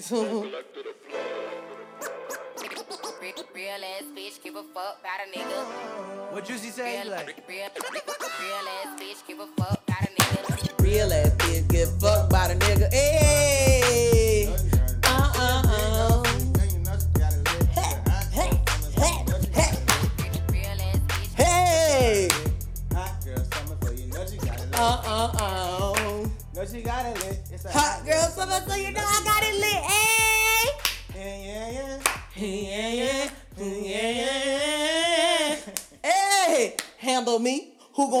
Real ass bitch, give a fuck about a nigga. What Juicy say? Real, Like, real, real ass bitch, give a fuck about a nigga. Real ass bitch get fucked by the nigga. Hey. Uh uh uh. Hey, hey, hey, Real ass hey. Hot girl summer, so you know she got it. Uh uh uh. know she got it lit. It's a Hot girl summer, so you know I got it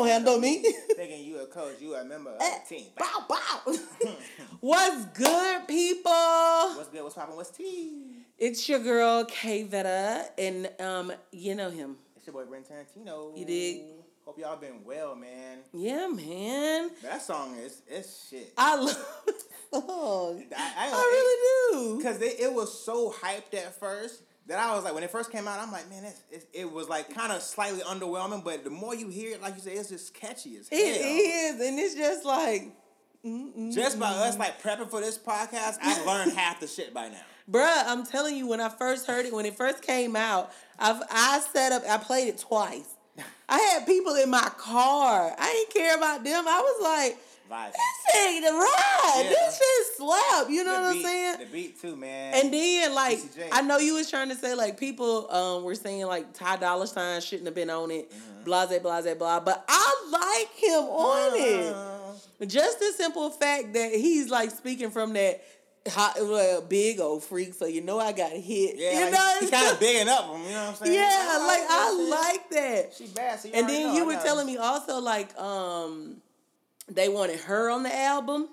me. Who gonna handle me? Thinking you a coach, you a member of Eh, the team. bow, bow. What's good, people? What's good? What's poppin'? What's tea? It's your girl K Vetta, and um, you know him. It's your boy Brent Tarantino. You dig? Hope y'all been well, man. Yeah, man. That song is it's shit. I love Oh, song. I, I really do. Because it was so hyped at first that I was like, when it first came out, I'm like, man, it's, it's, it was like kind of slightly underwhelming. But the more you hear it, like you said, it's just catchy as hell. It is, and it's just like, Just by us like prepping for this podcast, I learned half the shit by now. bruh. I'm telling you, when I first heard it, when it first came out, I've I set up, I played it twice. I had people in my car. I didn't care about them. I was like, Vibes. this ain't the ride. Yeah. This shit slap. You know the what I'm saying? The beat too, man. And then like. I know you was trying to say like people um were saying like Ty Dolla Sign shouldn't have been on it, Mm-hmm. blase blase blah. But I like him on it. Just the simple fact that he's like speaking from that hot, well, big old freak, so you know I got hit. yeah, you know, he kind of bigging up him. You know what I'm saying? yeah, like that I like that. She bad. So you And then know, you I were know. telling me also like um they wanted her on the album.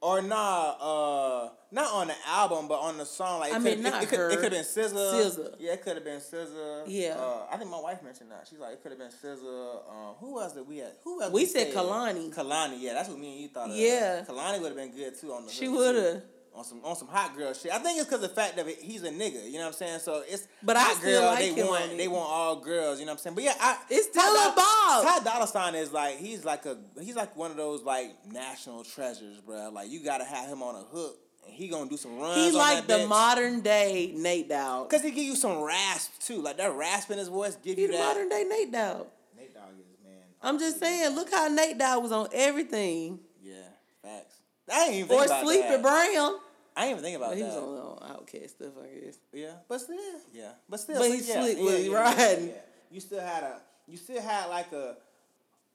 Or nah, uh, not on the album, but on the song. Like it I could- mean, not it, her. It could have been SZA. SZA. Yeah, it could have been SZA. Yeah. Uh, I think my wife mentioned that. She's like, it could have been SZA. Um, who else did we had? Who else? We we said said? Kehlani. Kehlani. Yeah, that's what me and you thought. Of. Yeah. Kehlani would have been good too on the. She would have. On some on some hot girl shit. I think it's because of the fact that he's a nigga. You know what I'm saying? So it's But I hot still girl, like they want they want all girls. You know what I'm saying? But yeah, I, It's Ty a Dolla- bob. Ty Dolla Sign is like he's like a he's like one of those like national treasures, bro. Like you gotta have him on a hook, and he gonna do some runs. He on like the bitch. modern day Nate Dogg. Cause he give you some rasp too, like that rasp in his voice give He you the that. modern day Nate Dogg. Nate Dogg is man. I'm just saying, look how Nate Dogg was on everything. Yeah, facts. I ain't even Or about Sleepy. Brown. I ain't even think about Well, he was that. on, on OutKast stuff, I guess. Yeah, but still, yeah, but still, But so he yeah, slick yeah, with yeah, it, yeah, right. yeah. You still had a, you still had like a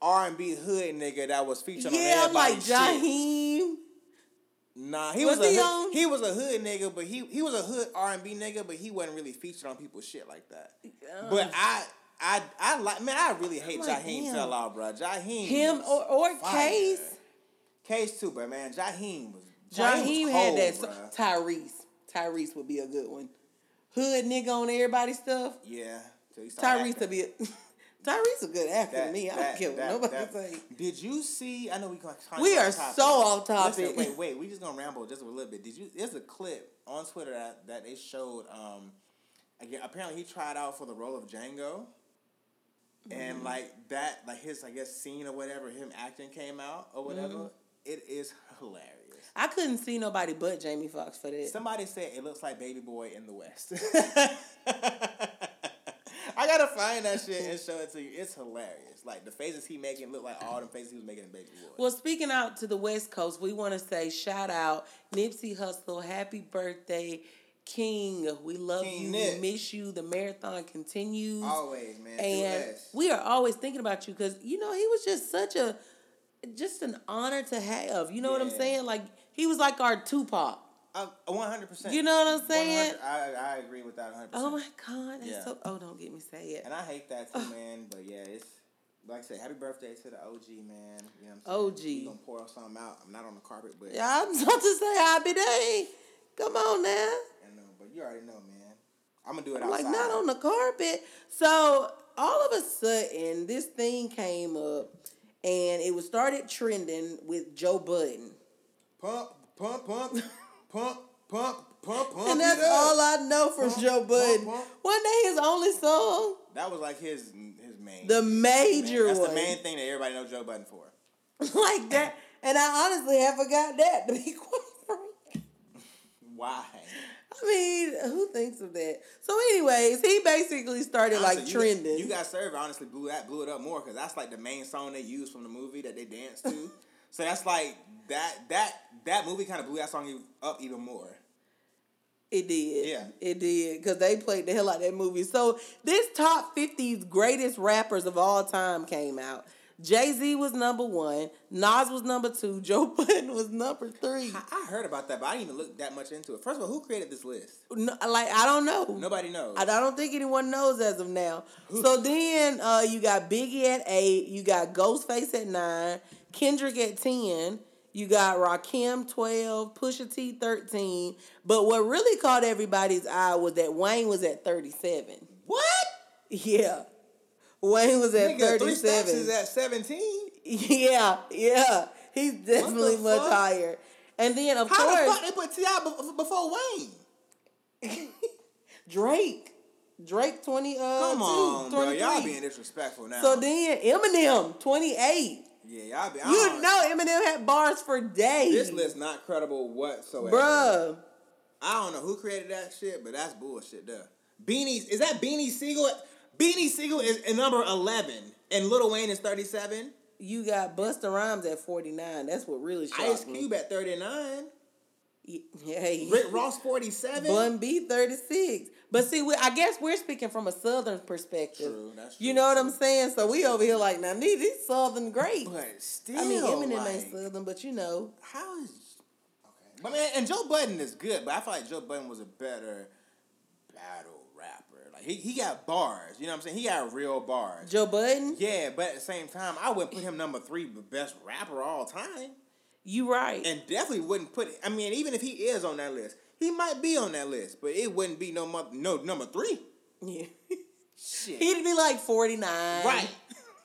R and B hood nigga that was featured on Yeah, everybody's like shit. Jaheim. Nah, he Was was, a on- hood, he was a hood nigga, but he he was a hood R and B nigga, but he wasn't really featured on people's shit like that. But I. I I like man. I really hate I'm like, Jaheim fell out, bro. Jaheim, Him was or, or fire. Case. Case too, but man, Jaheim was Jaheim had that. So, Tyrese. Tyrese would be a good one. Hood nigga on everybody's stuff. Yeah, till he started Tyrese would be a, Tyrese a good actor to That- me. I that- don't care what nobody that- say. Did you see? I know we. We are so off topic. Listen, wait, wait. We just gonna ramble just a little bit. Did you? There's a clip on Twitter that, that they showed. Um, again, apparently he tried out for the role of Django, Mm-hmm. and like that, like his I guess scene or whatever, him acting came out or whatever. Mm-hmm. It is hilarious. I couldn't see nobody but Jamie Foxx for that. Somebody said it looks like Baby Boy in the West. I gotta find that shit and show it to you. It's hilarious. Like the faces he making look like all the faces he was making in Baby Boy. Well, speaking out to the West Coast, we want to say shout out Nipsey Hussle, happy birthday, King. We love King you, Nip. we miss you. The marathon continues, Always, man. And we are always thinking about you because you know he was just such a, just an honor to have. You know what I'm saying? Like he was like our Tupac. Uh, one hundred percent. You know what I'm saying? I I agree with that One hundred percent. Oh my God, that's Yeah. so. Oh, don't get me say it. And I hate that too, man. But yeah, it's like I said, happy birthday to the OG, man. You know what I'm saying? OG. We gonna pour something out. I'm not on the carpet, but Yeah, I'm about to say happy day. Come on now. I know. But you already know, man. I'm gonna do it I'm outside. like not on the carpet. So all of a sudden, this thing came up, and it was started trending with Joe Budden, Pump, pump, pump, pump, pump, pump, pump. and that's all I know from Pump, Joe Budden. pump, pump. Wasn't that his only song? That was like his his main. The major That's one, the main thing that everybody knows Joe Budden for. like that. And I honestly have forgot that to be quite frank. Why? I mean, who thinks of that? So, anyways, he basically started like Honestly, you trending. Got, you got served. Honestly, blew that blew it up more because that's like the main song they used from the movie that they danced to. so that's like that that that movie kind of blew that song up even more. It did. Yeah. It did. Because they played the hell out of that movie. So this top 50's greatest rappers of all time came out. Jay Z was number one. Nas was number two. Joe Budden was number three. I, I heard about that, but I didn't even look that much into it. First of all, who created this list? No, like, I don't know. Nobody knows. I, I don't think anyone knows as of now. So then uh, you got Biggie at eight. You got Ghostface at nine. Kendrick at 10. You got Rakim 12. Pusha T 13. But what really caught everybody's eye was that Wayne was at 37. what? Yeah. Wayne was at Nigga, three 37. is at seventeen. yeah, yeah. He's definitely much fuck? higher. And then, of course. How the fuck they put T.I. before Wayne? Drake. Drake 20 uh Come on, bro. Y'all being disrespectful now. So then Eminem, 28. yeah, y'all be. I You know Eminem had bars for days. this list not credible whatsoever. Bruh. I don't know who created that shit, but that's bullshit. There, Beanie is that Beanie Siegel? Beanie Siegel is number eleven, and Lil Wayne is thirty-seven. You got Busta Rhymes at 49. That's what really shocked Ice me. Cube at thirty-nine. Hey. Rick Ross forty-seven. Bun B 36. But see, we, I guess we're speaking from a southern perspective. True, that's true. You know what I'm saying? So we over here like, now these these southern greats. but still, I mean, Eminem like, ain't southern, but you know. How is okay? But man, and Joe Budden is good, but I feel like Joe Budden was a better battle he, he got bars. You know what I'm saying? He got real bars. Joe Budden, Yeah, but at the same time, I wouldn't put him number three, best rapper of all time. you right. and definitely wouldn't put. I mean, even if he is on that list, he might be on that list, but it wouldn't be no mo- no number three. yeah. Shit, He'd be like 49. right?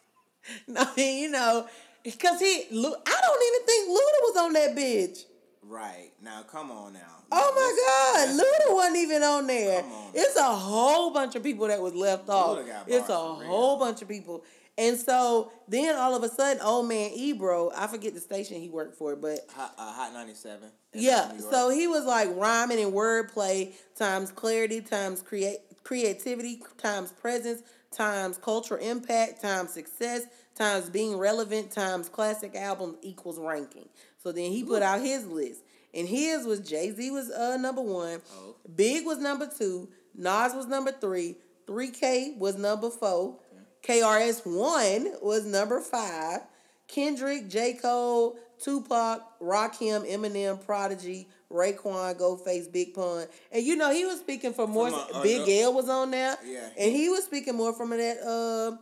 I mean, you know, because he, I don't even think Luda was on that bitch. Right now, come on now. Oh my God, Luda wasn't even on there. On. It's a whole bunch of people that was left off. It's a whole bunch of people. And so then all of a sudden, old man Ebro, I forget the station he worked for, but Hot, uh, Hot ninety seven. yeah, so he was like rhyming and wordplay times clarity times create creativity times presence times cultural impact times success times being relevant times classic album equals ranking. So then he put out his list, and his was Jay Z was uh number one, Oh. Big was number two, Nas was number three, Three K was number four, KRS One was number five. Kendrick, J. Cole, Tupac, Rakim, Eminem, Prodigy, Raekwon, Ghostface, Big Pun. And you know, he was speaking for more From a Big no- L was on there. Yeah. And he was speaking more from that uh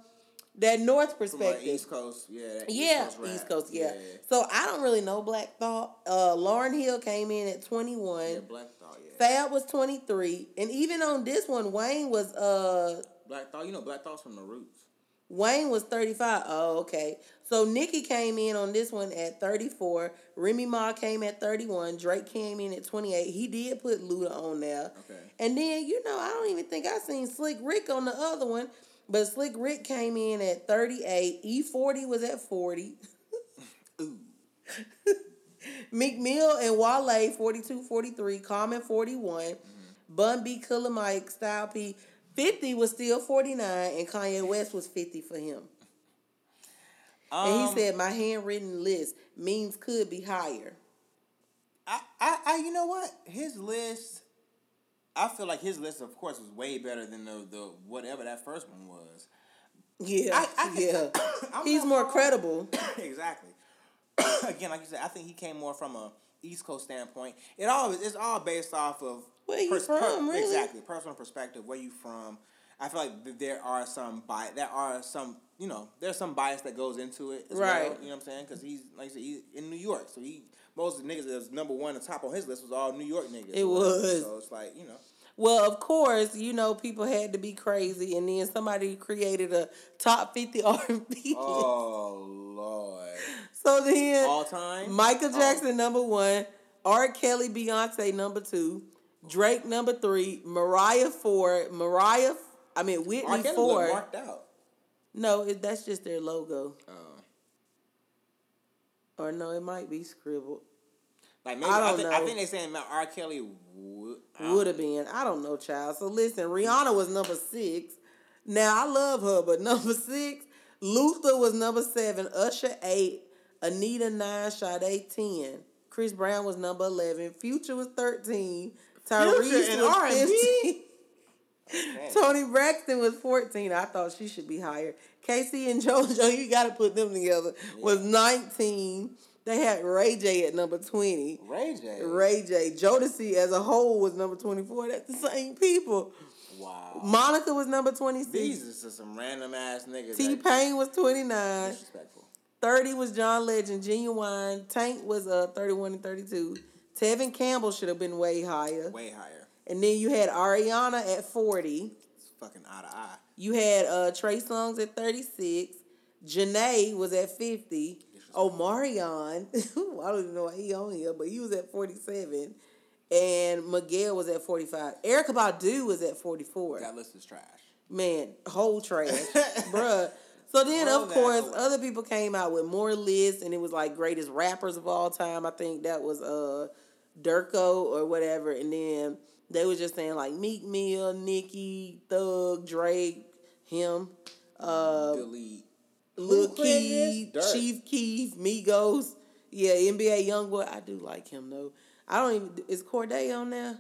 that North perspective. like East Coast, yeah. yeah, East Coast. East Coast, yeah. So I don't really know Black Thought. Uh Lauryn Hill came in at 21. Yeah, Black Thought, yeah. Fab was 23. And even on this one, Wayne was uh Black Thought, you know, Black Thought's from the Roots. Wayne was 35. Oh, okay. So Nicki came in on this one at 34. Remy Ma came at 31. Drake came in at 28. He did put Luda on there. Okay. And then, you know, I don't even think I seen Slick Rick on the other one. But Slick Rick came in at 38. E40 was at 40. Ooh. Meek Mill and Wale 42, 43. Common 41. Bun B, Killer Mike, Style P. 50 was still 49. And Kanye West was 50 for him. And Um, he said, my handwritten list means could be higher. I, I, I, you know what? His list, I feel like his list, of course, was way better than the the whatever that first one was. Yeah, I- I can- yeah. He's more wrong. credible. exactly. Again, like you said, I think he came more from a East Coast standpoint. It all it's all based off of Where you from, really? exactly personal perspective. Where you from? I feel like there are some bias. There are some you know there's some bias that goes into it. As Right. Well, you know what I'm saying? Because he's like I said, he's in New York, so he most of the niggas that was number one, the top on his list was all New York niggas. It was. So it's like you know. Well, of course, you know people had to be crazy, and then somebody created a top fifty R and B. Oh lord. So then All time. Michael Oh. Jackson number one, R. Kelly, Beyonce number two, Drake number three, Mariah four, Mariah, I mean R. Whitney Kelly was four. marked out. No, it, that's just their logo, Oh. or no, it might be scribbled. Like maybe I I, don't think, I know. think they saying Mount R. Kelly would. Would have been. I don't know, child. So listen, Rihanna was number six. Now I love her, but number six, Luther was number seven, Usher eight, Anita nine, Sade ten, Chris Brown was number eleven, Future was thirteen, Tyrese in was R&B? Toni Braxton was 14. I thought she should be higher. K-Ci and JoJo, you got to put them together, was 19. They had Ray J at number 20. Ray J. Ray J. Jodeci as a whole was number 24. That's the same people. Wow. Monica was number 26. These is just some random ass niggas. T Pain was 29. Disrespectful. 30 was John Legend. Ginuwine. Tank was uh 31 and 32. Tevin Campbell should have been way higher. Way higher. And then you had Ariana at 40. It's fucking eye to eye. You had uh Trey Songz at 36. Janae was at 50. Omarion, I don't even know why he on here, but he was at 47. And Miguel was at 45. Erykah Badu was at 44. That list is trash. Man, whole trash. Bruh. So then, of course, away. other people came out with more lists, and it was like greatest rappers of all time. I think that was uh Durko or whatever. And then they were just saying like Meek Mill, Nicki, Thug, Drake, him, uh, Delete. Lil Keith. Chief Keef, Migos. Yeah, NBA YoungBoy. I do like him though. I don't even. Is Cordae on there?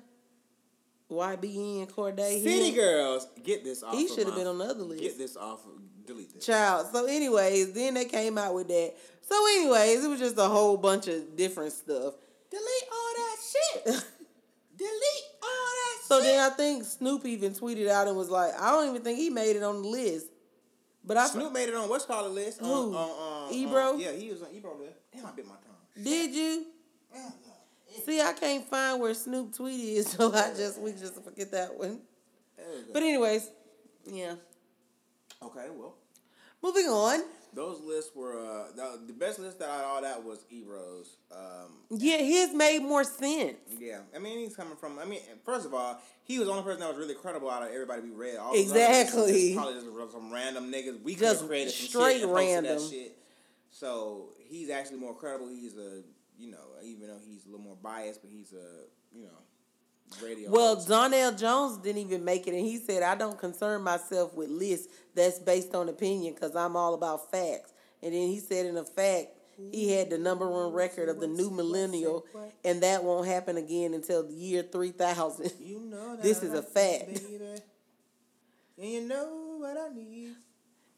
YBN Cordae. City him? Girls, get this off. He of should have been on the other list. Get this off. Of, delete this. Child. So, anyways, then they came out with that. So, anyways, it was just a whole bunch of different stuff. Delete all that shit. delete all that So shit. then I think Snoop even tweeted out and was like, I don't even think he made it on the list. But I Snoop made it on what's called a list. Who? On, on, on, Ebro? on- yeah, he was on Ebro list. Damn, I bit my tongue. did you? See, I can't find where Snoop tweeted is, so I just we just forget that one. There we go. But anyways, yeah. okay, well, Moving on. Those lists were uh, the, the best list out of all that was Ebro's. Um, Yeah, his made more sense. yeah, I mean he's coming from. I mean, first of all, he was the only person that was really credible out of everybody we read. All Exactly. Probably just some random niggas. We Just just created straight shit random. That shit. So he's actually more credible. He's a you know even though he's a little more biased, but he's a you know radio. Well, host. Donell Jones didn't even make it, and he said, "I don't concern myself with lists that's based on opinion because I'm all about facts." And then he said, in a fact, he had the number one record of the new millennial, and that won't happen again until the year three thousand. You know that This is a fact. baby. And you know what I need.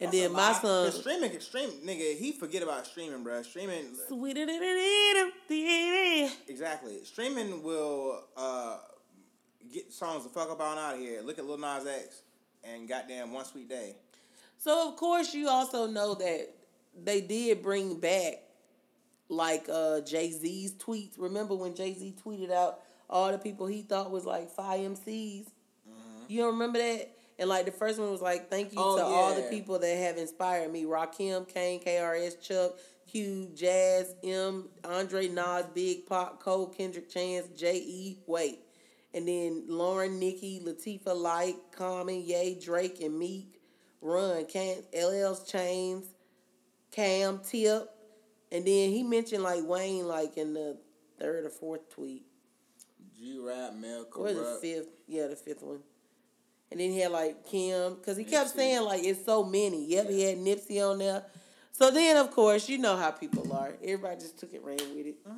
And That's then my lie. son, 'Cause streaming, stream, nigga, he forget about streaming, bruh. Streaming, exactly. Streaming will uh, get songs the fuck up on out of here. Look at Lil Nas X and goddamn One Sweet Day. So of course you also know that they did bring back like uh Jay Z's tweets. Remember when Jay Z tweeted out all the people he thought was like five MCs? You don't remember that? And like the first one was like, "Thank you Oh, to all the people that have inspired me: Rakim, Kane, KRS, Chuck, Q, Jazz, M, Andre, Nas, Big Pop, Cole, Kendrick, Chance, J. E. Wait, and then Lauryn, Nicki, Latifah, Light, Common, Yay, Drake, and Meek, Run, Can, LL's Chains, Cam, Tip, and then he mentioned like Wayne like in the third or fourth tweet. G Rap, Mel Or the fifth, yeah, the fifth one. And then he had like Kim, because he kept saying like it's so many. Yep, he had Nipsey on there. So then, of course, you know how people are. Everybody just took it, ran with it. Uh-huh.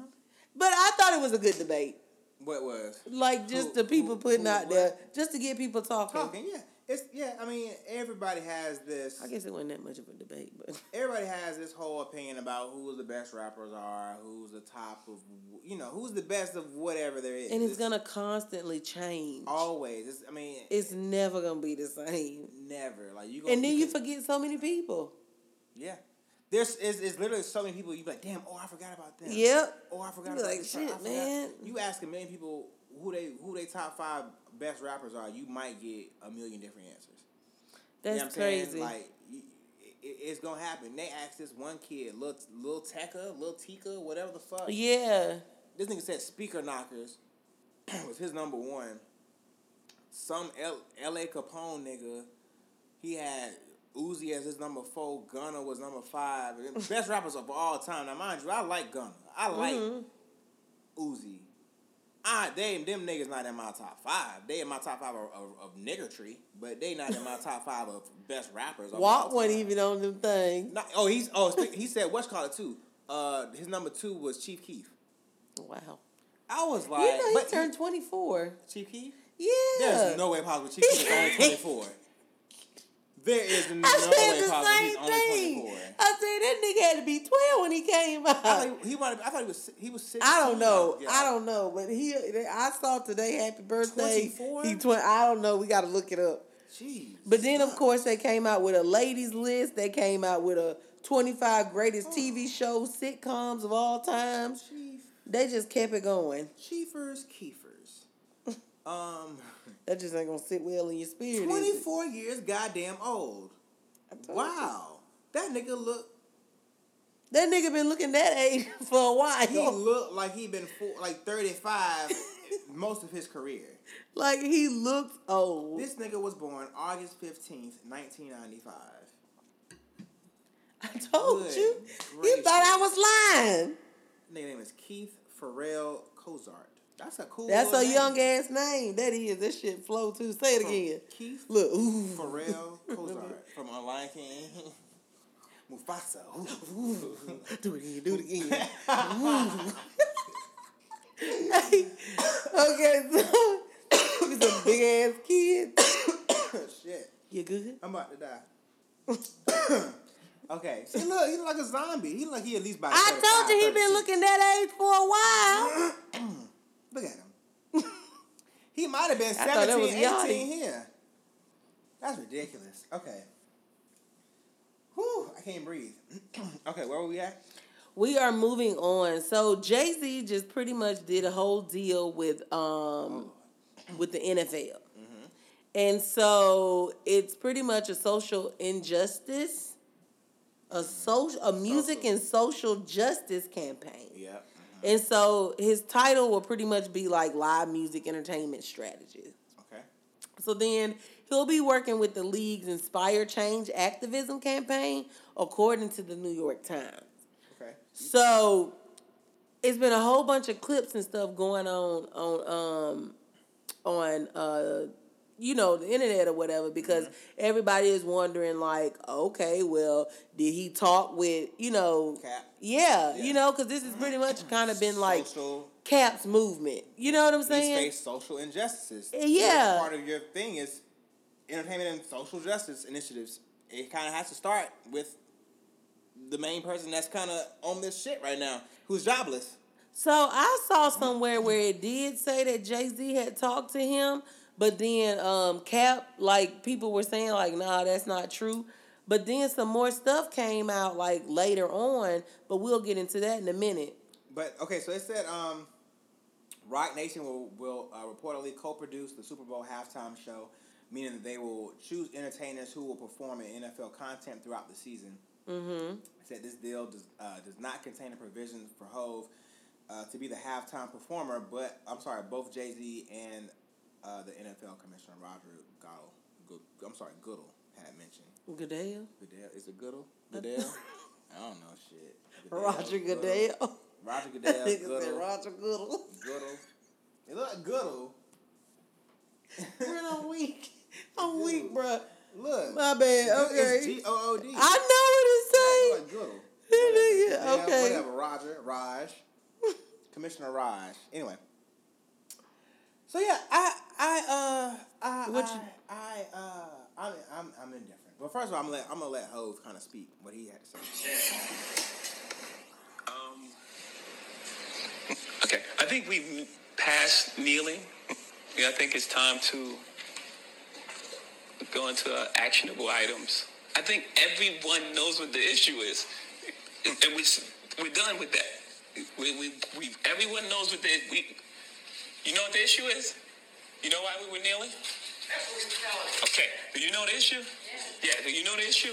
But I thought it was a good debate. What was? Like just Who- the people who- putting who out what? there, just to get people talking. Talking, yeah. It's yeah. I mean, everybody has this. I guess it wasn't that much of a debate, but everybody has this whole opinion about who the best rappers are, who's the top of, you know, who's the best of whatever there is. and it's gonna constantly change. always. It's, I mean, It's never gonna be the same. never like you. And then you forget so many people. yeah. There's is it's literally so many people. You be like, damn. Oh, I forgot about them. Yep. Oh, I forgot about like, this. Shit, man. You ask a million people who they who they top five best rappers are, you might get a million different answers. That's you know I'm saying? crazy. Like, it's gonna happen. They asked this one kid, Lil little Tecca, little Tika, whatever the fuck. yeah. This nigga said Speaker Knockerz was his number one. Some L- L.A. Capone nigga, he had Uzi as his number four. Gunna was number five. Best rappers of all time. Now, mind you, I like Gunna. I like. Mm-hmm. Uzi. Ah, they them niggas not in my top five. They in my top five of, of, of but they not in my top five of best rappers. Walt wasn't even on them things. Not, oh, he's oh he said what's called it too. Uh, his number two was Chief Keef. Wow. I was like, you know he but turned 24. Chief Keef. Yeah. There's no way possible Chief Keef is only twenty four. There is no I said the possible same thing. I said that nigga had to be 12 when he came I thought out. he, he wanted. I thought he was. He was. 16. I don't know. Yeah. I don't know. But he, I saw today, happy birthday. 24? He I don't know. We got to look it up. Jeez. But then, of course, they came out with a ladies list. They came out with a 25 greatest TV shows, sitcoms of all time. Chief. They just kept it going. Chiefers, Keefers. Um, That just ain't gonna sit well in your spirit. 24 years goddamn old. Told you. Wow. That nigga look, That nigga been looking that age for a while. he looked like he been four, like 35 most of his career. like he looked old. This nigga was born August 15th, 1995. I told Good you. You thought I was lying. Nigga name is Keith Farrelle Cozart. That's a cool That's a name. young ass name. That is. That shit flow too. Say it From again. Keith Look. Ooh. Farrelle Cozart from A Lion King. Mufasa. Do it again. Do it again. Ooh. okay, so he's a big ass kid. Shit. You good? I'm about to die. okay. See, look, he look like a zombie. He look like he at least about I told you he 35, been looking that age for a while. Mm. Look at him. he might have been I 17, was 18 Yachty. here. That's ridiculous. Okay. Whew, I can't breathe. okay, where were we at? We are moving on. So Jay Z just pretty much did a whole deal with um with the NFL, and so it's pretty much a social injustice, a social, a music Social. and social justice campaign. Yep. And so his title will pretty much be like live music entertainment strategy. Okay. So then he'll be working with the league's Inspire Change activism campaign, according to the New York Times. Okay. So it's been a whole bunch of clips and stuff going on on um on uh you know the internet or whatever because everybody is wondering like okay well did he talk with you know Cap. yeah, Yeah. you know because this has pretty much kind of been like Social. Cap's movement you know what I'm saying face social injustices. Eh, yeah. Part of your thing is entertainment and social justice initiatives. It kind of has to start with the main person that's kind of on this shit right now, who's jobless. So I saw somewhere where it did say that Jay Z had talked to him, but then um Cap, like people were saying, like, nah, that's not true. But then some more stuff came out like later on, but we'll get into that in a minute. But okay, so it said um, Roc Nation will will uh, reportedly co-produce the Super Bowl halftime show, meaning that they will choose entertainers who will perform in NFL content throughout the season. Mm-hmm. It said this deal does uh, does not contain a provision for Hove uh, to be the halftime performer, but I'm sorry, both Jay Z and uh, the NFL commissioner Roger Goodell, Good, I'm sorry, Goodell had mentioned. Goodell. Goodell is it Goodell? Goodell? I don't know shit. Roger Goodell. Roger Goodell. Nigga said Goodell. Roger Goodell. Goodell. It look like Goodell. Man, I'm weak. I'm weak, bruh. Look. My bad. Okay. It's G O O D. I know what it Like Goodell. Nigga, Whatever. Yeah, okay. Whatever. Roger. Raj. Commissioner Raj. Anyway. So yeah, I I uh I What I, you- I uh I'm I'm I'm indifferent. But first of all, I'm gonna let I'm gonna let Hove kind of speak what he had to say. Um, okay, I think we've passed kneeling. Yeah, I think it's time to go into uh, actionable items. I think everyone knows what the issue is, and we we're done with that. We we, we everyone knows what the we. You know what the issue is? You know why we were kneeling? Okay. Do you know the issue? Yeah. Do you know the issue?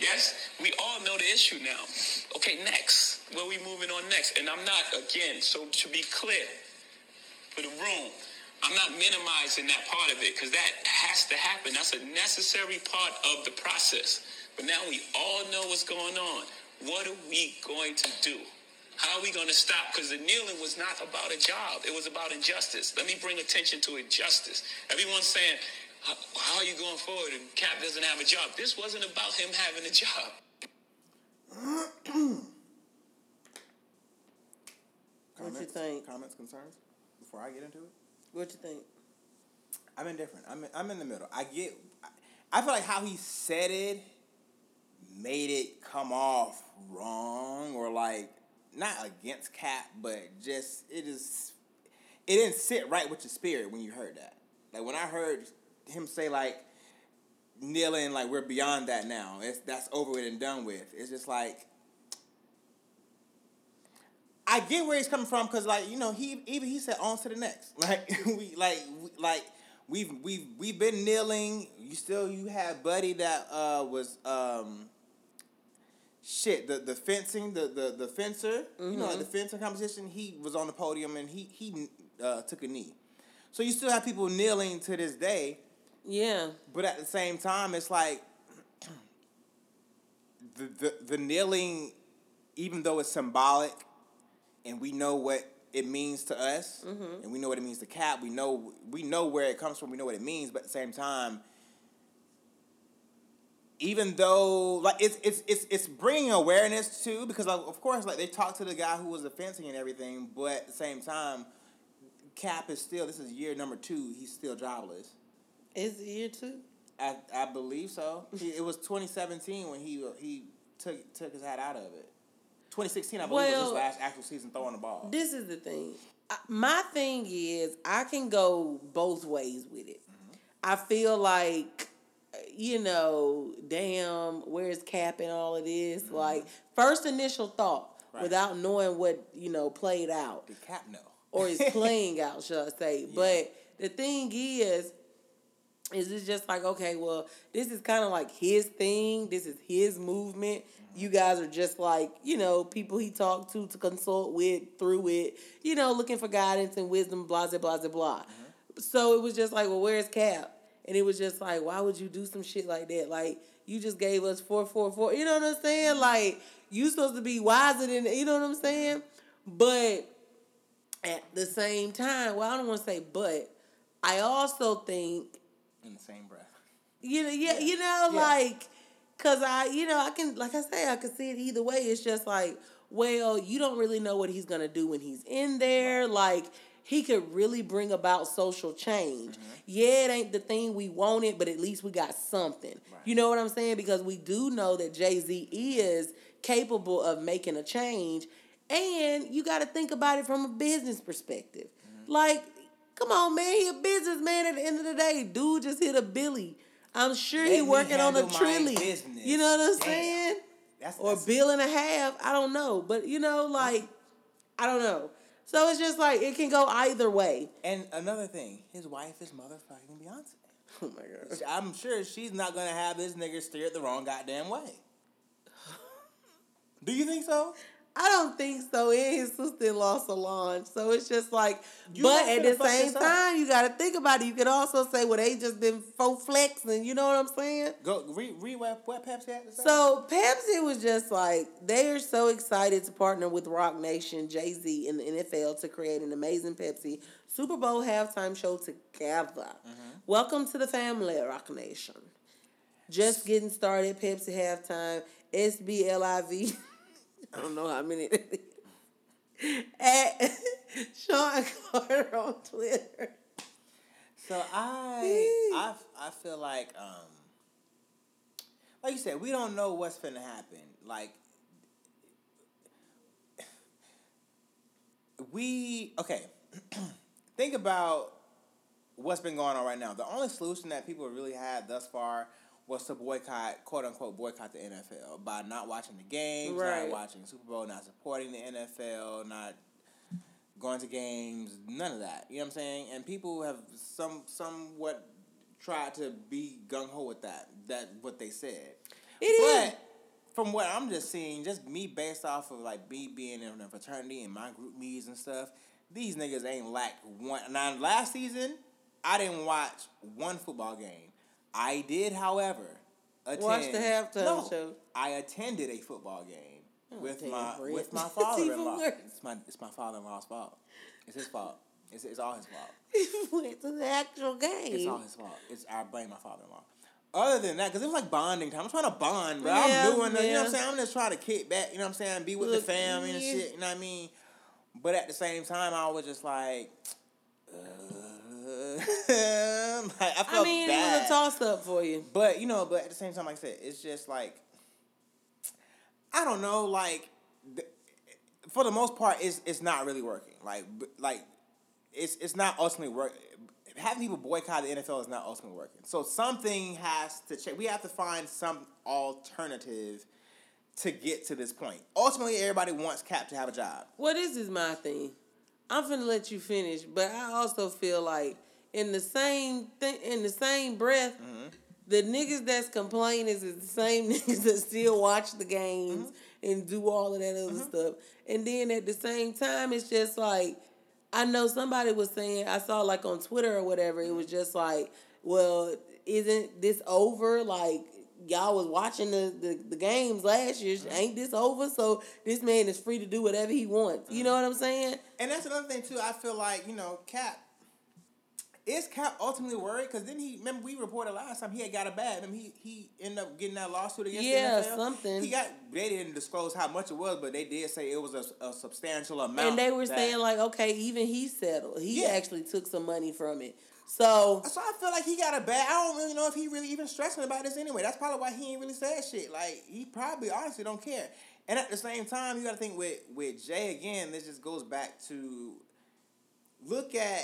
Yes. We all know the issue now. Okay. Next, where we moving on next? And I'm not again. So to be clear, for the room, I'm not minimizing that part of it because that has to happen. That's a necessary part of the process. But now we all know what's going on. What are we going to do? How are we going to stop? Because the kneeling was not about a job. It was about injustice. Let me bring attention to injustice. Everyone's saying, how how are you going forward? And Cap doesn't have a job. This wasn't about him having a job. What you Comments? think? Comments, concerns? Before I get into it, What you think? I'm indifferent. I'm in, I'm in the middle. I get. I feel like how he said it made it come off wrong or like not against Cap, but just it is. It didn't sit right with your spirit when you heard that. Like when I heard him say like kneeling, like we're beyond that now. It's that's over with and done with. It's just like I get where he's coming from because, like, you know, he even he said on to the next. Like we like we, like we've we've we've been kneeling. You still you had Buddy that uh was um shit the the fencing the the the fencer you know like the fencing competition. He was on the podium and he he uh, took a knee. So you still have people kneeling to this day. Yeah. But at the same time, it's like the, the the kneeling, even though it's symbolic, and we know what it means to us, and we know what it means to Cap. We know we know where it comes from. We know what it means. But at the same time, even though like it's it's it's it's bringing awareness too, because like, of course like they talked to the guy who was the fencing and everything, but at the same time. Cap is still. This is year number two. He's still jobless. Is it year two? I I believe so. It was 2017 when he he took took his hat out of it. 2016, I believe, was Well, his last actual season throwing the ball. This is the thing. My thing is, I can go both ways with it. Mm-hmm. I feel like, you know, damn, where's Cap and all of this? Mm-hmm. Like, first initial thought, Right. without knowing what, you know, played out. Did Cap know? or is playing out, should I say. But the thing is, is it's just like, okay, well, this is kind of like his thing. This is his movement. Mm-hmm. You guys are just like, you know, people he talked to to consult with through it, you know, looking for guidance and wisdom, blah, blah, blah, blah, blah. So it was just like, well, where's Cap? And it was just like, why would you do some shit like that? Like, you just gave us 444. You know what I'm saying? Mm-hmm. Like, you supposed to be wiser than, you know what I'm saying? But at the same time, well, I don't want to say but, I also think In the same breath. you know, yeah, you know, Yeah. like, cause I, you know, I can, like I say, I can see it either way. It's just like, well, you don't really know what he's gonna do when he's in there. Like, he could really bring about social change. Mm-hmm. Yeah, it ain't the thing we wanted, but at least we got something. You know what I'm saying? Because we do know that Jay Z is capable of making a change, and you got to think about it from a business perspective. Mm-hmm. Like, come on, man, he a businessman at the end of the day. Dude just hit a Billy. I'm sure Let he working on a trilly. business. You know what I'm Damn. saying? That's, Or that's bill and a half. I don't know. But you know, like, I don't know. So it's just like it can go either way. And another thing, his wife is motherfucking Beyonce. Oh my god. I'm sure she's not gonna have this nigga steer it the wrong goddamn way. Do you think so? I don't think so. And his sister-in-law Solange. So it's just like, You but at the same time, you got to think about it. You could also say, well, they just been faux flexing. You know what I'm saying? Go read read what, what Pepsi had to say. So Pepsi was just like they are so excited to partner with Roc Nation, Jay Z, and the NFL to create an amazing Pepsi Super Bowl halftime show together. Mm-hmm. Welcome to the family, Roc Nation. Just getting started, Pepsi halftime, SBLIV. I don't know how many. At Shawn Carter on Twitter. So I, I, I feel like, um, like you said, we don't know what's gonna happen. Like, we okay. Think about what's been going on right now. The only solution that people really had thus far was to boycott, quote unquote, boycott the NFL by not watching the games, Right. not watching Super Bowl, not supporting the NFL, not going to games, none of that. You know what I'm saying? And people have some somewhat tried to be gung ho with that. That what they said. It is. but from what I'm just seeing, just me based off of like me being in a fraternity and my group meetings and stuff, these niggas ain't lacked one. Now last season, I didn't watch one football game. I did, however, attend. Watch the halftime No, show. I attended a football game oh, with my with my father-in-law. It's my it's my father-in-law's fault. It's his fault. It's, it's all his fault. He went to the actual game. It's all his fault. It's I blame my father-in-law. Other than that, because it was like bonding time. I'm trying to bond, but Yeah, I'm doing, the, you know what I'm saying? I'm just trying to kick back, you know what I'm saying? Be with Look, the family and shit, you know what I mean? But at the same time, I was just like, like I felt I mean, bad. it was a toss up for you. But you know, but at the same time, like I said, it's just like I don't know, like the, for the most part, it's it's not really working. Like like it's it's not ultimately work. Having people boycott the NFL is not ultimately working. So something has to change. We have to find some alternative to get to this point. Ultimately, everybody wants Cap to have a job. Well, this is my thing. I'm gonna let you finish, but I also feel like in the same thing, in the same breath, the niggas that's complaining is the same niggas that still watch the games mm-hmm. and do all of that other mm-hmm. stuff. And then at the same time, it's just like I know somebody was saying I saw like on Twitter or whatever. It was mm-hmm. just like, well, isn't this over? Like y'all was watching the, the, the games last year. Ain't this over? So this man is free to do whatever he wants. You know what I'm saying? And that's another thing too. I feel like you know Cap. Is Cap ultimately worried? Because then he remember we reported last time he had got a bad. Remember he he ended up getting that lawsuit against Yeah, something. He got they didn't disclose how much it was, but they did say it was a, a substantial amount. And they were that- saying like, okay, even he settled. He Yeah. actually took some money from it. So So I feel like he got a bad. I don't really know if he really even stressing about this anyway. That's probably why he ain't really said shit. Like he probably honestly don't care. And at the same time, you got to think with with Jay again. This just goes back to look at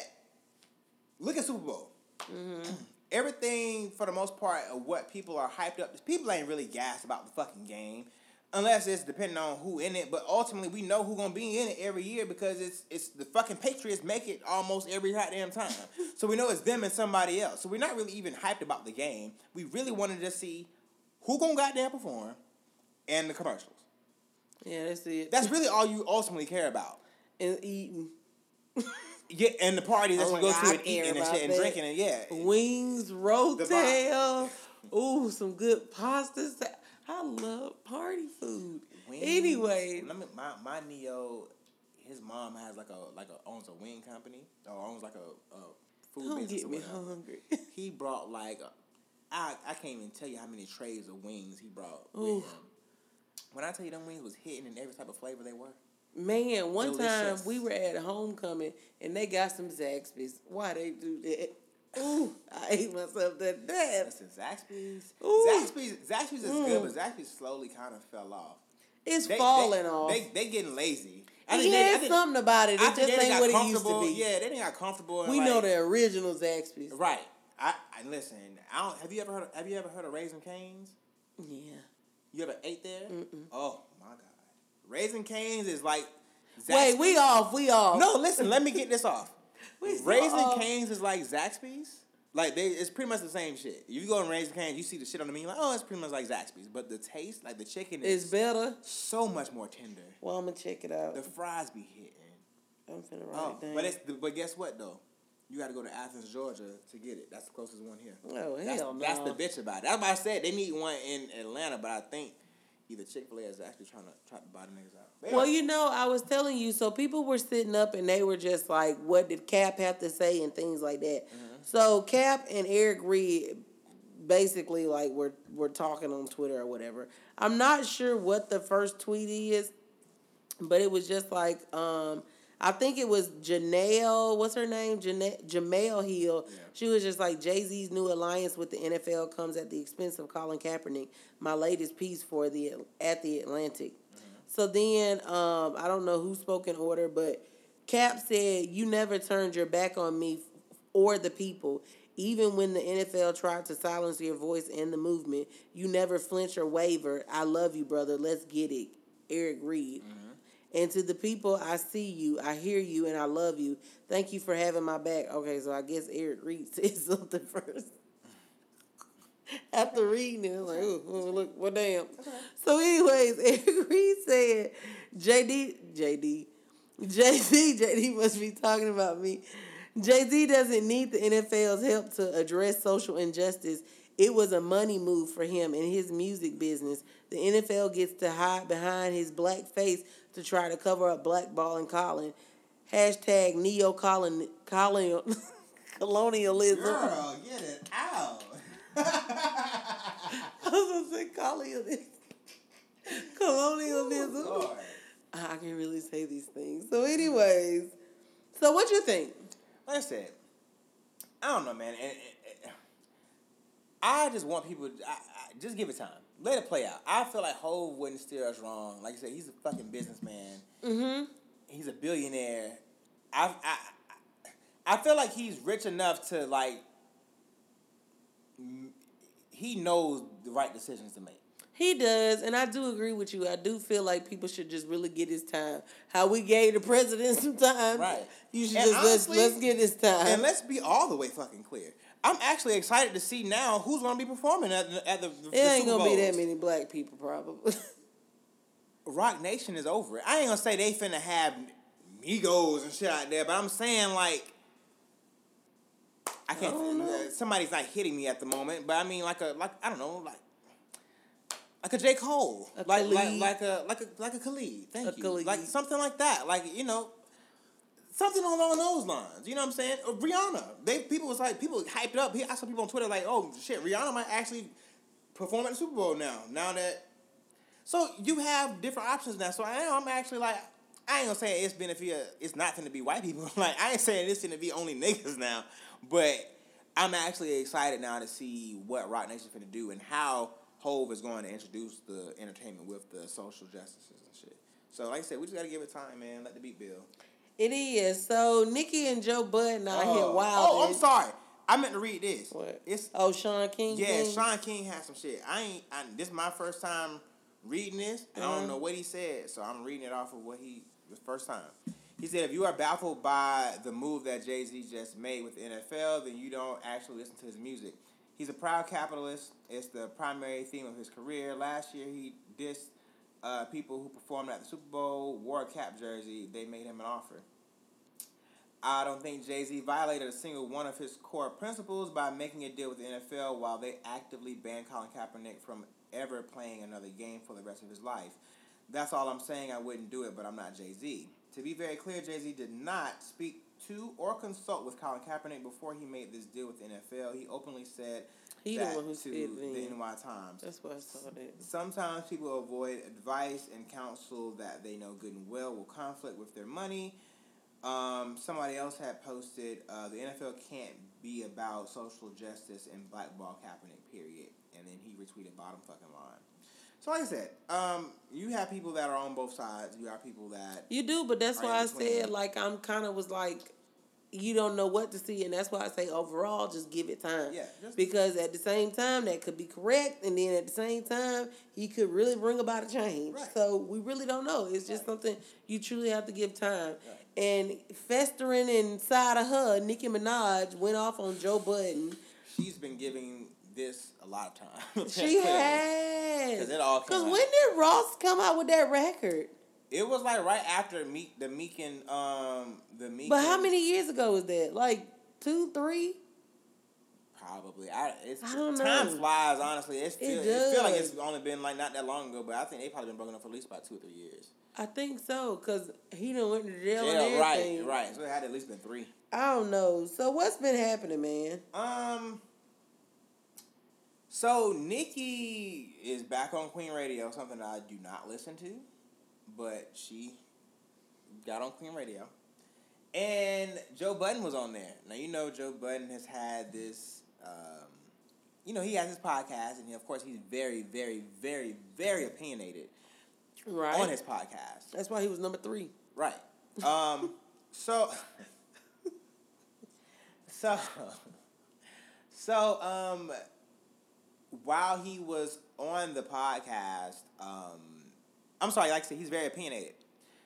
look at Super Bowl. Mm-hmm. Everything for the most part of what people are hyped up. People ain't really gassed about the fucking game. Unless it's depending on who in it, but ultimately we know who gonna be in it every year because it's it's the fucking Patriots make it almost every goddamn time. so we know it's them and somebody else. So we're not really even hyped about the game. We really wanted to see who gonna goddamn perform and the commercials. yeah, that's it. That's really all you ultimately care about. and eating Yeah, and the parties that Oh you go God, to I and eating and shit and drinking and yeah. wings, rotel, ooh, some good pasta. sa- I love party food. Wings. Anyway, Let me, my my neo, his mom has like a like a owns a wing company or owns like a, a food don't business. get me hungry. He brought like a, I I can't even tell you how many trays of wings he brought with him. When I tell you them wings was hitting in every type of flavor they were. Man, one Delicious. time we were at homecoming and they got some Zaxby's. Why they do that? Ooh, I ate myself to death. Listen, Zaxby's, Ooh. Zaxby's, Zaxby's is Mm. good, but Zaxby's slowly kind of fell off. It's They, falling they, off. They they getting lazy. I think I it's something about it. I It think just ain't what it used to be. Yeah, they didn't got comfortable. We like, know the original Zaxby's. Right. I, I listen. I don't. Have you ever heard? Of, have you ever heard of Raising Cane's? Yeah. You ever ate there? Oh my god, Raising Cane's is like. Wait, we off. We off. No, listen. let me get this off. Raising off. Canes is like Zaxby's. Like they, it's pretty much the same shit. If you go and Raising Cane's, you see the shit on the menu, like, oh, it's pretty much like Zaxby's. But the taste, like the chicken, It's is better. so much more tender. Well, I'm gonna check it out. The fries be hitting. I'm finna write Oh, it down. but it's but guess what though? You got to go to Athens, Georgia, to get it. That's the closest one here. oh That's, hell no. that's the bitch about it. That's why I said they need one in Atlanta, but I think either Chick Fil A is actually trying to try to buy the niggas out. But Well, anyway, you know, I was telling you, so people were sitting up and they were just like, what did Cap have to say and things like that. So Cap and Eric Reid basically like were were talking on Twitter or whatever. I'm not sure what the first tweet is, but it was just like um I think it was Janelle, what's her name? Jana- Jemele Hill. She was just like Jay Z's new alliance with the NFL comes at the expense of Colin Kaepernick. My latest piece for the at the Atlantic. So then um, I don't know who spoke in order, but Cap said, "You never turned your back on me or the people." Even when the NFL tried to silence your voice and the movement, you never flinch or waver. I love you, brother. Let's get it. Eric Reid. And to the people, I see you, I hear you, and I love you. Thank you for having my back. Okay, so I guess Eric Reid said something first. After reading it, like, oh, oh, look, well, damn. So, anyways, Eric Reid said, JD, JD, Z, JD must be talking about me. Jay Z doesn't need the NFL's help to address social injustice. It was a money move for him in his music business. The NFL gets to hide behind his black face to try to cover up blackballing Colin. Hashtag neo colon colonial colonialism. Girl, get it out. I was gonna say colonialism. Colonialism. Lord. I can really say these things. So, anyways, so what you think? Like I said, I don't know, man. And- I just want people. I, I, just give it time. Let it play out. I feel like Hove wouldn't steer us wrong. Like I said, he's a fucking businessman. Mm-hmm. He's a billionaire. I, I I feel like he's rich enough to like. He knows the right decisions to make. He does, and I do agree with you. I do feel like people should just really get his time. How we gave the president some time, Right. You should And just honestly- let's let's get his time. And let's be all the way fucking clear. I'm actually excited to see now who's going to be performing at the, at the, the ain't Super gonna be that many black people, probably. Roc Nation is over. I ain't gonna say they finna have Migos and shit out there, but I'm saying like I can't. I uh, somebody's not hitting me at the moment, but I mean like a like I don't know like like a J Cole, A like, like like a like a like a Khalid. Thank A you. Khalid. Like something like that. Like you know. Something along those lines, you know what I'm saying? Or Rihanna, they people was like people hyped up. I saw people on Twitter like, "Oh shit, Rihanna might actually perform at the Super Bowl now." Now that so you have different options now. So I am I'm actually like I ain't gonna say it's benefit it's not gonna be white people. like I ain't saying it's gonna be only niggas now. But I'm actually excited now to see what Roc Nation's gonna do and how Hove is going to introduce the entertainment with the social justices and shit. So like I said, we just gotta give it time, man. Let the beat build. It is. So Nicki and Joe Budden out here wild. oh, I'm sorry. I meant to read this. What? It's Oh, Shaun King. yeah, thing? Shaun King has some shit. I ain't. I, this is my first time reading this, and I Uh-huh. don't know what he said, so I'm reading it off of what he the first time. He said, "If you are baffled by the move that Jay Z just made with the NFL, then you don't actually listen to his music. He's a proud capitalist. It's the primary theme of his career. Last year, he dissed uh, people who performed at the Super Bowl, wore a Kap jersey. They made him an offer." I don't think Jay Z violated a single one of his core principles by making a deal with the NFL while they actively banned Colin Kaepernick from ever playing another game for the rest of his life. That's all I'm saying. I wouldn't do it, but I'm not Jay Z. To be very clear, Jay Z did not speak to or consult with Colin Kaepernick before he made this deal with the NFL. He openly said He the that one who to the. NY Times. That's why I saw that. Sometimes people avoid advice and counsel that they know good and well will conflict with their money. Um, somebody else had posted, uh, the NFL can't be about social justice and blackball Kaepernick, period. And then he retweeted bottom fucking line. So like I said, um, you have people that are on both sides. You have people that You do, but that's why I said like I'm kind of was like, you don't know what to see, and that's why I say overall, just give it time. Yeah, because at the same time that could be correct, and then at the same time he could really bring about a change. Right. So we really don't know. It's just Right. something you truly have to give time. Right. And festering inside of her, Nicki Minaj went off on Joe Budden. she's been giving this a lot of time. She has. has. 'Cause it all Because when did Ross come out with that record? It was like right after Meek, the Meek and um, the Meek. But how many years ago was that? Like two, three? Probably. I it's I don't time know. flies. Honestly, it's feel, It it, feel like it's only been like not that long ago, but I think they probably been broken up for at least about two or three years. I think so, cause he done went to jail Yeah, right, right. So it had at least been three. I don't know. So what's been happening, man? Um. So Nicki is back on Queen Radio, something that I do not listen to, but she got on Queen Radio, and Joe Budden was on there. Now you know Joe Budden has had this. Um, you know he has his podcast, and he, of course he's very, very, very, very opinionated Right. on his podcast. That's why he was number three. Right. Um. so. So. So um. While he was on the podcast, um, I'm sorry. Like I said, he's very opinionated.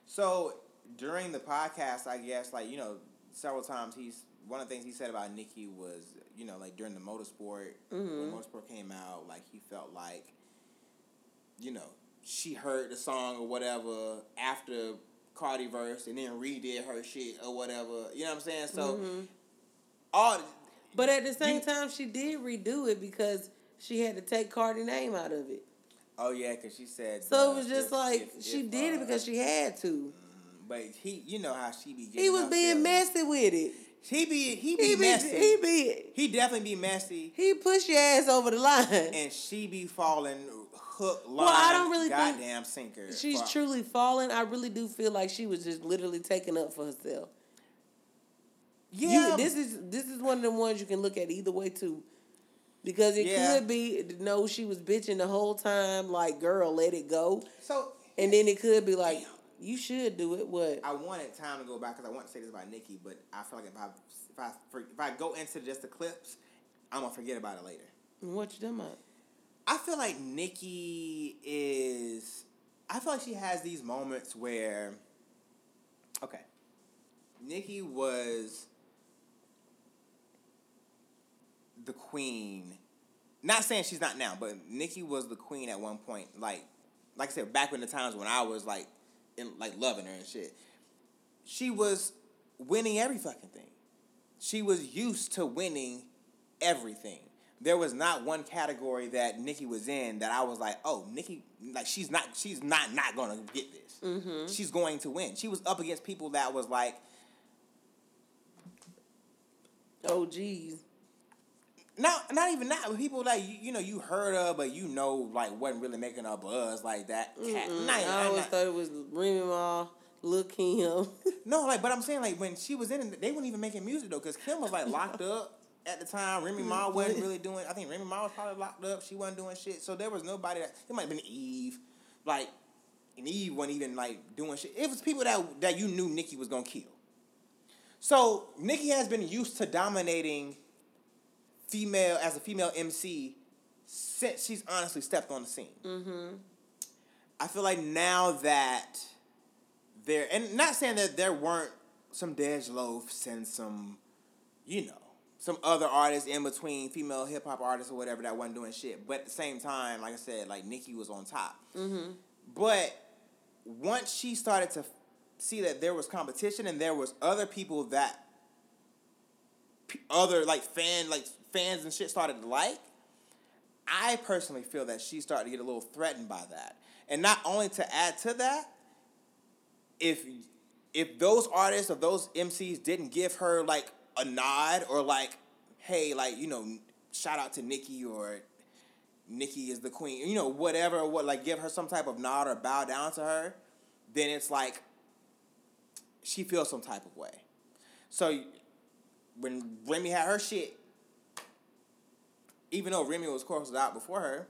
So during the podcast, I guess like you know several times he's one of the things he said about Nicki was you know like during the motorsport when mm-hmm. motorsport came out, like he felt like you know, she heard the song or whatever after Cardi verse and then redid her shit or whatever. You know what I'm saying? So mm-hmm. all But at the same You- time, she did redo it because she had to take Cardi name out of it. Oh yeah, because she said. So uh, it was just if- like if- she if, did it uh, because she had to. But he, you know how she be. He was being messy with it. He be he be He be, messy. he be, He definitely be messy, he push your ass over the line. and she be falling hook, line, Well, I don't really think goddamn sinker. She's for- truly fallen. I really do feel like she was just literally taking up for herself. Yeah, You, this is this is one of the ones you can look at either way too, because it Yeah. could be no, she was bitching the whole time, like girl, let it go, so. and then it could be like you should do it. What? I wanted time to go back because I want to say this about Nicki, but I feel like if I if I if I go into just the clips, I'm gonna forget about it later. What you about? I feel like Nicki is. I feel like she has these moments where. Okay. Nicki was the queen. Not saying she's not now, but Nicki was the queen at one point. Like, like I said, back in the times when I was like, in like loving her and shit. She was winning every fucking thing. She was used to winning everything. There was not one category that Nicki was in that I was like, oh, Nicki, like she's not, she's not not gonna get this. Mm-hmm. She's going to win. She was up against people that was like, Oh geez. Not not even that, but people like you, you know you heard of, but you know like wasn't really making a buzz like that. Cat, not- I always thought it was Remy Ma, Lil Kim. No, like, but I'm saying like when she was in, it, they weren't even making music though, because Kim was like locked up at the time. Remy Ma mm-hmm. wasn't really doing. I think Remy Ma was probably locked up. She wasn't doing shit. So there was nobody that. It might have been Eve, like, and Eve wasn't even like doing shit. It was people that that you knew Nicki was gonna kill. So Nicki has been used to dominating female as a female MC since she's honestly stepped on the scene. mm-hmm. I feel like now that there, and not saying that there weren't some Dej Loafs and some, you know, some other artists in between, female hip hop artists or whatever that wasn't doing shit. But at the same time, like I said, like Nicki was on top. Mm-hmm. But once she started to see that there was competition and there was other people that other like fan like fans and shit started to like, I personally feel that she started to get a little threatened by that. And not only to add to that, if if those artists or those MCs didn't give her like a nod or like, hey, like, you know, shout out to Nicki or Nicki is the queen, you know, whatever, what like give her some type of nod or bow down to her, then it's like she feels some type of way. So when Remy had her shit, even though Remy was course out before her,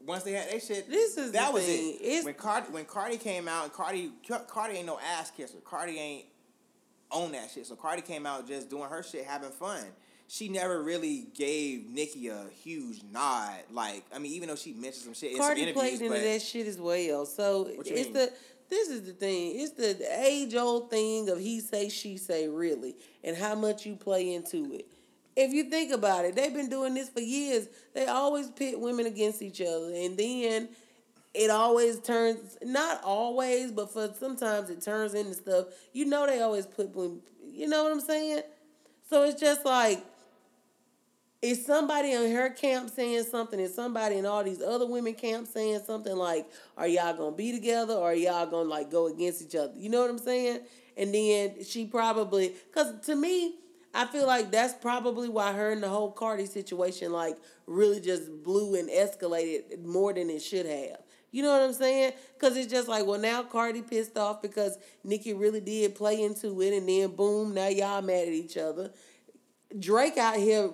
once they had their shit, This is that the was thing. it. It's- when Cardi when Cardi came out, and Cardi Cardi ain't no ass kisser. Cardi ain't own that shit. So Cardi came out just doing her shit, having fun. She never really gave Nicki a huge nod. Like, I mean, even though she mentioned some shit in Cardi some interviews, played into that shit as well. So it's mean? the this is the thing. It's the age old thing of he say she say really, and how much you play into it. If you think about it, they've been doing this for years. They always pit women against each other, and then it always turns not always, but for sometimes it turns into stuff. You know, they always put women. You know what I'm saying? So it's just like is somebody in her camp saying something and somebody in all these other women camps saying something like are y'all gonna be together or are y'all gonna like go against each other you know what i'm saying and then she probably because to me i feel like that's probably why her and the whole cardi situation like really just blew and escalated more than it should have. You know what i'm saying? Because it's just like well now cardi pissed off because nicki really did play into it and then boom now y'all mad at each other. Drake out here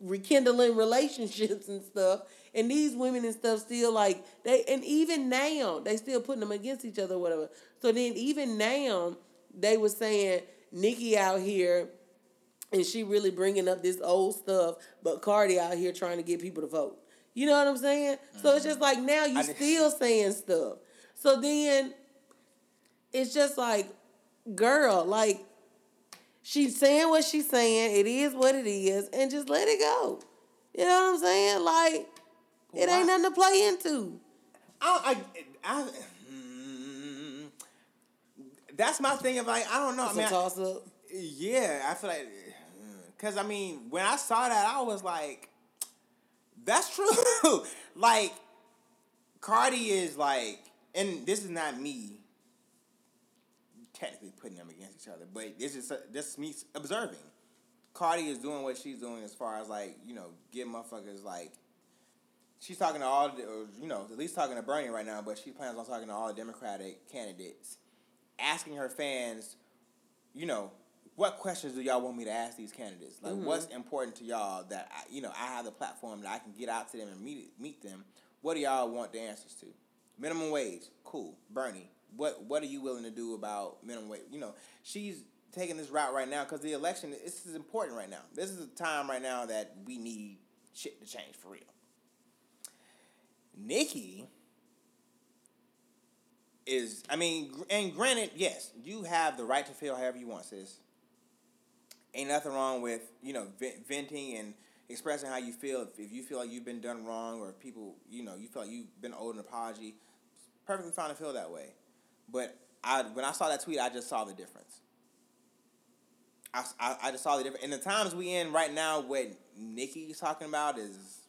rekindling relationships and stuff, and these women and stuff still like they, and even now they still putting them against each other, or whatever. So then even now they were saying Nicki out here, and she really bringing up this old stuff, but Cardi out here trying to get people to vote. You know what I'm saying? So it's just like now you still saying stuff. So then it's just like, girl, like she's saying what she's saying. It is what it is, and just let it go. You know what I'm saying? Like it Why- ain't nothing to play into. I, I, I mm, that's my thing. Of like, I don't know. I mean, toss up. Yeah, I feel like, cause I mean, when I saw that, I was like, That's true. like, Cardi is like, and this is not me technically putting them against each other, but this is is me observing. Cardi is doing what she's doing as far as like you know get motherfuckers like. She's talking to all, the, or, you know, at least talking to Bernie right now, but she plans on talking to all the Democratic candidates, asking her fans, you know, what questions do y'all want me to ask these candidates? Like, mm-hmm. what's important to y'all that I, you know I have the platform that I can get out to them and meet meet them. What do y'all want the answers to? Minimum wage, cool. Bernie, what what are you willing to do about minimum wage? You know, she's taking this route right now because the election this is important right now. This is a time right now that we need shit to change for real. Nicki is, I mean, and granted, yes, you have the right to feel however you want, sis. Ain't nothing wrong with you know vent- venting and expressing how you feel. If, if you feel like you've been done wrong, or if people, you know, you feel like you've been owed an apology, perfectly fine to feel that way. But I, when I saw that tweet, I just saw the difference. I, I, I just saw the difference. And the times we in right now, what Nicki's talking about is.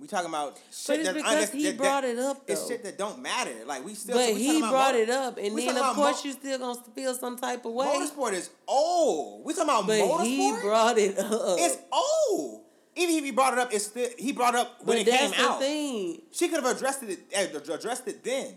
We talking about shit it's that- because that- he that- brought it up, Though. It's shit that don't matter. Like we still. But we he brought it up, and then of course mo- you still gonna feel some type of way. Motorsport is old. We talking about But motorsport. he brought it up. it's old. Even if he brought it up, it's still he brought it up when but it that's came the out. thing. She could have addressed it eh, addressed it then.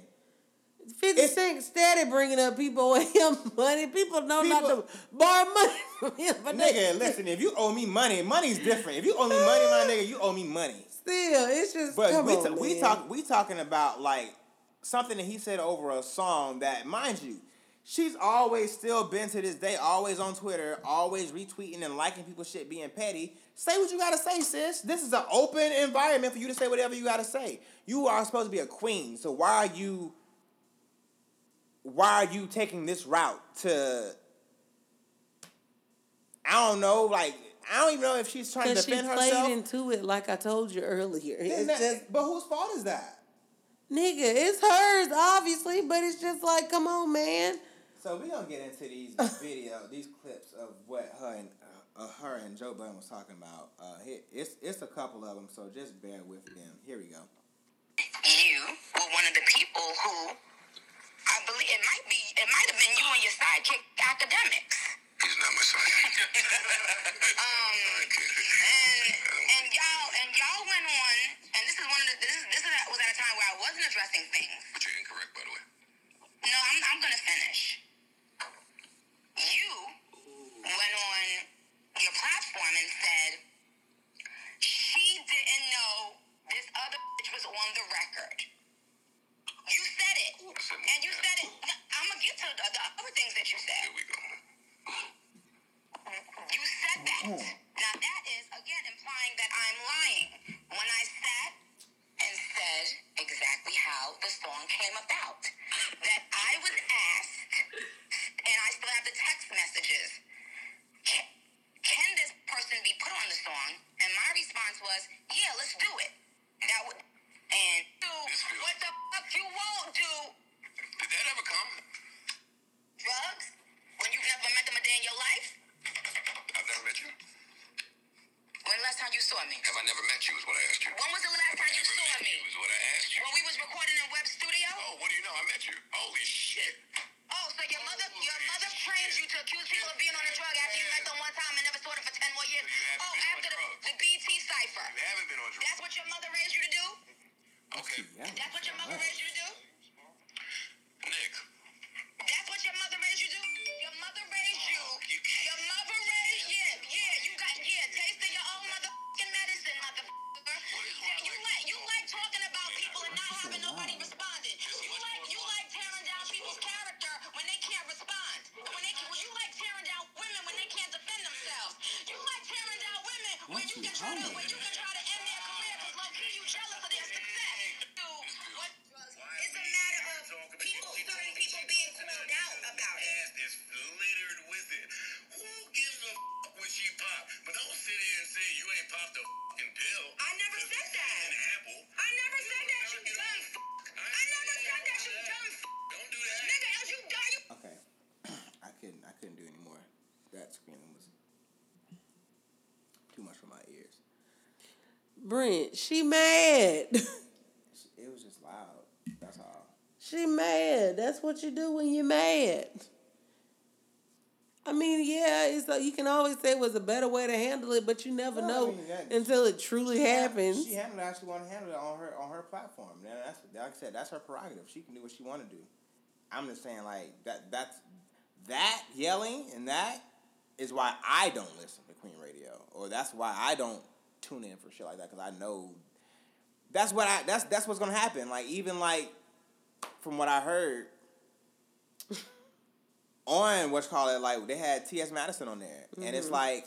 Fifty Cent steady bringing up people owing him money. People know not to borrow money from him, but they- Nigga, listen, if you owe me money, money's different. If you owe me money, my nigga, you owe me money. Still, it's just But come we, ta- we talk we talking about like something that he said over a song that, mind you, she's always still been to this day, always on Twitter, always retweeting and liking people's shit being petty. Say what you gotta say, sis. This is an open environment for you to say whatever you gotta say. You are supposed to be a queen, so why are you why are you taking this route to I don't know, like I don't even know if she's trying to Because she defend played herself. into it like I told you earlier. It's that- just but whose fault is that? nigga, it's hers, obviously, but it's just like, come on, man. So we gonna get into these video, these clips of what her and uh, uh, her and Joe Budden was talking about. Uh, it's it's a couple of them, so just bear with them. Here we go. You were one of the people who I believe it might be it might have been you and your sidekick academics. He's not my son. Um and and y'all and y'all went on and this is one of the this is this is, was at a time where I wasn't addressing things. but you're incorrect, by the way. No, I'm I'm gonna finish. You went on your platform and said she didn't know this other bitch was on the record. You said it, and you said it. I'm gonna get to the, the other things that you said. Here we go. You said that. Mm-hmm. Now that is again implying that I'm lying. When I sat and said exactly how the song came about, that I was asked, and I still have the text messages. Can, can this person be put on the song? And my response was, yeah, let's do it. That would, and do what the fuck you won't do. Did that ever come? Drugs? When you've never met them a day in your life? I've never met you. When the last time you saw me? Have I never met you? Is what I asked you. When was the last time you Never saw met me? you is what I asked you. When we was recording in Web Studio? Oh, what do you know? I met you. Holy shit. Oh, so your mother your mother trained you to accuse people of being on a drug after you met them one time and never saw them for ten more years? You haven't Oh, been on after the, drugs. the BT cipher. You haven't been on drugs. That's what your mother raised you to do? Okay. Yeah. That's what your mother raised you to she mad. It was just loud. That's all. she mad. That's what you do when you're mad. I mean, yeah, it's like you can always say it was a better way to handle it, but you never I know mean, that- until it truly happens. She handled it how she want to handle it on her on her platform. Now, that's like I said, that's her prerogative. She can do what she want to do. I'm just saying, like that. That's that yelling and that is why I don't listen to Queen Radio, or that's why I don't tune in for shit like that because I know that's what I that's that's what's gonna happen. Like even like from what I heard on what's called it, like they had T.S. Madison on there, and it's like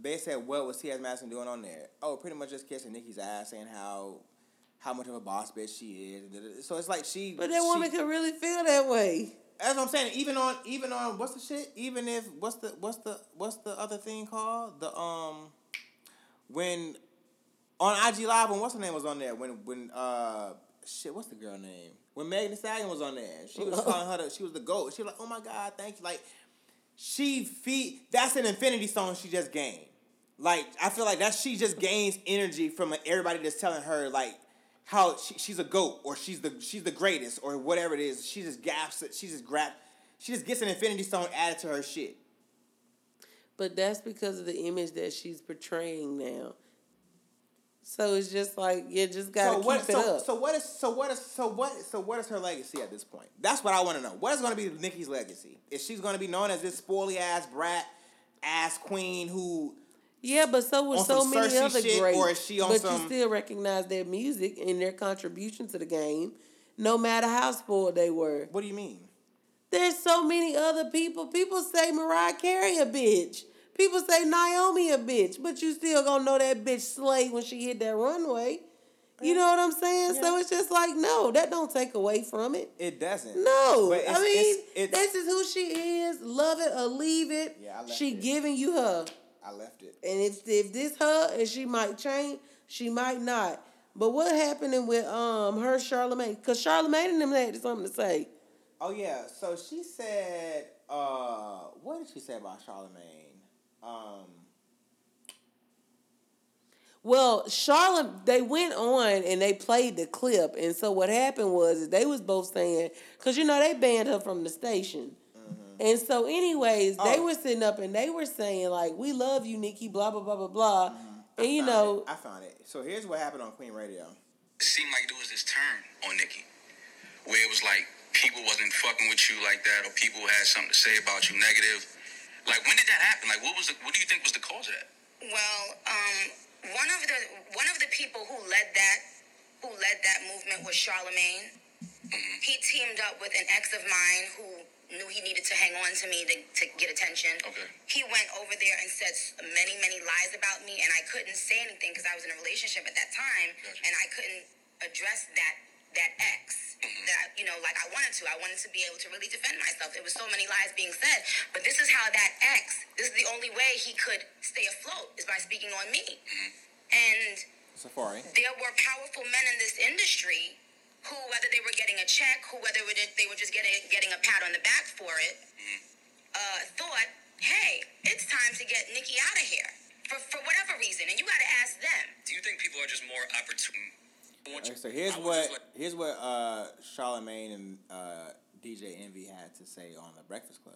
they said, "What was T.S. Madison doing on there?" Oh, pretty much just kissing Nicki's ass, saying how how much of a boss bitch she is. So it's like she. But that she- woman could really feel that way. That's what I'm saying. Even on even on what's the shit? Even if what's the what's the what's the other thing called? The um when on IG Live when what's her name was on there when when uh shit what's the girl name when Megan Thee Stallion was on there she was calling her the, she was the goat she was like oh my god thank you like she feed that's an infinity stone she just gained like I feel like that she just gains energy from everybody that's telling her like how she, she's a goat or she's the she's the greatest or whatever it is. She just gaps it. She just grabs She just gets an infinity stone added to her shit. But that's because of the image that she's portraying now. So it's just like you just gotta So keep what? it So, up. so what is? So what is? So what? So what is her legacy at this point? That's what I want to know. What is going to be Nicki's legacy? Is she's going to be known as this spoily ass brat, ass queen who? yeah, but so were so many Cersei other shit, greats. or is she on but some- you still recognize their music and their contribution to the game, no matter how spoiled they were. What do you mean? There's so many other people. People say Mariah Carey a bitch. People say Naomi a bitch, but you still gonna know that bitch slayed when she hit that runway. You know what I'm saying? So it's just like no, that don't take away from it. It doesn't. No, But I mean it's- it's- this is who she is. Love it or leave it. Yeah, I left she it. giving you her, I left it. and if if this her, and she might change, she might not. But what happening with um her Charlemagne? Because Charlemagne and them had something to say. Oh yeah. So she said, uh, what did she say about Charlemagne? Um, Well, Charlotte, they went on and they played the clip, and so what happened was they was both saying, cause you know they banned her from the station, and so anyways they Oh. were sitting up and they were saying like, "We love you, Nicki," blah blah blah blah blah, I and you know, it. I found it. So here's what happened on Queen Radio. It seemed like there was this turn on Nicki, where it was like people wasn't fucking with you like that, or people had something to say about you negative. Like, when did that happen? Like, what was the, what do you think was the cause of that? Well, um, one of the one of the people who led that who led that movement was Charlemagne. He teamed up with an ex of mine who knew he needed to hang on to me to, to get attention. Okay. He went over there and said s- many, many lies about me, and I couldn't say anything because I was in a relationship at that time, Gotcha. and I couldn't address that that ex that you know like I wanted to. I wanted to be able to really defend myself. There was so many lies being said, but this is how that ex. This is the only way he could stay afloat is by speaking on me, and Safari. there were powerful men in this industry who, whether they were getting a check, who whether they were just getting getting a pat on the back for it, uh, thought, "Hey, it's time to get Nicki out of here." For, for whatever reason, and you got to ask them. Do you think people are just more opportune? So here's what like- here's what uh, Charlemagne and uh, DJ Envy had to say on the Breakfast Club.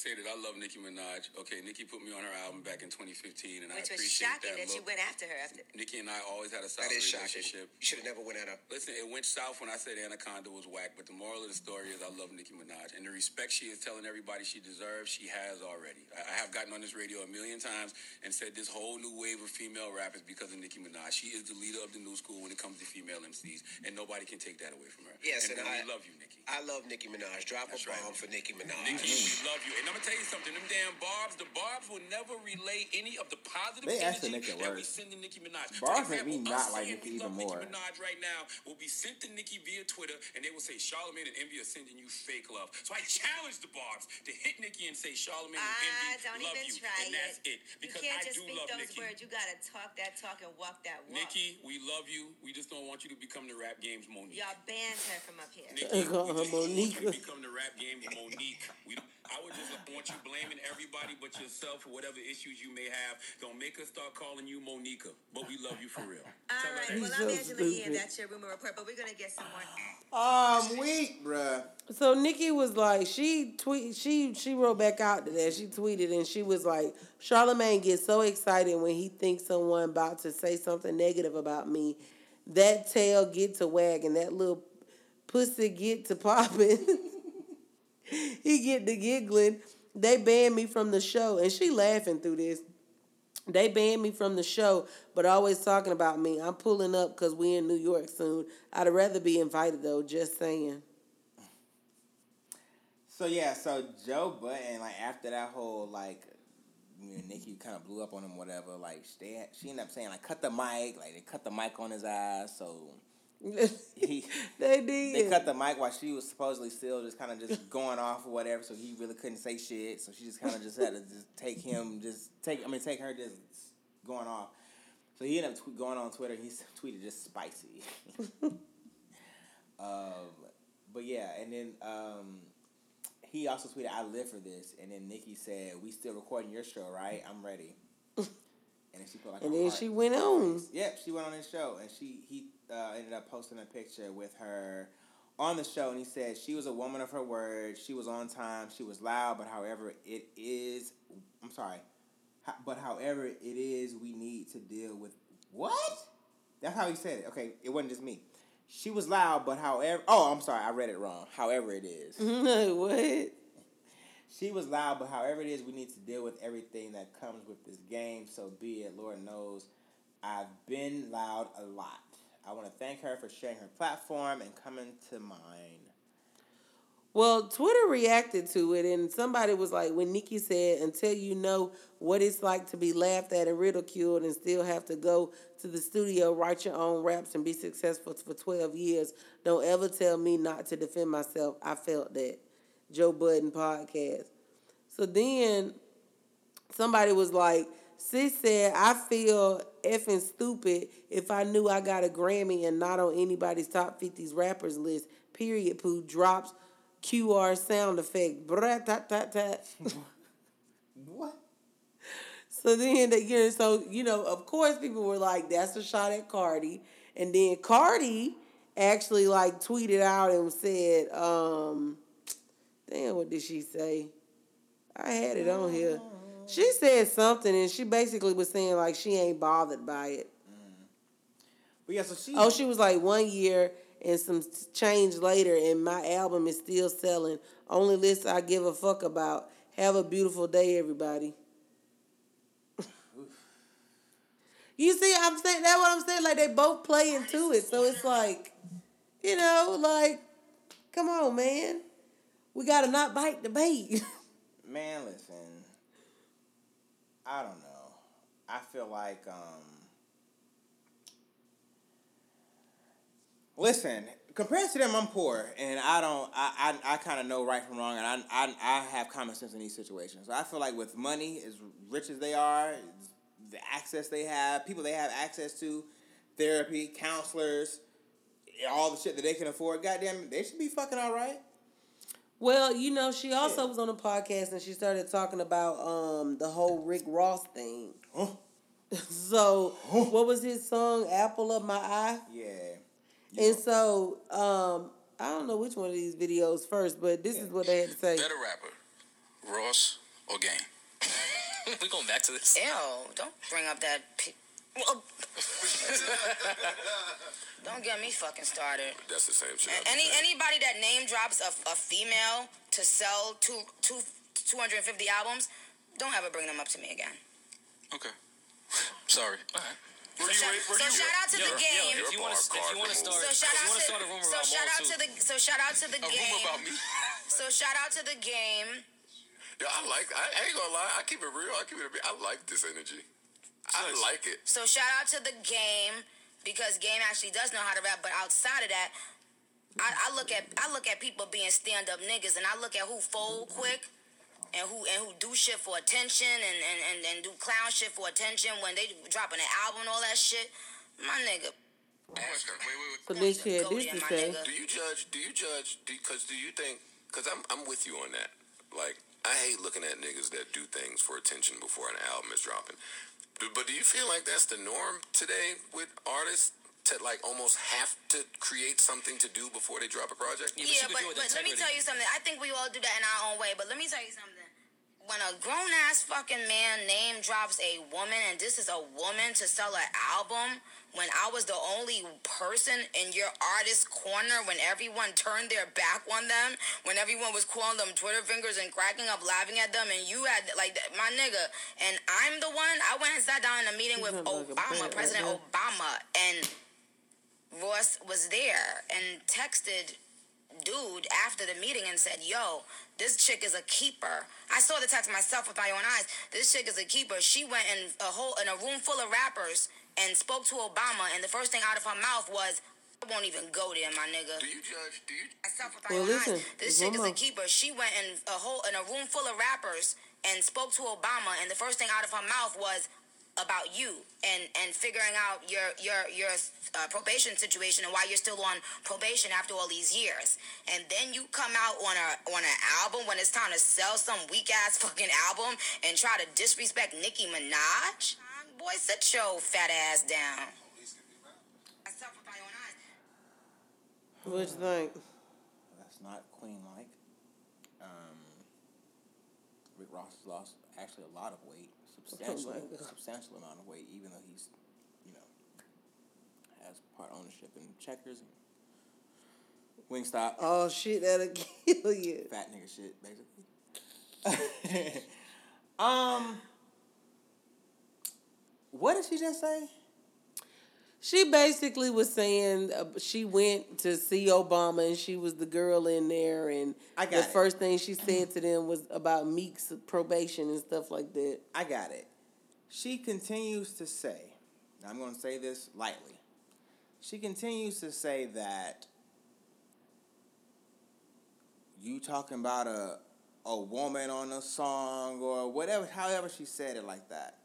Say that I love Nicki Minaj. Okay, Nicki put me on her album back in 2015, and I Which was appreciate shocking that, that. you look. went after her after. Nicki and I always had a solid That is shocking. relationship. You should have never went at her. Listen, it went south when I said Anaconda was whack, but the moral of the story is I love Nicki Minaj. And the respect she is telling everybody she deserves, she has already. I, I have gotten on this radio a million times and said this whole new wave of female rap is because of Nicki Minaj. She is the leader of the new school when it comes to female MCs, and nobody can take that away from her. Yes, and, and we I- love you, Nicki. I love Nicki Minaj. Drop That's a right. bomb for Nicki Minaj. Nicki, we love you. And I'm gonna tell you something. Them damn barbs, the barbs will never relay any of the positive They actually energy make it that we worse. send to Nicki Minaj. Barbs For make me not like saying Nicki even love more. Nicki Minaj right now will be sent to Nicki via Twitter, and they will say Charlemagne and Envy are sending you fake love. So I challenge the barbs to hit Nicki and say Charlemagne and Ah, Envy don't love even you, try and that's it. it. Because you can't I just do speak love those Nicki. words. You gotta talk that talk and walk that walk. Nicki, we love you. We just don't want you to become the rap game's Mo'Nique. Y'all banned her from up here. Nicki, Call we her just don't want you to Monica. become the rap game's Mo'Nique. We don't, I would just want you blaming everybody but yourself for whatever issues you may have. Don't make us start calling you Monica, but we love you for real. All Tell right. Well, so I'm Angela Yee, stupid. and that's your rumor report. But we're gonna get some more. Oh, I'm weak, bruh. So Nicki was like, she tweet, she she wrote back out to that. She tweeted and she was like, Charlemagne gets so excited when he thinks someone about to say something negative about me. That tail get to wagging, that little pussy get to popping. he get to giggling. They banned me from the show, and she laughing through this. They banned me from the show, but always talking about me. I'm pulling up because we in New York soon. I'd rather be invited though. Just saying. So yeah, so Joe Budden, like after that whole like, you know, Nicki kind of blew up on him, whatever. Like had- she ended up saying like, cut the mic, like they cut the mic on his ass. So he, they did. they cut the mic while she was supposedly still just kind of just going off or whatever. So he really couldn't say shit. So she just kind of just had to just take him, just take. I mean, take her just going off. So he ended up going on Twitter. He tweeted just spicy. um, but yeah, and then um, he also tweeted, "I live for this." And then Nicki said, "We still recording your show, right? I'm ready." and then she put like, and then heart. she went on. Yep, she went on his show, and she he uh, ended up posting a picture with her on the show, and he said she was a woman of her word. She was on time. She was loud, but however it is, I'm sorry, but however it is, we need to deal with what? That's how he said it. Okay, it wasn't just me. She was loud, but however, oh, I'm sorry, I read it wrong. However it is. what? She was loud, but however it is, we need to deal with everything that comes with this game. So be it. Lord knows, I've been loud a lot. I want to thank her for sharing her platform and coming to mine. Well, Twitter reacted to it, and somebody was like, when Nicki said, until you know what it's like to be laughed at and ridiculed and still have to go to the studio, write your own raps, and be successful for 12 years, don't ever tell me not to defend myself. I felt that. Joe Budden podcast. So then somebody was like, Sis said, I feel effing stupid if I knew I got a Grammy and not on anybody's top 50s rappers list. Period. Pooh drops QR sound effect. Brat tat tat tat. What? So then, they, you know, so you know, of course, people were like, "That's a shot at Cardi," and then Cardi actually like tweeted out and said, um, "Damn, what did she say?" I had it on here. She said something, and she basically was saying like she ain't bothered by it. Mm. But yeah, so she. Oh, she was like one year and some change later, and my album is still selling. Only list I give a fuck about. Have a beautiful day, everybody. you see, I'm saying that's what I'm saying. Like they both play into it, so it's like, you know, like, come on, man. We gotta not bite the bait. Man, listen. I don't know. I feel like um Listen, compared to them, I'm poor, and I don't. I I, I kind of know right from wrong, and I, I I have common sense in these situations. So I feel like with money, as rich as they are, the access they have, people they have access to, therapy, counselors, all the shit that they can afford. Goddamn, they should be fucking all right. Well, you know, she also was on a podcast and she started talking about um the whole Rick Ross thing. Huh? So, what was his song? Apple of My Eye. Yeah. And so, um, I don't know which one of these videos first, but this is what they had to say. Better rapper, Ross or Game? We're going back to this. Ew, don't bring up that. P- well, don't get me fucking started. That's the same shit. Any anybody that name drops a, a female to sell two, two, 250 albums, don't ever bring them up to me again. Okay. Sorry. All right. Where So, you, shout, where, where so you, shout out to the game. yo, if you want to, if you want to start, so shout you out want to to start a rumor so about shout Maul out to the so shout out to the a game. about me? So shout out to the game. Yeah, I like. I, I ain't gonna lie. I keep it real. I keep it. a bit- I like this energy. I Nice. like it. So shout out to the game because game actually does know how to rap. But outside of that, I, I look at I look at people being stand up niggas, and I look at who fold quick. And who and who do shit for attention and, and, and, and do clown shit for attention when they dropping an album and all that shit. My nigga. Cody this and to say. Do you judge? Do you judge? Because do, you think? Because I'm I'm with you on that. Like I hate looking at niggas that do things for attention before an album is dropping. Do- But do you feel like that's the norm today with artists to like almost have to create something to do before they drop a project? Yeah, Yeah, but, but, you could do it but let me tell you something. I think we all do that in our own way. But let me tell you something. When a grown ass fucking man name drops a woman, and this is a woman to sell an album, when I was the only person in your artist corner, when everyone turned their back on them, when everyone was calling them Twitter fingers and cracking up, laughing at them, and you had like my nigga, and I'm the one. I went and sat down in a meeting with sound like a Obama, right President. Obama, and Ross was there and texted dude after the meeting and said, "Yo, this chick is a keeper." I saw the text myself with my own eyes. This chick is a keeper. She went in a whole in a room full of rappers and spoke to Obama, and the first thing out of her mouth was, "I won't even go there, my nigga." Do you judge? Do you? myself with Well, own listen, eyes. This chick is a keeper. She went in a whole in a room full of rappers and spoke to Obama, and the first thing out of her mouth was about you and and figuring out your your your uh, probation situation and why you're still on probation after all these years. And then you come out on a on an album when it's time to sell some weak ass fucking album and try to disrespect Nicki Minaj. Boy, sit your fat ass down. Myself with my own eyes. What you think? That's not queen like. Um, Rick Ross has lost actually a lot of weight, substantial, Oh substantial amount of weight, even though he's, you know, has part ownership in Checkers and Wingstop. Oh shit, that'll kill you. fat nigga shit, basically. um, what did she just say? She basically was saying uh, she went to see Obama and she was the girl in there, and I got the it. first thing she said to them was about Meek's probation and stuff like that. I got it. She continues to say, I'm going to say this lightly. She continues to say that you talking about a a woman on a song or whatever, however she said it like that.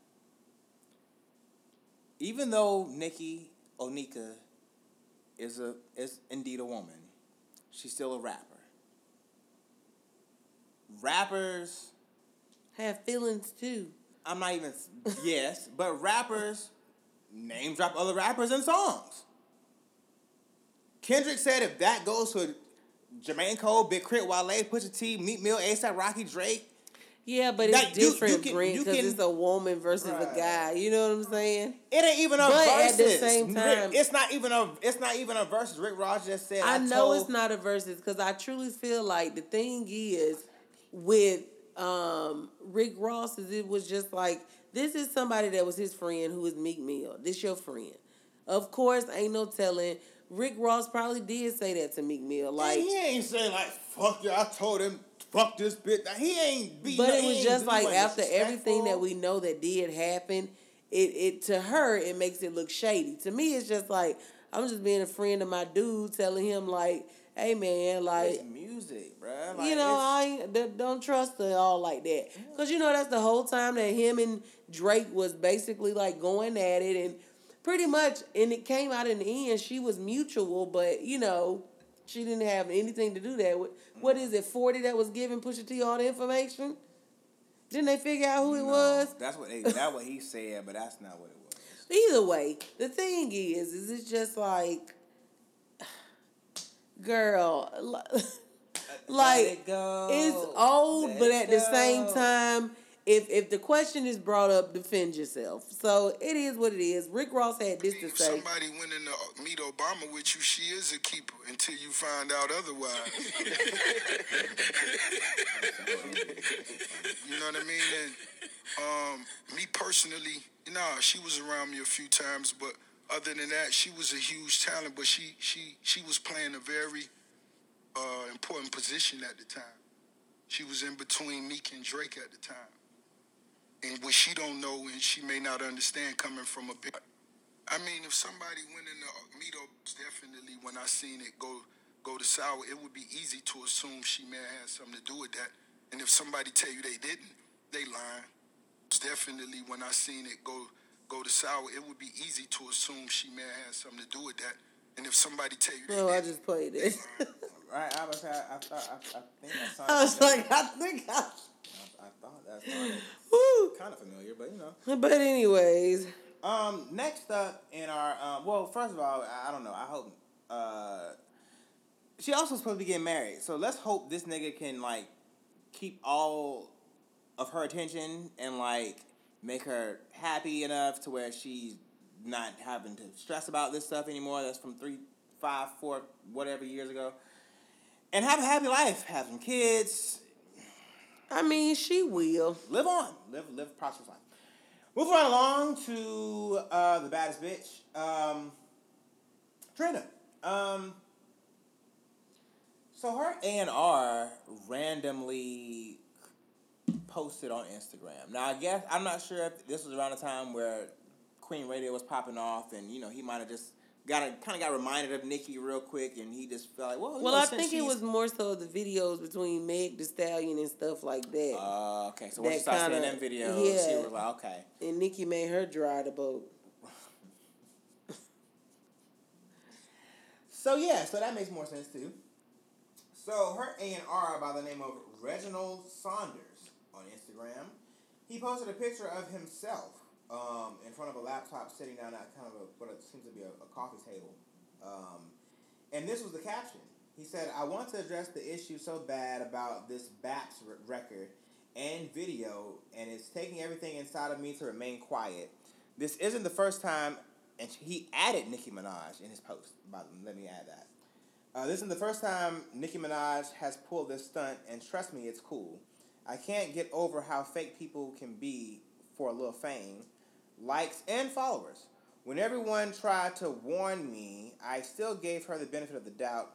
Even though Nicki Onika is a is indeed a woman, she's still a rapper. Rappers Have feelings too. I'm not even yes, but rappers name drop other rappers in songs. Kendrick said if that goes to Jermaine Cole, Big K.R.I.T., Wale, Pusha T, Meek Mill, ASAP, Rocky, Drake. Yeah, but it's That- you- you different, can- Brent, because it's a woman versus Right. a guy. You know what I'm saying? It ain't even a But at the same Rick- time- it's not even a. It's not even a versus. Rick Ross just said. I, I, know told, it's not a versus because I truly feel like the thing is with um, Rick Ross is it was just like this is somebody that was his friend who is Meek Mill. This your friend. Of course, ain't no telling. Rick Ross probably did say that to Meek Mill. Like, he ain't saying like fuck you. I told him fuck this bitch. He ain't be. but it was just like after everything that we know that did happen, it it to her it makes it look shady. To me, it's just like I'm just being a friend of my dude, telling him like, hey man, like It's music, bro. Like, you know, I ain't, don't- trust her all like that. Cause you know that's the whole time that him and Drake was basically like going at it, and pretty much, and it came out in the end. She was mutual, but you know, she didn't have anything to do that with. What is it? Forty that was giving Pusha T all the information. Didn't they figure out who it No, was? That's what they, that's what he said, but that's not what it was. Either way, the thing is, is it's just like, girl, like it's old, Let but at the same time, if if the question is brought up, defend yourself. So it is what it is. Rick Ross had this to say. somebody went in to meet Obama with you, she is a keeper until you find out otherwise. you know what I mean? And um, me personally, nah, she was around me a few times, but other than that, she was a huge talent. But she she she was playing a very uh, important position at the time. She was in between Meek and Drake at the time. And what she don't know and she may not understand coming from a big I mean, if somebody went in the meetup, definitely when I seen it go go to sour, it would be easy to assume she may have had something to do with that. And if somebody tell you they didn't, they lying. It's Definitely when I seen it go go to sour, it would be easy to assume she may have had something to do with that. And if somebody tell you they Oh, I didn't, just played it. Right, I was. I, I thought. I, I think I saw. I was like, I think I. Woo. kind of familiar, but you know. But anyways, Um, next up in our um, well, first of all, I, I don't know. I hope uh, she also supposed to be getting married. So let's hope this nigga can like keep all of her attention and like make her happy enough to where she's not having to stress about this stuff anymore. That's from three, five, four, whatever years ago. And have a happy life, have some kids, I mean, she will. live on, live live prosperous life. Moving right along to uh, the baddest bitch, um, Trina. Um, so her A and R randomly posted on Instagram. Now I guess I'm not sure if this was around the time where Queen Radio was popping off, and you know he might have just got kind of got reminded of Nicki real quick, and he just felt like, well, you Well, know, I think it was more so the videos between Meg The Stallion and stuff like that. Uh, okay, so when she that started seeing them videos, she was like, okay. and Nicki made her dry the boat. So yeah, so that makes more sense too. So her A and R by the name of Reginald Saunders on Instagram. He posted a picture of himself um, in front of a laptop sitting down at kind of a what it seems to be a, a coffee table. Um, and this was the caption. He said, I want to address the issue so bad about this BAPS record and video, and it's taking everything inside of me to remain quiet. This isn't the first time, and he added Nicki Minaj in his post. But let me add that. Uh, this isn't the first time Nicki Minaj has pulled this stunt, and trust me, it's cool. I can't get over how fake people can be for a little fame, likes, and followers. When everyone tried to warn me, I still gave her the benefit of the doubt.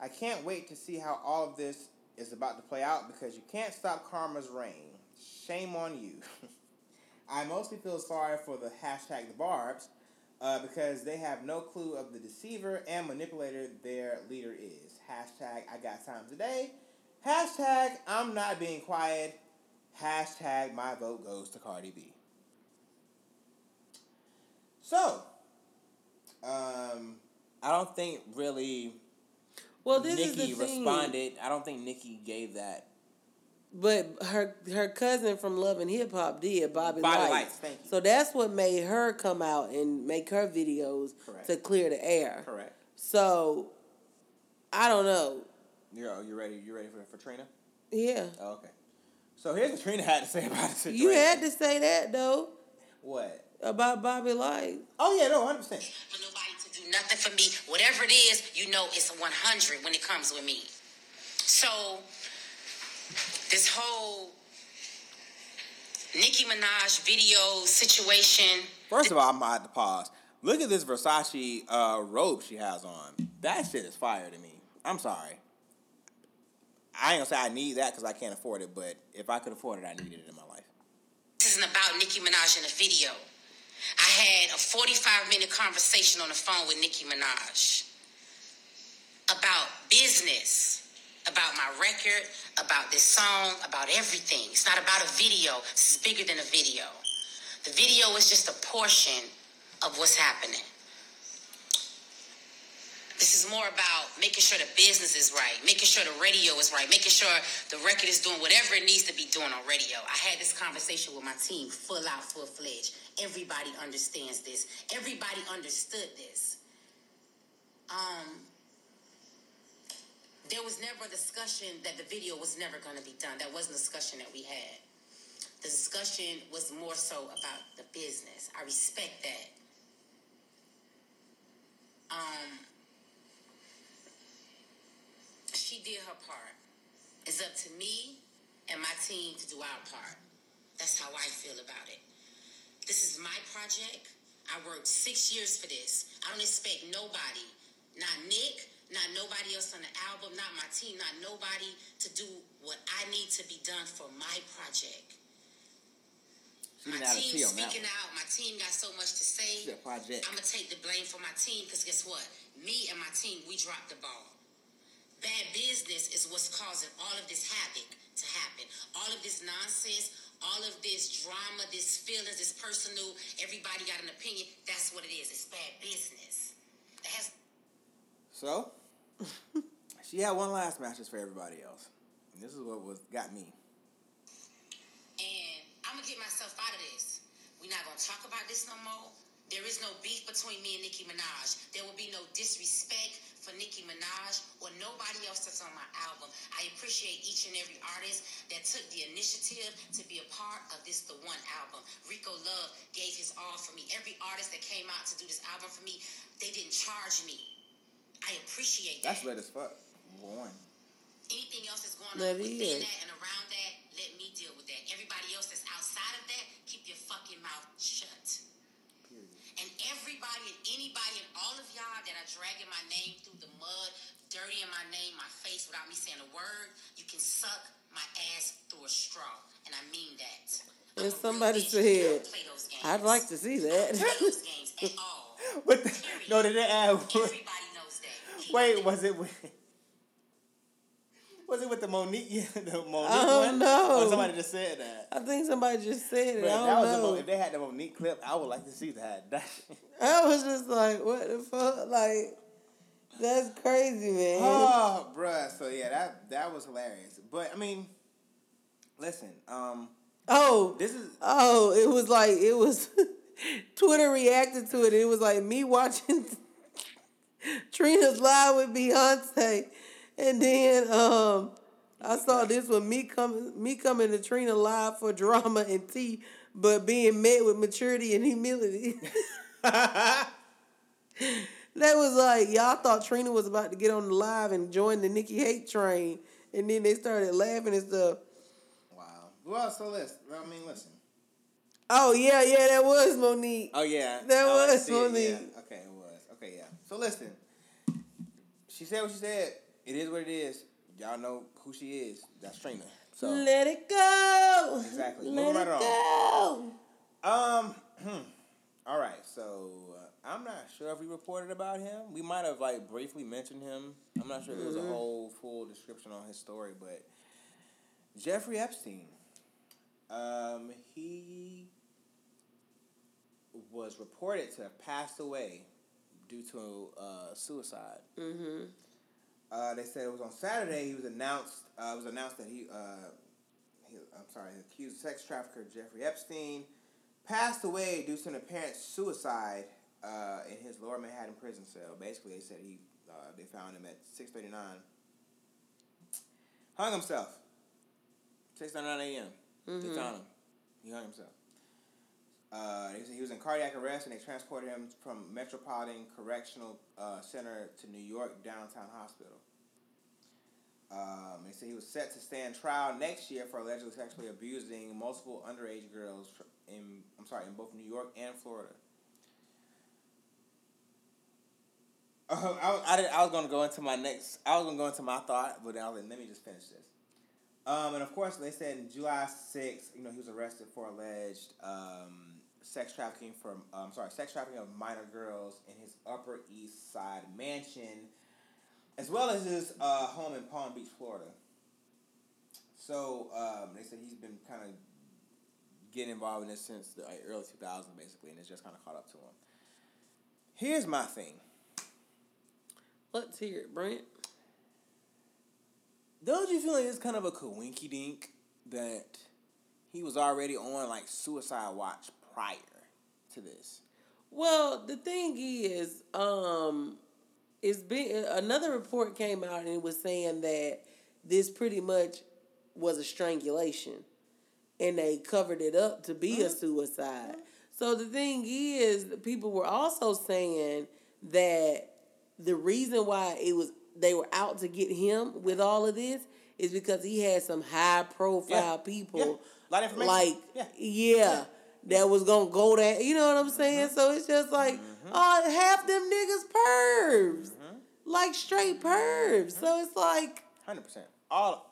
I can't wait to see how all of this is about to play out because you can't stop karma's reign. Shame on you. I mostly feel sorry for the hashtag the Barbs uh, because they have no clue of the deceiver and manipulator their leader is. Hashtag I got time today. Hashtag I'm not being quiet. Hashtag my vote goes to Cardi B. So, um, I don't think really Well, this is Nicki the thing. responded. I don't think Nicki gave that. But her her cousin from Love and Hip Hop did Bobby, Bobby Lytes. Lytes, thank you. So that's what made her come out and make her videos Correct. to clear the air. Correct. So I don't know. You're oh, you ready? You ready for for Trina? Yeah, Oh, okay. So here's what Trina had to say about the situation. you had to say that though what? About Bobby Lytes. Oh yeah, no, I understand. for nobody to do nothing for me. Whatever it is, you know it's a 100 when it comes with me. So, this whole Nicki Minaj video situation. First of all, I'm gonna to pause. Look at this Versace uh, robe she has on. That shit is fire to me. I'm sorry. I ain't gonna say I need that because I can't afford it, but if I could afford it, I needed it in my life. This isn't about Nicki Minaj in a video. I had a 45 minute conversation on the phone with Nicki Minaj about business, about my record, about this song, about everything. It's not about a video. This is bigger than a video. The video is just a portion of what's happening. This is more about making sure the business is right, making sure the radio is right, making sure the record is doing whatever it needs to be doing on radio. I had this conversation with my team, full out, full fledged. Everybody understands this. Everybody understood this. Um, there was never a discussion that the video was never going to be done. That wasn't a discussion that we had. The discussion was more so about the business. I respect that. Um, she did her part. It's up to me and my team to do our part. That's how I feel about it. This is my project. I worked six years for this. I don't expect nobody, not Nick, not nobody else on the album, not my team, not nobody to do what I need to be done for my project. She My didn't have a team T on that speaking out. My team got so much to say. I'm gonna take the blame for my team because guess what? Me and my team, we dropped the ball. Bad business is what's causing all of this havoc to happen. All of this nonsense, all of this drama, this feelings, this personal. Everybody got an opinion. That's what it is. It's bad business. That has So she had one last matches for everybody else. And this is what was got me. and I'm gonna get myself out of this. We're not gonna talk about this no more. There is no beef between me and Nicki Minaj. There will be no disrespect for Nicki Minaj or nobody else that's on my album. I appreciate each and every artist that took the initiative to be a part of this The One album. Rico Love gave his all for me. Every artist that came out to do this album for me, they didn't charge me. I appreciate that. That's red as fuck. One. Anything else that's going That on within is. that and around that, let me deal with that. Everybody else that's outside of that, keep your fucking mouth shut. Everybody and anybody and all of y'all that are dragging my name through the mud, dirtying my name, my face without me saying a word, you can suck my ass through a straw. And I mean that. And somebody. said, I'd like to see that. play those games at all. What? The, no, did they add? Everybody knows that. Wait, was it with? Was it with the Mo'Nique? Yeah, the Mo'Nique I don't one? know. Or somebody just said that. I think somebody just said it. If, I that don't the Mo- if they had the Mo'Nique clip, I would like to see that. I was just like, what the fuck? Like, that's crazy, man. Oh, bruh. So yeah, that that was hilarious. But I mean, listen. Um, Oh, this is oh, it was like it was. Twitter reacted to it. It was like me watching Trina's live with Beyonce, and then um, I saw this one me coming me coming to Trina live for drama and tea, but being met with maturity and humility. that was like y'all thought Trina was about to get on the live and join the Nicki hate train, and then they started laughing and stuff. wow. Well, so listen. I mean, listen. Oh yeah, yeah, that was Mo'Nique. Oh yeah, That Oh, was Mo'Nique. Yeah. Okay, it was. Okay, yeah. So listen, she said what she said. It is what it is. Y'all know who she is. That's Trina. So Let it go. Exactly. Let Moving it right go. Um. all right. So uh, I'm not sure if we reported about him. We might have like briefly mentioned him. I'm not sure if there was a whole full description on his story, but Jeffrey Epstein. Um, he was reported to have passed away due to uh, suicide. Mm-hmm. Uh, they said it was on Saturday. He was announced. Uh, it was announced that he, uh, he, I'm sorry, accused sex trafficker Jeffrey Epstein passed away due to an apparent suicide uh, in his Lower Manhattan prison cell. Basically, they said he, uh, they found him at six thirty nine. Hung himself. Six thirty nine a.m. They found him. He hung himself. Uh, he, was, he was in cardiac arrest, and they transported him from Metropolitan Correctional uh, Center to New York Downtown Hospital. Um, they said he was set to stand trial next year for allegedly sexually abusing multiple underage girls in I'm sorry in both New York and Florida. Uh, I, I, did, I was going to go into my next. I was to go into my thought, but I was like, let me just finish this. Um, and of course, they said in July 6th, you know, he was arrested for alleged um, sex trafficking from, um, sorry, sex trafficking of minor girls in his Upper East Side mansion, as well as his uh, home in Palm Beach, Florida. So um, they said he's been kind of getting involved in this since the early 2000s, basically, and it's just kind of caught up to him. Here's my thing. Let's hear it, Brent. Don't you feel like it's kind of a coinky dink that he was already on like suicide watch prior to this? Well, the thing is, um, it's been uh, another report came out and it was saying that this pretty much was a strangulation, and they covered it up to be a mm-hmm. suicide. Mm-hmm. So the thing is, people were also saying that the reason why it was they were out to get him with all of this is because he had some high profile Yeah. people Yeah. Lot of information. like Yeah. yeah, that was gonna go there. You know what I'm saying? Mm-hmm. So it's just like, oh, half them niggas pervs, mm-hmm. like straight pervs. So it's like, Hundred percent. All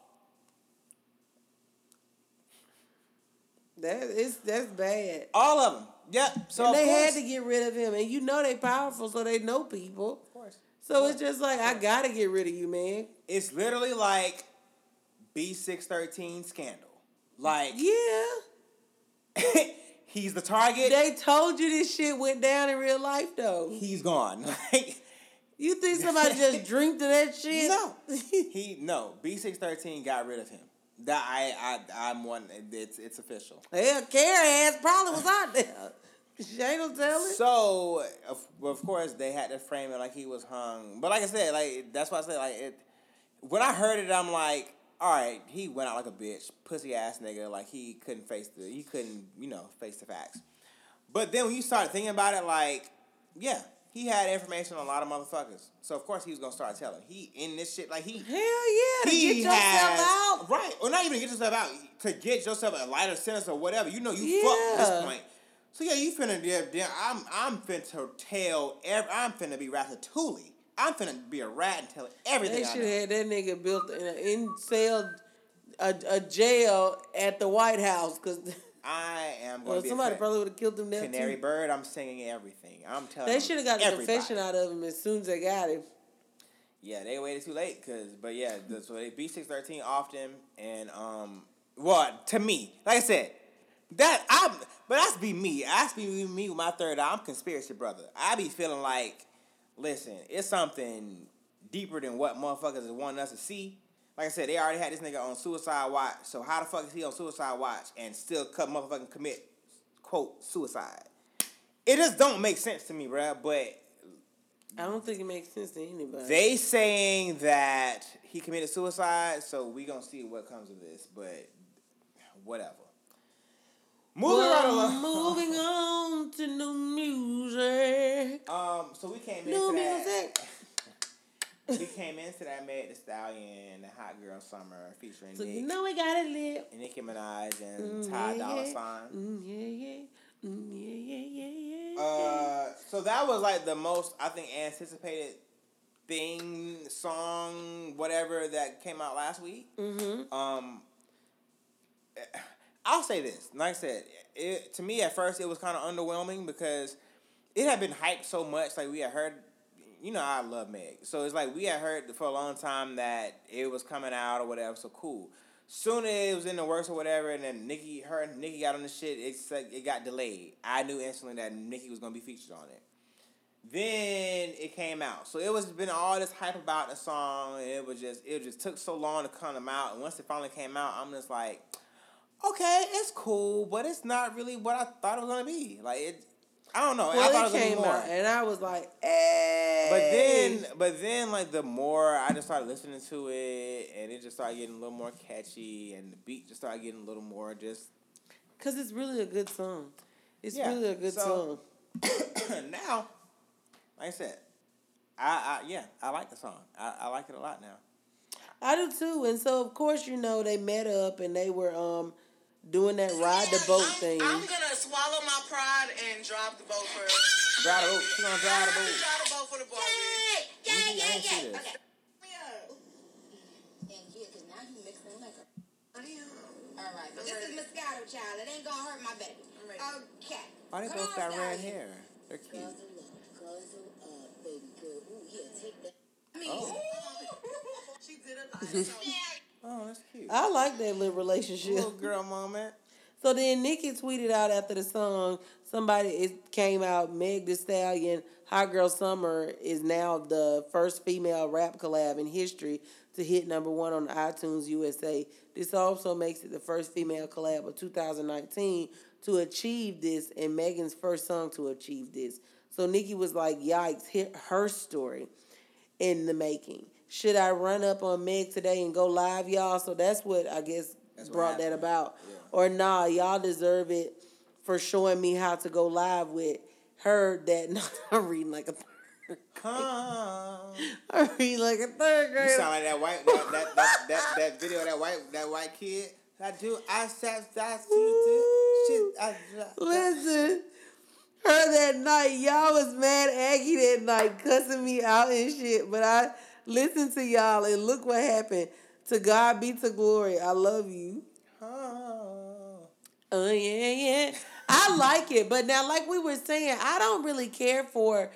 that is that's bad. all of them. Yep. So and they course, had to get rid of him, and you know they powerful, so they know people. Of course. So it's just like I gotta get rid of you, man. It's literally like B six thirteen scandal. Like Yeah, he's the target. they told you this shit went down in real life, though. he's gone. Like You think somebody just dreamed of that shit? no, he no B six thirteen got rid of him. That I I I'm one. It's it's official. Hell, Carrie ass probably was out there. She ain't gonna tell it. So of, of course they had to frame it like he was hung. But like I said, like that's why I said like it. When I heard it, I'm like, all right, he went out like a bitch, pussy ass nigga. Like he couldn't face the, he couldn't, you know, face the facts. But then when you start thinking about it, like, yeah, he had information on a lot of motherfuckers. So of course he was gonna start telling. He in this shit like he. Hell yeah, he get yourself has- out. right? Or not even get yourself out to get yourself a lighter sentence or whatever. You know, you fucked Yeah. this point. So yeah, you finna yeah, yeah, I'm I'm finna tell every, I'm finna be Ratatouille. I'm finna be a rat and tell everything. They should have had that nigga built in a in cell a, a jail at the White House because I am going be somebody a probably would have killed him there canary too. bird. I'm singing everything. I'm telling. They should have got the everybody. confession out of him as soon as they got him. Yeah, they waited too late because, but yeah, so they B six thirteen often and um, well to me, like I said, that I'm, but that's be me. That's be me with my third eye. I'm conspiracy brother. I be feeling like, listen, it's something deeper than what motherfuckers is wanting us to see. Like I said, they already had this nigga on suicide watch. So how the fuck is he on suicide watch and still cut motherfucking commit quote suicide? It just don't make sense to me, bruh. But I don't think it makes sense to anybody. they saying that he committed suicide, so we gonna see what comes of this. But whatever. Moving right along. moving on to new music. Um, so we came New into that. music. We came into that Meg The Stallion, the Hot Girl Summer featuring So Nick, you know we got it lit. Nicki Minaj and Mm, Ty yeah, Dolla yeah. Sign. Mm, yeah, yeah. Mm, yeah, yeah, yeah, yeah. Uh, so that was like the most I think anticipated thing, song, whatever that came out last week. mm-hmm. Um, I'll say this. Like I said, it to me at first it was kind of underwhelming because it had been hyped so much. Like we had heard, you know, I love Meg, so it's like we had heard for a long time that it was coming out or whatever. So cool. Soon as it was in the works or whatever, and then Nicki, her Nicki got on the shit. It's like it got delayed. I knew instantly that Nicki was gonna be featured on it. Then it came out. So it was been all this hype about the song. And it was just it just took so long to come out. And once it finally came out, I'm just like, okay, it's cool, but it's not really what I thought it was gonna be. Like it, I don't know. I thought Well, it it was came more. out, and I was like, hey. But then, but then, like the more I just started listening to it, and it just started getting a little more catchy, and the beat just started getting a little more just. Because it's really a good song. It's Yeah, really a good so- song. now, like I said, I, I yeah, I like the song. I, I like it a lot now. I do too. And so, of course, you know, they met up and they were um doing that ride the boat thing. I'm gonna swallow my pride and drop the boat first. Drive the boat. She gonna drive the boat. Drive the boat for the boy. Yay! Let me Yay, see- I yay, ain't see yay. this. Okay. Yeah. And yeah, because now you mixing liquor. All right, but this is Moscato, child. It ain't gonna hurt my baby. I'm ready. Okay. Why they Come both on, got red hair? They're cute. Guzzle up, guzzle up, baby girl. Ooh, yeah, take that. I mean, Oh. She did a lot. Oh, that's cute. I like that little relationship. Little girl moment. So then Nicki tweeted out after the song, somebody it came out, Meg The Stallion, Hot Girl Summer is now the first female rap collab in history to hit number one on iTunes USA. This also makes it the first female collab of 2019 to achieve this and Megan's first song to achieve this. So Nicki was like, yikes, hit her story in the making. Should I run up on Meg today and go live, y'all? So that's what I guess That's brought that about. Yeah. Or nah, y'all deserve it for showing me how to go live with her that I'm reading like a third. Come. I'm reading like a third You sound like that white that that, that, that, that video that white that white kid. I do. I said that's shit. I, Listen, her that night, y'all was mad Aggie that night, cussing me out and shit. But I listened to y'all and look what happened. To God be to glory. I love you. Oh. Oh yeah, yeah. I like it, but now, like we were saying, I don't really care for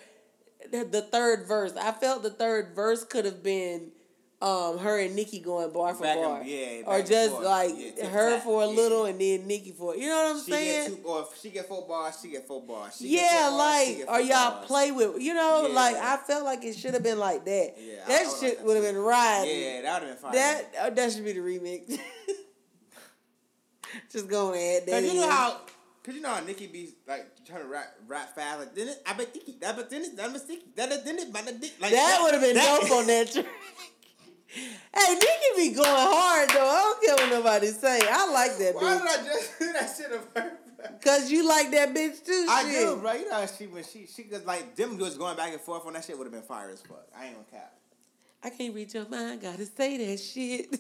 the, the third verse. I felt the third verse could have been um her and Nicki going bar for Back and- bar, yeah, or just like Yeah, her tat, for a yeah. little and then Nicki for you know what I'm She saying? get two, or if she get four bars, she get four bars. She get yeah, bars, like get or y'all bars. play with you know, Yeah. like I felt like it should have been like that. Yeah, I that like shit would have been riding. Yeah, that would have been fine. That uh, that should be the remix. Just gonna add that. Cause you know how, cause you know how Nicki be like trying to rap, rap fast. Like then it, I bet Nicki, that but then it, that Nicki, that then it, but then it, like that would have been dope on that track. Hey, Nicki be going hard though. I don't care what nobody say. I like that bitch. Why did. I just do that shit of her? Cause you like that bitch too. I shit. do, bro. You know how she when she she could like them dudes going back and forth on that shit would have been fire as fuck. I ain't gonna cap. I can't read your mind. Gotta say that shit.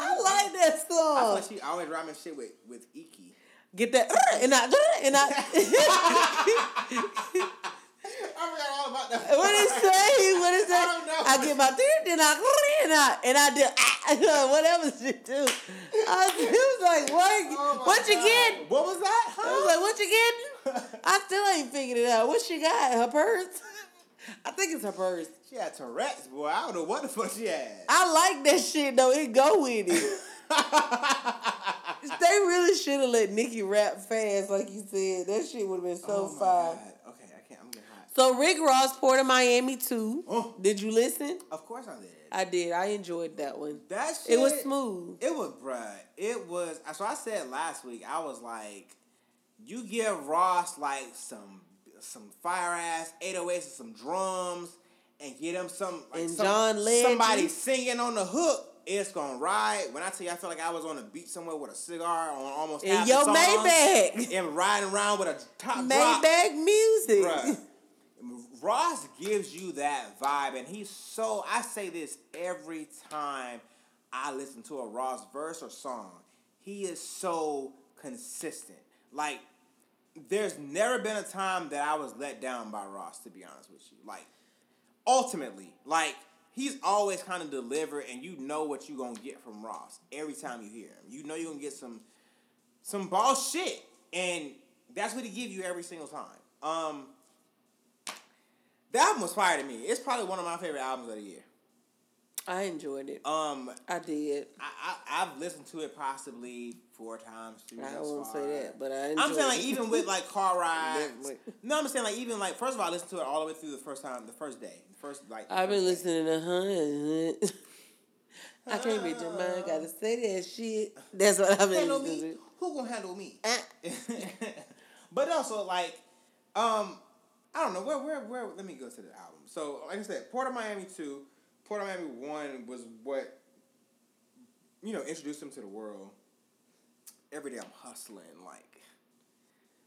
I like that song. I like she always rhyming shit with with Iki. Get that uh, and I and I. I forgot all about that. what it say? What it say? I don't know. I get my thing, then I and I and I do ah, whatever shit do. I was, it was like what? Oh what you God. getting? What was that? I was like, what you getting? I still ain't figured it out. What she got? Her purse? I think it's her purse. She had Tourette's, boy. I don't know what the fuck she had. I like that shit though. It go with it. they really should have let Nicki rap fast, like you said. That shit would have been so oh fire. God. Okay, I can't. I'm getting hot. So Rick Ross, Port of Miami too. Oh. Did you listen? Of course I did. I did. I enjoyed that one. That shit. It was smooth. It was, bruh. It was. Uh, so I said last week. I was like, you give Ross like some some fire ass 808s and some drums, and get him some like And some- John Legend. somebody singing on the hook. It's gonna ride. When I tell you, I feel like I was on a beach somewhere with a cigar on almost half And the your Maybach. and riding around with a top drop. Maybach music. Bruh. Ross gives you that vibe, and he's so. I say this every time I listen to a Ross verse or song. He is so consistent. Like, there's never been a time that I was let down by Ross, to be honest with you. Like, ultimately, like, he's always kind of delivered, and you know what you're going to get from Ross every time you hear him. You know you're going to get some some ball shit, and that's what he give you every single time. Um, the album was fire to me. It's probably one of my favorite albums of the year. I enjoyed it. Um, I did. I, I I've listened to it possibly four times. Through I won't far. say that, but I enjoyed I'm saying like it. even with like car rides. No, I'm saying like even like first of all, I listened to it all the way through the first time, the first day, the first like. the I've been first day. listening to Hunt. I can't read your mind. Gotta say that shit. That's what I've been listening to. Who gonna handle me? Ah. but also like, um, I don't know where where where. Let me go to the album. So like I said, Port of Miami two, Port of Miami one was what you know introduced him to the world. Every day I'm hustling like.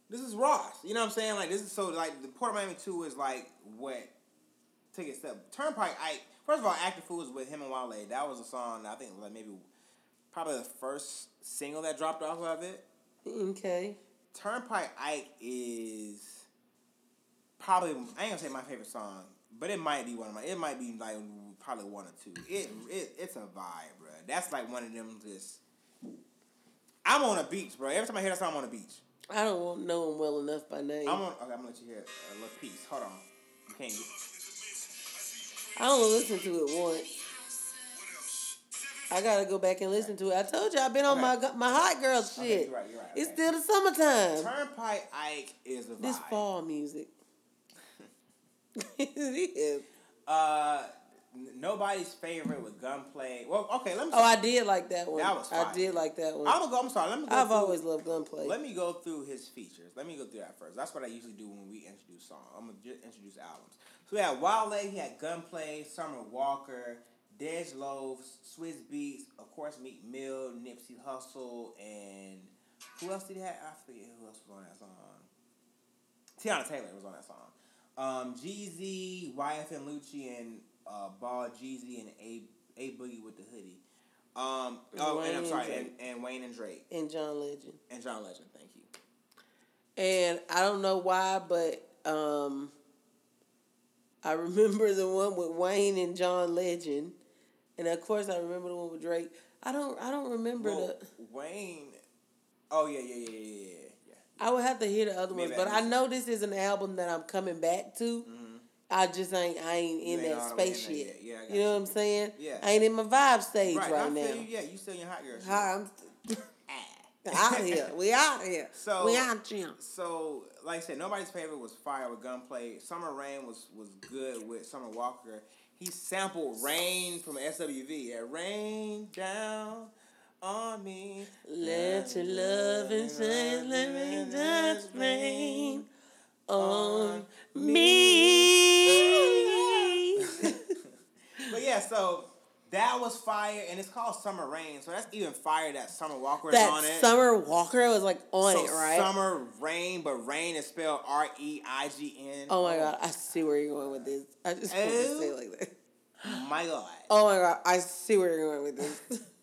This is Ross. You know what I'm saying? Like this is so like the Port of Miami two is like what take a step. Turnpike Ike. First of all, Active Fools with him and Wale. That was a song I think like maybe probably the first single that dropped off of it. Mm, okay. Turnpike Ike is probably I ain't gonna say my favorite song, but it might be one of my. It might be like probably one or two. It it it's a vibe, bro. That's like one of them just. I'm on a beach, bro. Every time I hear that song, I'm on a beach. I don't know him well enough by name. I'm on. Okay, I'm gonna let you hear uh, a little piece. Hold on. You can't. Get, I only listened to it once. I gotta go back and listen to it. I told you I've been on my my hot girl shit. Okay, you're right, you're right, It's still the summertime. Turnpike Ike is a vibe. This fall music. It is. Uh, nobody's favorite with gunplay. Well, okay, let me. Oh, I did like that one. That was I did like that one. I'm gonna go. I'm sorry. Let me. Go I've through- always loved gunplay. Let me go through his features. Let me go through that first. That's what I usually do when we introduce songs. I'm gonna just introduce albums. So we had Wale, he had Gunplay, Summer Walker, Dej Loafs, Swizz Beatz, of course Meek Mill, Nipsey Hussle, and who else did he have? I forget who else was on that song. Teyana Taylor was on that song. Um, Jeezy, YFN Lucci, and uh, Ball Jeezy, and A A Boogie with the hoodie. Um, oh, and I'm Wayne sorry, and and, and Wayne and Drake and John Legend. and John Legend. Thank you. And I don't know why, but um, I remember the one with Wayne and John Legend, and of course I remember the one with Drake. I don't. I don't remember Well, the. Wayne. Oh yeah, yeah, yeah, yeah. I would have to hear the other ones, but I know this is an album that I'm coming back to. I just ain't. I ain't in Mm-hmm. ain't that in space yet. Yeah, I you know you. what I'm saying? Yeah. I ain't in my vibe stage Right, right, now. you. Yeah, you still in hot girl. Hi, I'm out here. We out here. So we out here. So, like I said, nobody's favorite was Fire with Gunplay. Summer Rain was was good with Summer Walker. He sampled Rain from SWV. Yeah, Rain down on me. Let your love and shine, let me just rain on me. But yeah, so that was fire, and it's called Summer Rain. So that's even fire that Summer Walker is that on it. Summer Walker was like on so it, right? Summer Rain, but Rain is spelled R E I G N. Oh my god, I see where you're going with this. I just want to say it like that. Oh my God. Oh my god, I see where you're going with this.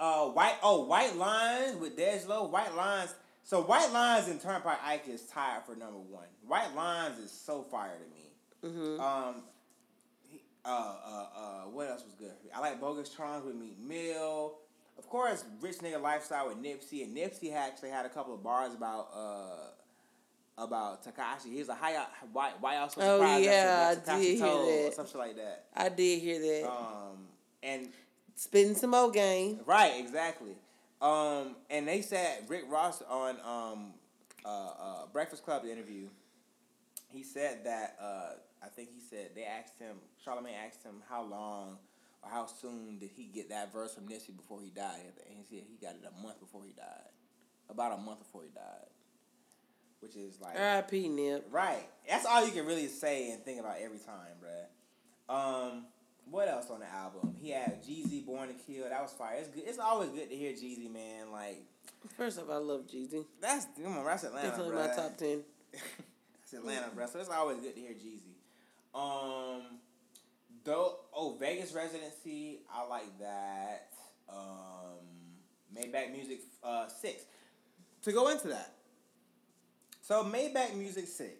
Uh, white. Oh, White Lines with Dej Loaf. White Lines. So White Lines and Turnpike Ike is tied for number one. White Lines is so fire to me. hmm Um, uh, uh, uh, what else was good? I like Bogus Charms with Meek Mill. Of course, Rich Nigga Lifestyle with Nipsey, and Nipsey actually had a couple of bars about uh about Tekashi. He was like, "How why, why y'all so Oh, surprised?" yeah, that I did hear told," or that. some shit like that. I did hear that. Um, and Spitting some more game. Right, exactly. Um, and they said Rick Ross on um, uh, uh, Breakfast Club interview. He said that uh, I think he said they asked him. Charlemagne asked him how long or how soon did he get that verse from Nipsey before he died, and he said he got it a month before he died, about a month before he died, which is like R.I.P. Nip. Right. That's all you can really say and think about every time, bruh. Um, what else on the album? He had Jeezy Born to Kill. That was fire. It's good. It's always good to hear Jeezy, man. Like First off, I love Jeezy. that's come on, that's Atlanta, Definitely my top ten. That's Atlanta, bruh. So it's always good to hear Jeezy. Um, though, oh Vegas residency, I like that. Um, Maybach Music uh six. To go into that, so Maybach Music Six,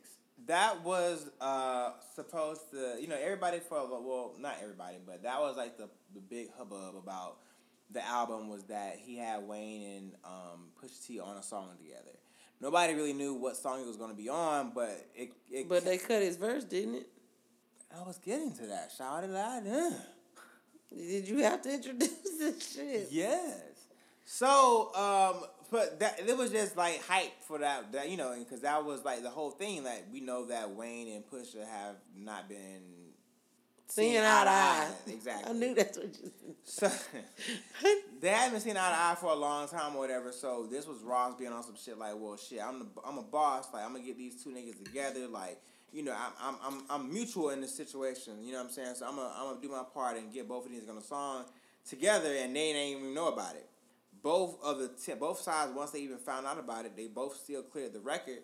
that was uh supposed to, you know, everybody for well, not everybody, but that was like the the big hubbub about the album was that he had Wayne and um Pusha T on a song together. Nobody really knew what song it was going to be on, but it, it But they cut his verse, didn't it? I was getting to that. Shout it out. Yeah. Did you have to introduce this shit? Yes. So, um, but that it was just like hype for that, that you know, because that was like the whole thing. Like we know that Wayne and Pusha have not been Seeing eye to eye. Exactly. I knew that's what you said. So they haven't seen eye to eye for a long time or whatever. So this was Ross being on some shit like, well, shit, I'm the, I'm a boss. Like I'm gonna get these two niggas together. Like you know, I'm I'm I'm, I'm mutual in this situation. You know what I'm saying? So I'm gonna I'm gonna do my part and get both of these on a song together, and they ain't even know about it. Both of the t- both sides, once they even found out about it, they both still cleared the record.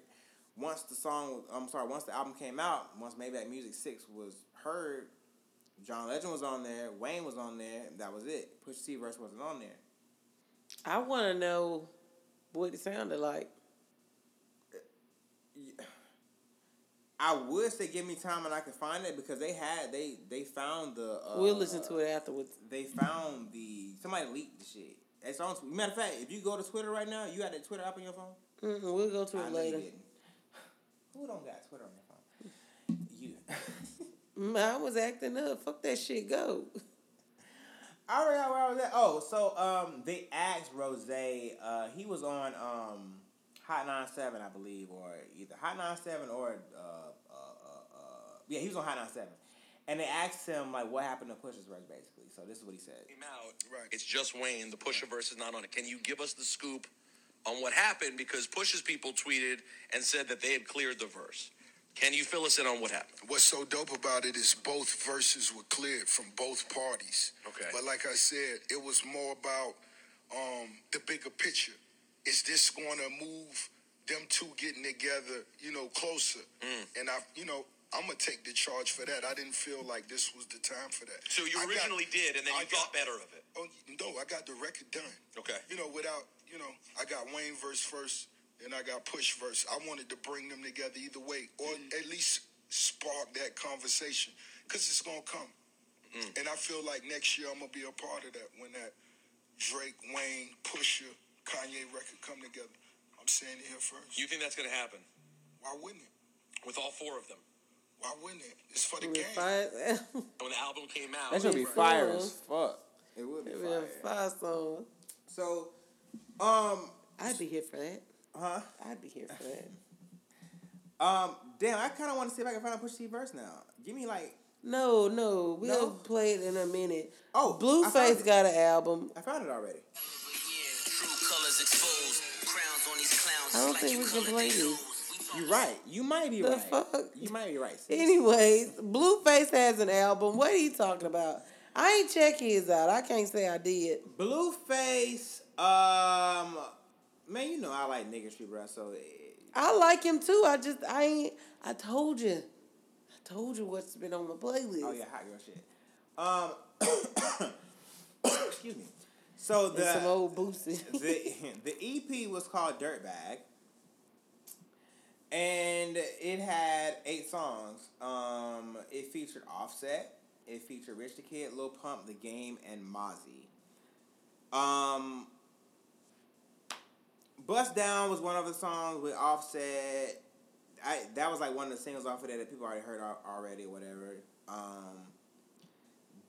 Once the song, I'm sorry, once the album came out, once maybe Maybach Music Six was heard, John Legend was on there, Wayne was on there, and that was it. Push T verse wasn't on there. I want to know what it sounded like. I would say give me time and I can find it because they had they they found the. Uh, we'll listen to it afterwards. They found the somebody leaked the shit. It's on. Matter of fact, if you go to Twitter right now, you got that Twitter app on your phone. Mm-mm, we'll go to it you later. Who don't got Twitter on their phone? You. Mm, I was acting up. Fuck that shit. Go. I forgot where I was at. Oh, so um, they asked Ross. Uh, he was on um, Hot 97, I believe, or either Hot 97 or uh, uh, uh, uh, yeah, he was on Hot 97, and they asked him like what happened to Push's verse, basically. So this is what he said. came out. It's just Wayne. The Pusha verse is not on it. Can you give us the scoop on what happened? Because Push's people tweeted and said that they had cleared the verse. Can you fill us in on what happened? What's so dope about it is both verses were cleared from both parties. Okay. But like I said, it was more about um, the bigger picture. Is this going to move them two getting together, you know, closer? Mm. And I, you know, I'm gonna take the charge for that. I didn't feel like this was the time for that. So you I got- originally did, and then I you thought better of it. Oh no, I got the record done. Okay. You know, without you know, I got Wayne verse first, and I got Push verse. I wanted to bring them together either way, or at least spark that conversation, cause it's gonna come. Mm. And I feel like next year I'm gonna be a part of that when that Drake, Wayne, Pusha, Kanye record come together. I'm saying it here first. You think that's to happen Why wouldn't it? with all four of them? Why wouldn't it? It's for the game. fire- When the album came out, That should be fire as fuck. It would be It'll be fire. a fire song. So, um, I'd be here for that. huh? I'd be here for that. Um, damn, I kind of want to see if I can find a Push T verse now. Give me like, No, no, we'll No? play it in a minute. oh, Blueface got an album. I found it already. was exposed. Crowns on these clowns. I don't think you we can play this. You're right. You might be The right. fuck? You might be right. sis. Anyways, Blueface has an album. What are you talking about? I ain't check his out. I can't say I did. Blueface, um, man, you know I like nigga bro. So eh, I like him too. I just I ain't. I told you. I told you what's been on my playlist. oh yeah, hot girl shit. Um, excuse me. So And some the old Boosie. the the EP was called Dirtbag, and it had eight songs. Um, it featured Offset. It featured Rich the Kid, Lil Pump, The Game, and Mozzy. Um, Bust Down was one of the songs with Offset. I that was like one of the singles off of that that people already heard already, or whatever. Um,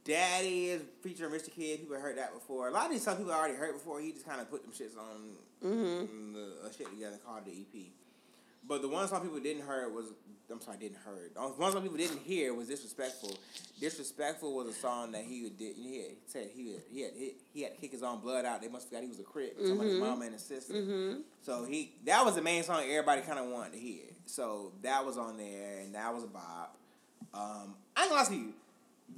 Daddy is featuring Rich the Kid. People heard that before. A lot of these songs people already heard before. He just kind of put them shits on Mhm. the uh, shit together and called it the EP. But the one song people didn't hear was I'm sorry, didn't heard. The one song people didn't hear was disrespectful. Disrespectful was a song that he did. He had said he had, he had he, had to kick his own blood out. They must have forgot he was a crip. Talking about his Mhm. mama and his sister. Mhm. So he that was the main song everybody kind of wanted to hear. So that was on there, and that was a bop. Um, I ain't gonna lie to you.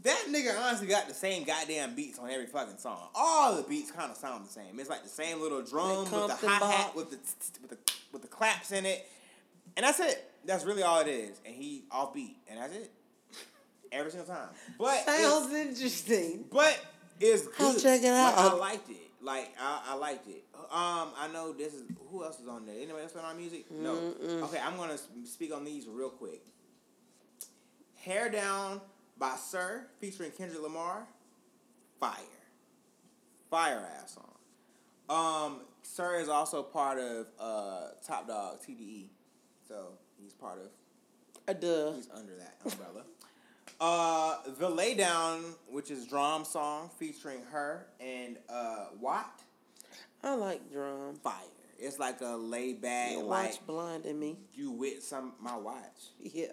That nigga honestly got the same goddamn beats on every fucking song. All the beats kind of sound the same. It's like the same little drum with the hi hat with the with the with the claps in it, and that's it. That's really all it is. And he off beat, and that's it. Every single time. But it's- Sounds interesting. but it's good. I'll check it Like, I liked it. Like I, I liked it. Um, I know this is who else is on there. Anybody else on our music? No. Mm-mm. Okay, I'm gonna speak on these real quick. Hair Down by Sir featuring Kendrick Lamar. Fire. Fire ass song. Um, Sir is also part of uh, Top Dog TDE, so he's part of A duh. He's under that umbrella. Uh, the Laydown, which is drum song featuring her and uh, Watt. I like drum. Fire. It's like a laid back, like watch blinding me. you with some my watch. Yeah.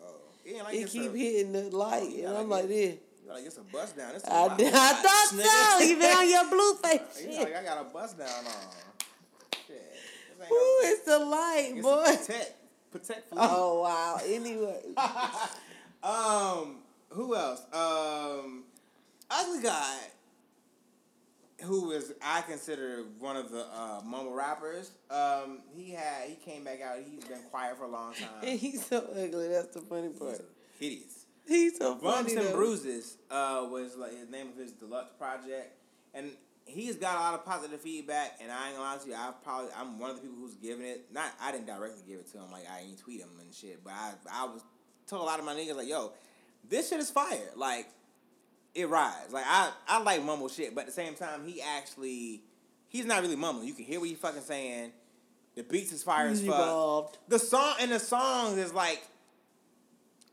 Oh, yeah, like It keep a, hitting the light, yeah, and like I'm like this. you're like it's a bust down. It's a I, did, I thought so. Even on your blue face You shit. like I got a bust down on. Shit. This ain't Ooh, no- it's the light, it's boy. protect, protect fleet. Oh wow. Anyway. um, who else? Um, Ugly God, who is I consider one of the uh, mumble rappers. Um, he had he came back out. He's been quiet for a long And time. he's so ugly. That's the funny part. Hideous. He's so Bumps funny. and though. Bruises uh, was like his name of his deluxe project, and he's got a lot of positive feedback. And I ain't gonna lie to you, I probably I'm one of the people who's giving it. Not I didn't directly give it to him, like I ain't tweet him and shit, but I I was told a lot of my niggas like, yo, this shit is fire. Like it rides. Like I I like mumble shit, but at the same time, he actually he's not really mumbling. You can hear what he's fucking saying. The beats is fire as He's fuck. evolved. The song and the songs is like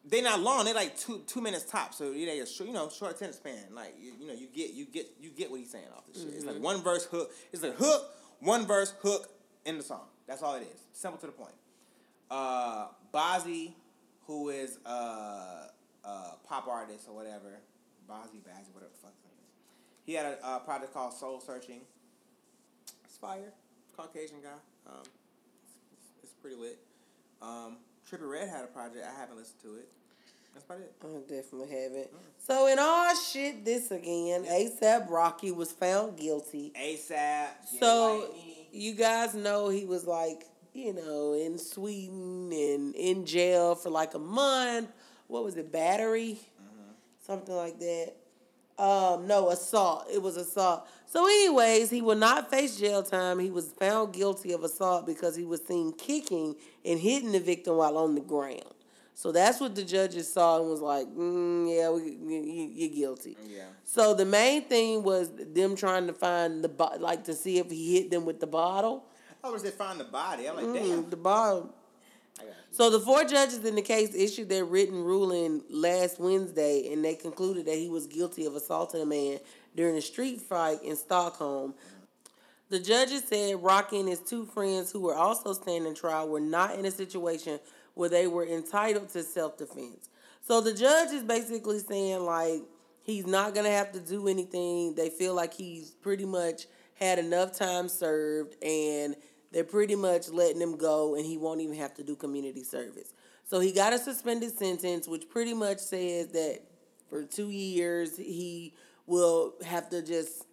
they not long. They like two two minutes top. So you know, short, you know, short attention span. Like you, you know, you get you get you get what he's saying off the shit. It's like Mhm. one verse hook. It's a hook, one verse hook in the song. That's all it is. Simple to the point. Uh, Bozzy, who is uh, uh, pop artist or whatever, Bozzy Bazzi, whatever the fuck his name is. He had a uh, project called Soul Searching. It's fire. Caucasian guy. Um, it's, it's pretty lit. Um, Trippie Redd had a project. I haven't listened to it. That's about it. I definitely haven't. So in all shit, this again, ASAP Rocky was found guilty. ASAP. So you guys know he was like, you know, in Sweden and in jail for like a month. What was it, battery? Something like that. Um, no, assault. It was assault. So, anyways, he will not face jail time. He was found guilty of assault because he was seen kicking and hitting the victim while on the ground. So that's what the judges saw and was like, mm, yeah, we, you, you're guilty. Yeah. So the main thing was them trying to find the bo- like to see if he hit them with the bottle. I was they find the body. I'm like, Mm, damn. the bottle. I got you. So the four judges in the case issued their written ruling last Wednesday, and they concluded that he was guilty of assaulting a man during a street fight in Stockholm. The judges said Rocky and his two friends, who were also standing trial, were not in a situation where they were entitled to self defense. So the judge is basically saying like he's not gonna have to do anything. They feel like he's pretty much had enough time served, and they're pretty much letting him go, and he won't even have to do community service. So he got a suspended sentence, which pretty much says that for two years he will have to just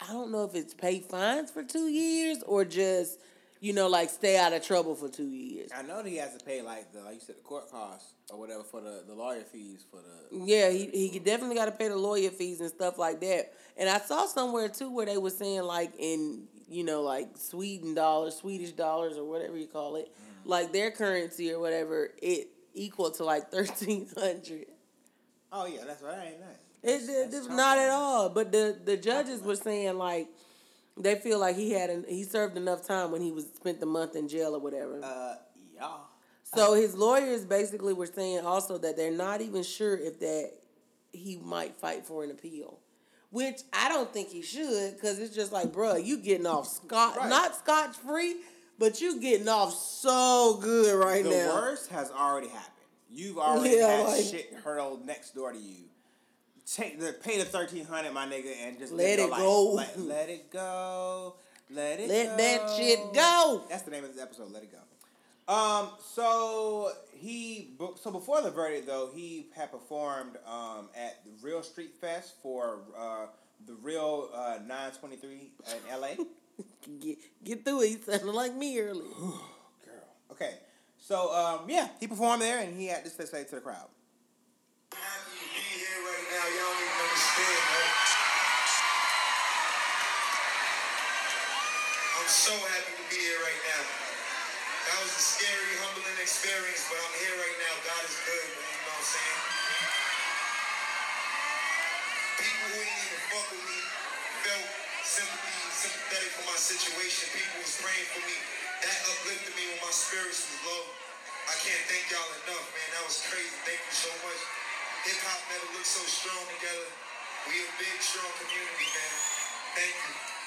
I don't know if it's pay fines for two years or just you know like stay out of trouble for two years. I know that he has to pay like the like you said the court costs or whatever for the, the lawyer fees for the Yeah, he he definitely got to pay the lawyer fees and stuff like that. And I saw somewhere too where they were saying like in you know like Sweden dollars, Swedish dollars or whatever you call it, mm. like their currency or whatever, it equal to like thirteen hundred. Oh yeah, that's right. That ain't nice. It, it, it's not at all. But the the judges were saying like they feel like he had an, he served enough time when he was spent the month in jail or whatever. Uh, yeah. So his lawyers basically were saying also that they're not even sure if that he might fight for an appeal, which I don't think he should because it's just like, bruh, you getting off scot right. not scotch free, but you getting off so good right the now. The worst has already happened. You've already Yeah, had like- shit hurled next door to you. Take the pay the thirteen hundred, my nigga, and just Let it go. Let, let it go. Let it go. Let go. that shit go. That's the name of this episode. Let it go. Um. So he. So before the verdict, though, he had performed um at the Real Street Fest for uh the Real uh nine twenty three in L.A. Get get through it. You sounded like me earlier. Girl. Okay. So um yeah, he performed there and he had this to say to the crowd. I'm so happy to be here right now. That was a scary, humbling experience, but I'm here right now. God is good, man. You know what I'm saying? People who didn't even fuck with me felt sympathy, sympathetic for my situation. People was praying for me. That uplifted me when my spirits was low. I can't thank y'all enough, man. That was crazy. Thank you so much. Hip hop never looked so strong together. We a big, strong community, man. Thank you.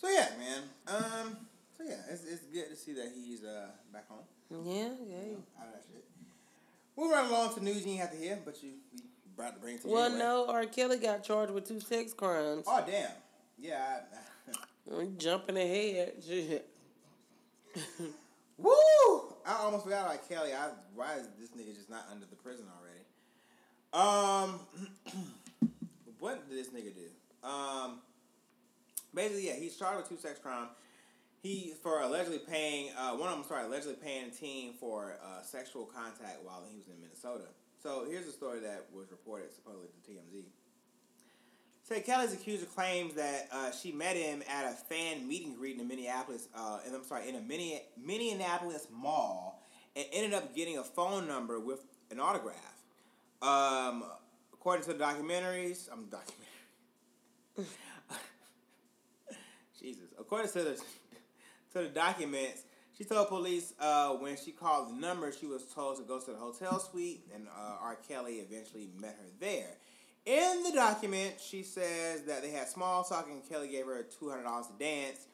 So yeah, man. Um. So yeah, it's, it's good to see that he's uh back home. Yeah, yeah. Out of that shit. We'll run along to news you didn't have to hear, but you we brought the brain to you. Well, anyway. no, R. Kelly got charged with two sex crimes. Oh damn. Yeah. I, I'm jumping ahead. Shit. Woo! I almost forgot about Kelly. I why is this nigga just not under the prison already? Um, what did this nigga do? Um, basically, yeah, he's charged with two sex crimes. He for allegedly paying uh, one of them. Sorry, allegedly paying a teen for uh, sexual contact while he was in Minnesota. So here's a story that was reported supposedly to TMZ. Say Kelly's accuser claims that uh, she met him at a fan meeting greet in Minneapolis, uh, and I'm sorry, in a Minne- Minneapolis mall, and ended up getting a phone number with an autograph. Um, according to the documentaries, I'm documentary. According to the to the documents, she told police uh, when she called the number, she was told to go to the hotel suite, and uh, R. Kelly eventually met her there. In the document, she says that they had small talk, and Kelly gave her two hundred dollars to dance.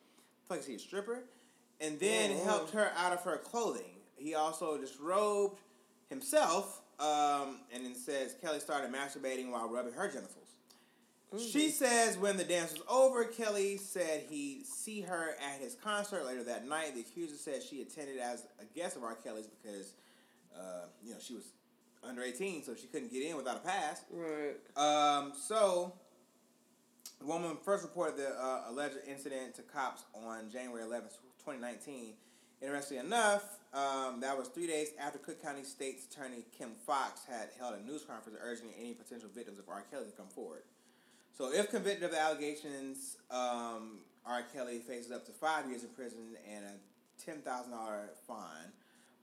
Fuck, is he a stripper? And then Oh, wow. helped her out of her clothing. He also disrobed himself, um, and then says Kelly started masturbating while rubbing her genitals. She says when the dance was over, Kelly said he'd see her at his concert later that night. The accuser said she attended as a guest of R. Kelly's because, uh, you know, she was under 18, so she couldn't get in without a pass. Right. Um, so, the woman first reported the uh, alleged incident to cops on January 11th, 2019. Interestingly enough, um, that was three days after Cook County State's Attorney Kim Foxx had held a news conference urging any potential victims of R. Kelly to come forward. So, if convicted of allegations, um, R. Kelly faces up to five years in prison and a ten thousand dollar fine.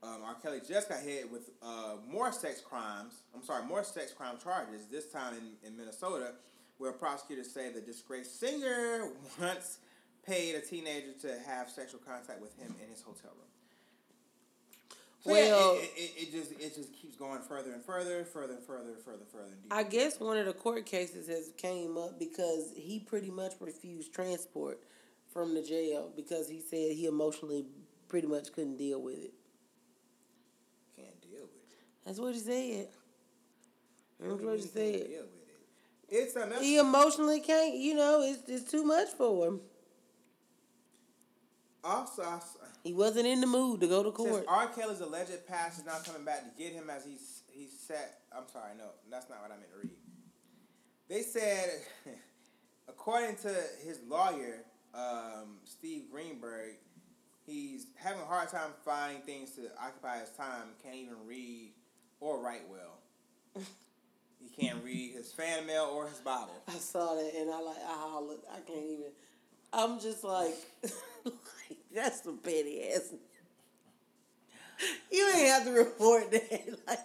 Um, R. Kelly just got hit with uh, more sex crimes. I'm sorry, more sex crime charges. This time in, in Minnesota, where prosecutors say the disgraced singer once paid a teenager to have sexual contact with him in his hotel room. So yeah, Well- it, it, it just it just keeps going further and further, further and further, further, further. And deeper. I guess one of the court cases has came up because he pretty much refused transport from the jail because he said he emotionally pretty much couldn't deal with it. Can't deal with it. That's what he said. That's what he said. deal with it. It's else. He emotionally can't. You know, it's it's too much for him. Also, I He wasn't in the mood to go to Since court. R. Kelly's alleged past is not coming back to get him as he's he set. I'm sorry, no, that's not what I meant to read. They said, according to his lawyer, um, Steve Greenberg, he's having a hard time finding things to occupy his time. Can't even read or write well. he can't read his fan mail or his Bible. I saw that and I like I hollered. I can't even. I'm just like that's some petty ass. You ain't have to report that. Like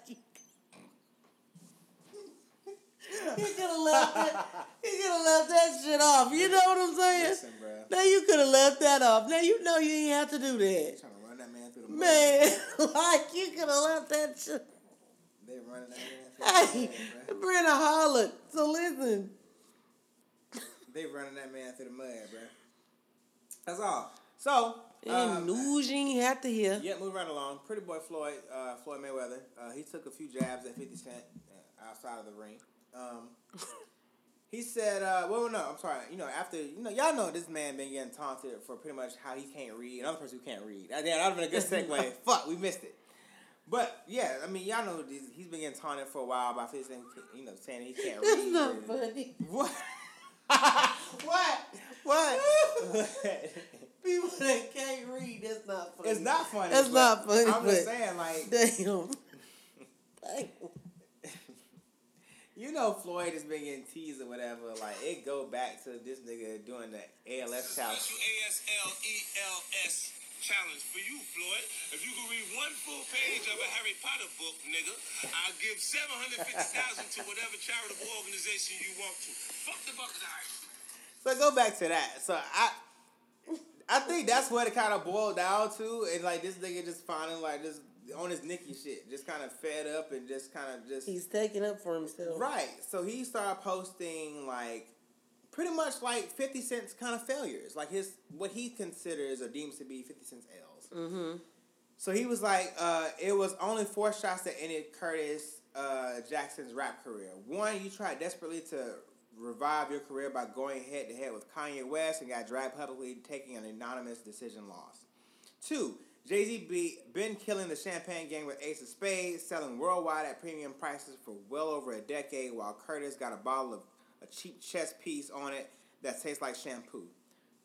you, could have left that. He could have left that shit off. You know what I'm saying? Listen, bruh. Now you could have left that off. Now you know you ain't have to do that. Trying to run that man through the mud. Man, like you could have left that shit. They running that man through Hey, the mud. Brenda hollered. So listen. They running that man through the mud, bruh. That's all. So, um, news you have to hear. Yeah, moving right along. Pretty boy Floyd, uh, Floyd Mayweather. Uh, he took a few jabs at Fifty Cent uh, outside of the ring. Um, he said, uh, "Well, no, I'm sorry. You know, after you know, y'all know this man been getting taunted for pretty much how he can't read. Another person who can't read. That that would have been a good segue. Fuck, we missed it. But yeah, I mean, y'all know this, he's been getting taunted for a while by Fifty Cent. You know, saying he can't That's read. not and- funny. What? What? What? People that can't read, that's not funny. it's not funny. That's not funny. I'm just saying, like, damn. Damn. You know Floyd has been getting teased or whatever. Like it go back to this nigga doing the ALS challenge. ASLELS challenge for you, Floyd. If you can read one full page of a Harry Potter book, nigga, I'll give seven hundred fifty thousand to whatever charitable organization you want to. Fuck the Buckeyes. So go back to that. So I, I think that's what it kind of boiled down to. And like this nigga just finally like just on his Nicki shit, just kind of fed up and just kind of just He's taking up for himself. Right. So he started posting like pretty much like Fifty Cent's kind of failures, like his what he considers or deems to be Fifty Cent's L's. Mm-hmm. So he was like, uh, it was only four shots that ended Curtis uh, Jackson's rap career. One, you tried desperately to revive your career by going head to head with Kanye West and got dragged publicly, taking an anonymous decision loss. Two, Jay Z be, been killing the champagne game with Ace of Spades, selling worldwide at premium prices for well over a decade, while Curtis got a bottle of a cheap chess piece on it that tastes like shampoo.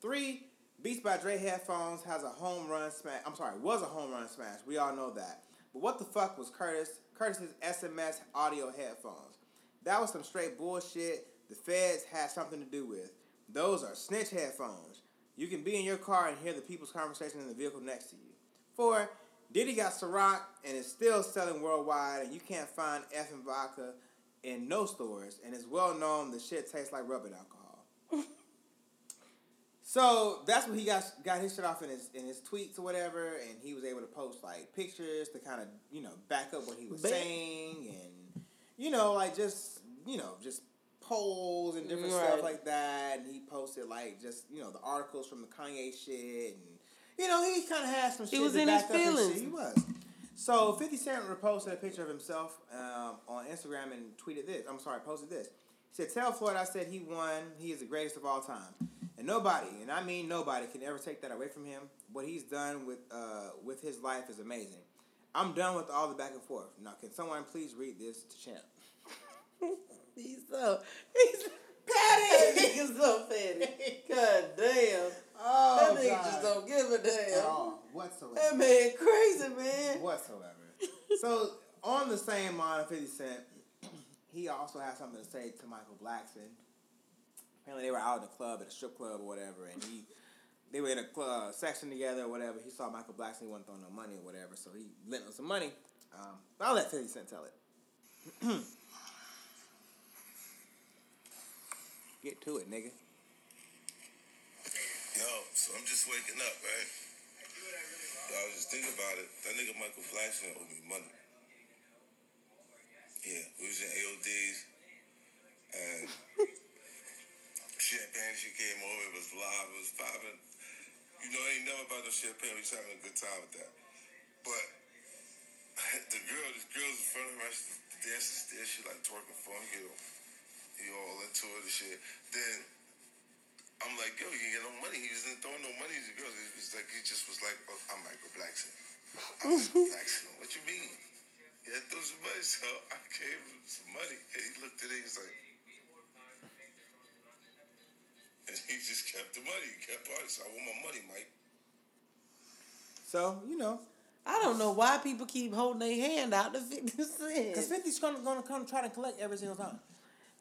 Three, Beats by Dre headphones has a home run smash. I'm sorry, was a home run smash. We all know that. But what the fuck was Curtis? Curtis's SMS audio headphones. That was some straight bullshit. The feds had something to do with. Those are snitch headphones. You can be in your car and hear the people's conversation in the vehicle next to you. Four, Diddy got Ciroc and is still selling worldwide, and you can't find effing vodka in no stores. And it's well known the shit tastes like rubbing alcohol. So that's when he got got his shit off in his in his tweets or whatever, and he was able to post like pictures to kind of you know back up what he was Ba- saying, and you know like just you know just polls and different Right. stuff like that, and he posted like just you know the articles from the Kanye shit, and you know he kind of had some He shit was to in his feelings. He was. So Fifty Cent reposted a picture of himself um, on Instagram and tweeted this. I'm sorry, posted this. He said, "Tell Floyd I said he won. He is the greatest of all time, and nobody, and I mean nobody, can ever take that away from him. What he's done with uh, with his life is amazing. I'm done with all the back and forth. Now, can someone please read this to Champ? He's so he's petty. He's so petty. God damn. Oh, that nigga God. just don't give a damn. At all, whatsoever. That man crazy, man. whatsoever. so on the same line of Fifty Cent, he also had something to say to Michael Blackson. Apparently, they were out in the club at a strip club or whatever, and he they were in a club section together or whatever. He saw Michael Blackson, he wasn't throwing no money or whatever, so he lent him some money. Um, I'll let Fifty Cent tell it. Get to it, nigga. Yo, so I'm just waking up, right? I was just thinking about it. That nigga Michael Blackson owed me money. Yeah, we was in AODs and champagne she came over, it was live, it was popping. You know, ain't never about no champagne, we was having a good time with that. But the girl, this girl's in front of her, she dances there, she like twerking for me, you know. He all into it and shit. Then I'm like, yo, you get no money. He wasn't throwing no money to the girls. It was like he just was like, oh, I'm Michael Blackson. I'm Michael Blackson. What you mean? Yeah, throw some money. So I gave him some money. And he looked at it. He's like, and he just kept the money. He kept on. So I want my money, Mike. So you know, I don't know why people keep holding their hand out to 50 Cent. because 50's gonna, gonna come try to collect every single time.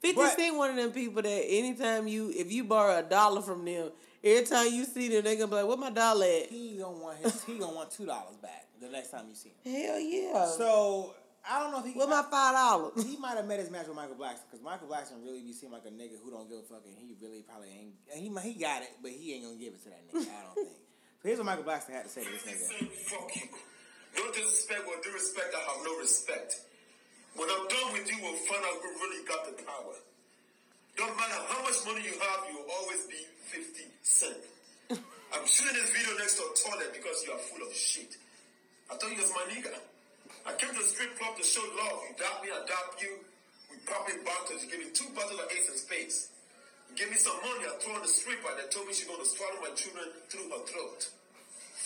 50 But- Cent one of them people that anytime you, if you borrow a dollar from them, every time you see them, they gonna be like, "What my dollar at?" He gonna want his. he gonna want two dollars back the next time you see him. Hell yeah. So I don't know if he. What my five dollars? He might have met his match with Michael Blackson because Michael Blackson really be seem like a nigga who don't give a fuck, and he really probably ain't. He he got it, but he ain't gonna give it to that nigga. I don't think. So here's what Michael Blackson had to say to this nigga. Fuck you. No disrespect or due respect, I have no respect. When I'm done with you, we'll find out who really got the power. Don't matter how much money you have, you will always be 50 Cent. I'm shooting this video next to a toilet because you are full of shit. I thought you was my nigga. I came to the strip club to show love. You doubt me, I doubt you. We popping bottles. You gave me two bottles of Ace of Spades. You gave me some money. I threw on the stripper that told me she's going to swallow my children through her throat.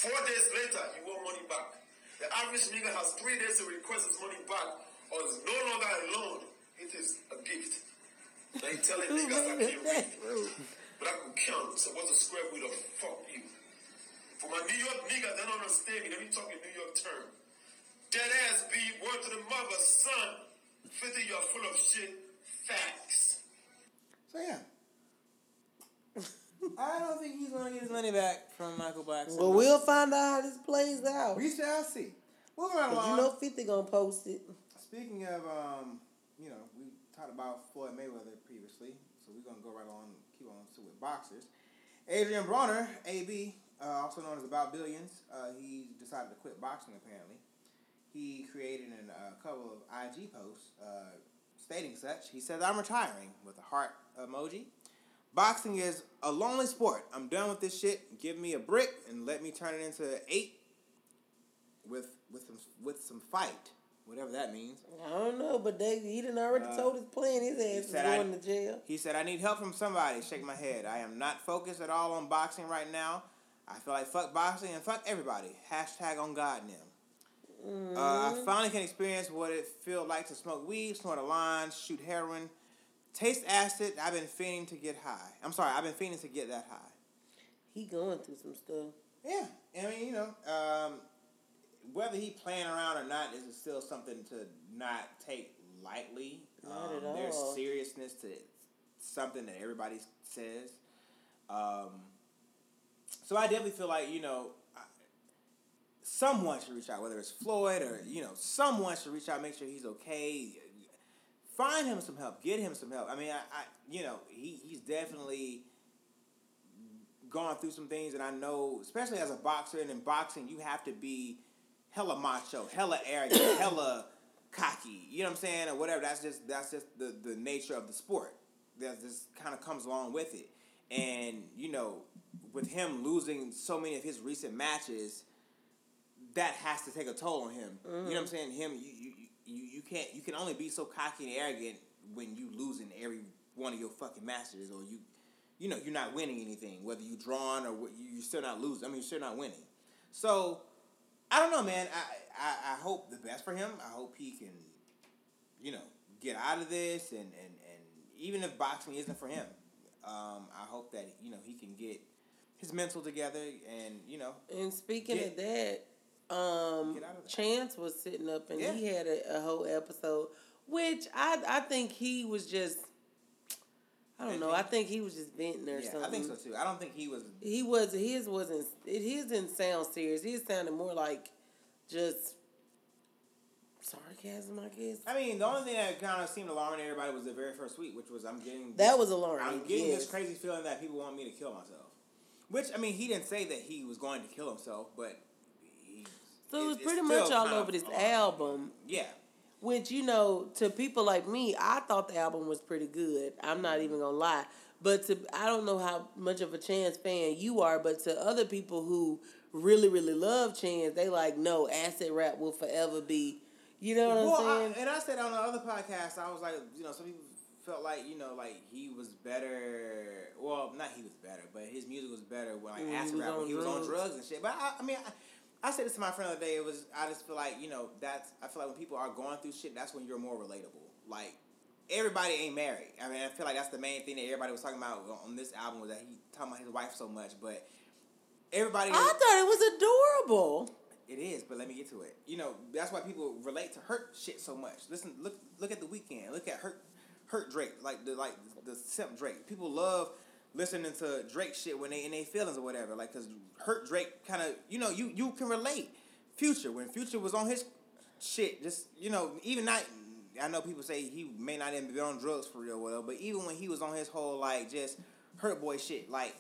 Four days later, you want money back. The average nigga has three days to request his money back or is no longer a loan. It is a gift. They telling niggas I can't read. But I can count. So what's the square root of fuck you? For my New York niggas, they don't understand me. Let me talk in New York term. Dead ass be word to the mother, son. 50, you're full of shit. Facts. So yeah. I don't think he's gonna get his money back from Michael Blackson. Well, we'll find out how this plays out. We shall see. Moving right But along. you know 50 gonna post it. Speaking of, um, you know, we talked about Floyd Mayweather previously, so we're gonna go right on, keep on to with boxers. Adrien Broner, AB, uh, also known as About Billions, uh, he decided to quit boxing. Apparently, he created a couple of IG posts uh, stating such. He says, "I'm retiring" with a heart emoji. Boxing is a lonely sport. I'm done with this shit. Give me a brick and let me turn it into eight with with some with some fight, whatever that means. I don't know, but they he done already Uh, told his plan. His ass is said I- going to jail. He said, I need help from somebody. Shake my head. I am not focused at all on boxing right now. I feel like fuck boxing and fuck everybody. Hashtag on God now. Uh, I finally can experience what it feels like to smoke weed, snort a line, shoot heroin, taste acid. I've been fiending to get high. I'm sorry, I've been fiending to get that high. He going through some stuff. Yeah, I mean, you know, um, whether he playing around or not is still something to not take lightly. Not um, at There's seriousness to something that everybody says. Um, so I definitely feel like you know, someone should reach out, whether it's Floyd or you know, someone should reach out, make sure he's okay. Find him some help. Get him some help. I mean, I, I you know, he, he's definitely gone through some things, and I know, especially as a boxer, and in boxing, you have to be hella macho, hella arrogant, hella cocky. You know what I'm saying, or whatever. That's just that's just the the nature of the sport. That just kind of comes along with it, and you know, with him losing so many of his recent matches, that has to take a toll on him. You know what I'm Mhm. saying? Him, you you, you you can't you can only be so cocky and arrogant when you losing every one of your fucking matches, or you you know, you're not winning anything, whether you drawn or you- you're still not losing. I mean, you're still not winning. So, I don't know, man. I, I, I hope the best for him. I hope he can, you know, get out of this, and, and, and even if boxing isn't for him, um, I hope that you know he can get his mental together, and you know, And speaking Get- of that, um, of. Chance was sitting up and he had a, a whole episode, which I I think he was just. I don't know. I think he was just venting or yeah, something. I think so too. I don't think he was. He was his wasn't it his didn't sound serious. His sounded more like just sarcasm, I guess. I mean, the only thing that kind of seemed alarming to everybody was the very first week, which was I'm getting That was alarming, I'm getting yes. this crazy feeling that people want me to kill myself. Which I mean, he didn't say that he was going to kill himself, but he, So it was pretty much all over this alarming. album. Yeah, Which, you know, to people like me, I thought the album was pretty good. I'm not even gonna lie. But to I don't know how much of a Chance fan you are, but to other people who really, really love Chance, they like, no, acid rap will forever be you know what well, I'm I, saying? and I said on the other podcast, I was like, you know, some people felt like you know, like he was better. Well, not he was better, but his music was better when like acid rap when he was on drugs. drugs and shit. But I, I mean. I, I said this to my friend the other day. It was I just feel like you know that's I feel like when people are going through shit, that's when you're more relatable. Like everybody ain't married. I mean, I feel like that's the main thing that everybody was talking about on this album was that he talking about his wife so much, but everybody. I thought it was adorable. It is, but let me get to it. You know, that's why people relate to hurt shit so much. Listen, look, look at the Weeknd. Look at hurt, hurt Drake, like the like the simp Drake. People love listening to Drake shit when they in their feelings or whatever. Like, cause hurt Drake kind of, you know, you you can relate. Future when Future was on his shit, just you know, even not. I know people say he may not even be on drugs for real, well, but even when he was on his whole like just hurt boy shit, like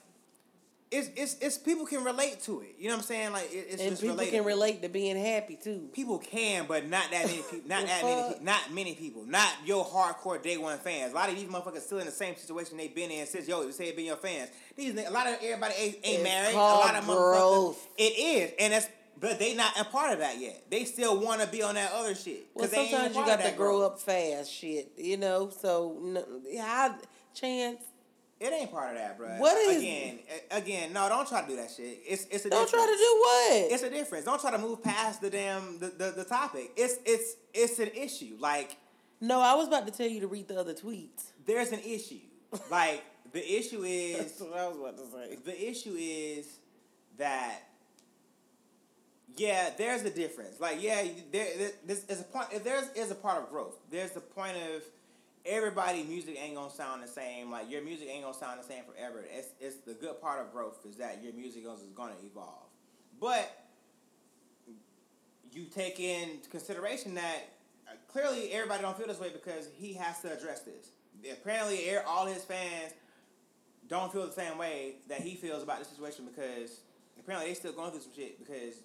it's it's it's people can relate to it. You know what I'm saying? Like it, it's and just people relatable. can relate to being happy too. People can, but not that many people. Not that many. pe- Not many people. Not your hardcore day one fans. A lot of these motherfuckers still in the same situation they've been in since yo. Say it been your fans. These a lot of everybody ain't, ain't married. A lot of motherfuckers. It is, and that's but they not a part of that yet. They still want to be on that other shit. Well, they ain't a sometimes you got to grow growth. up fast, shit. You know, so no, how chance? It ain't part of that, bro. What is- again? Again, no, don't try to do that shit. It's it's a Don't try to do what? It's a difference. Don't try to move past the damn the, the, the topic. It's it's it's an issue. Like No, I was about to tell you to read the other tweets. there's an issue. Like the issue is That's what I was about to say. the issue is that yeah, there's a difference. Like yeah, there there- this is a point. There's is a part of growth. There's the point of everybody music ain't gonna sound the same. Like your music ain't gonna sound the same forever. It's it's the good part of growth is that your music is gonna evolve. But you take in consideration that uh, clearly everybody don't feel this way because he has to address this. Apparently, all his fans don't feel the same way that he feels about the situation because apparently they still going through some shit because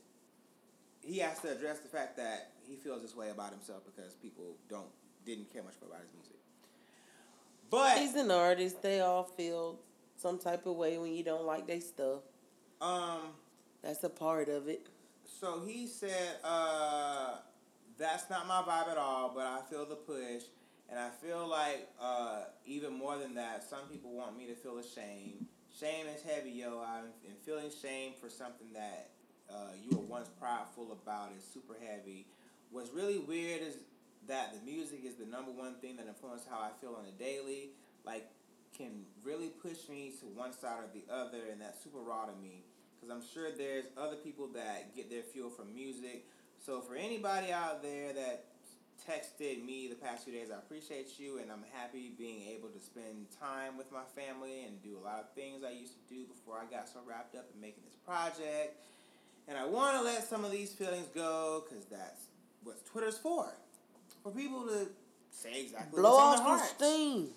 he has to address the fact that he feels this way about himself because people don't didn't care much about his music. But He's an artist. They all feel some type of way when you don't like their stuff. um, That's a part of it. So he said, uh, that's not my vibe at all, but I feel the push. And I feel like, uh, even more than that, some people want me to feel ashamed. Shame is heavy, yo. I'm and feeling shame for something that uh, you were once prideful about is super heavy. What's really weird is that the music is the number one thing that influences how I feel on a daily. Like, can really push me to one side or the other, and that's super raw to me. Because I'm sure there's other people that get their fuel from music. So for anybody out there that texted me the past few days, I appreciate you, and I'm happy being able to spend time with my family and do a lot of things I used to do before I got so wrapped up in making this project. And I want to let some of these feelings go because that's what Twitter's for. For people to say exactly Blow off some steam.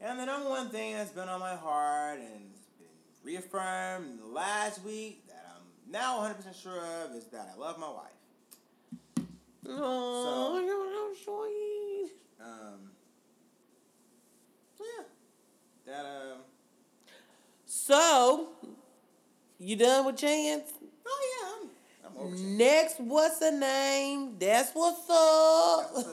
And the number one thing that's been on my heart and been reaffirmed last week that I'm now 100% sure of is that I love my wife. Oh, so, you're so sweet. Um, so yeah. That, um, So, you done with Chance? oh yeah, I'm, I'm over. Next, what's the name? That's what's up.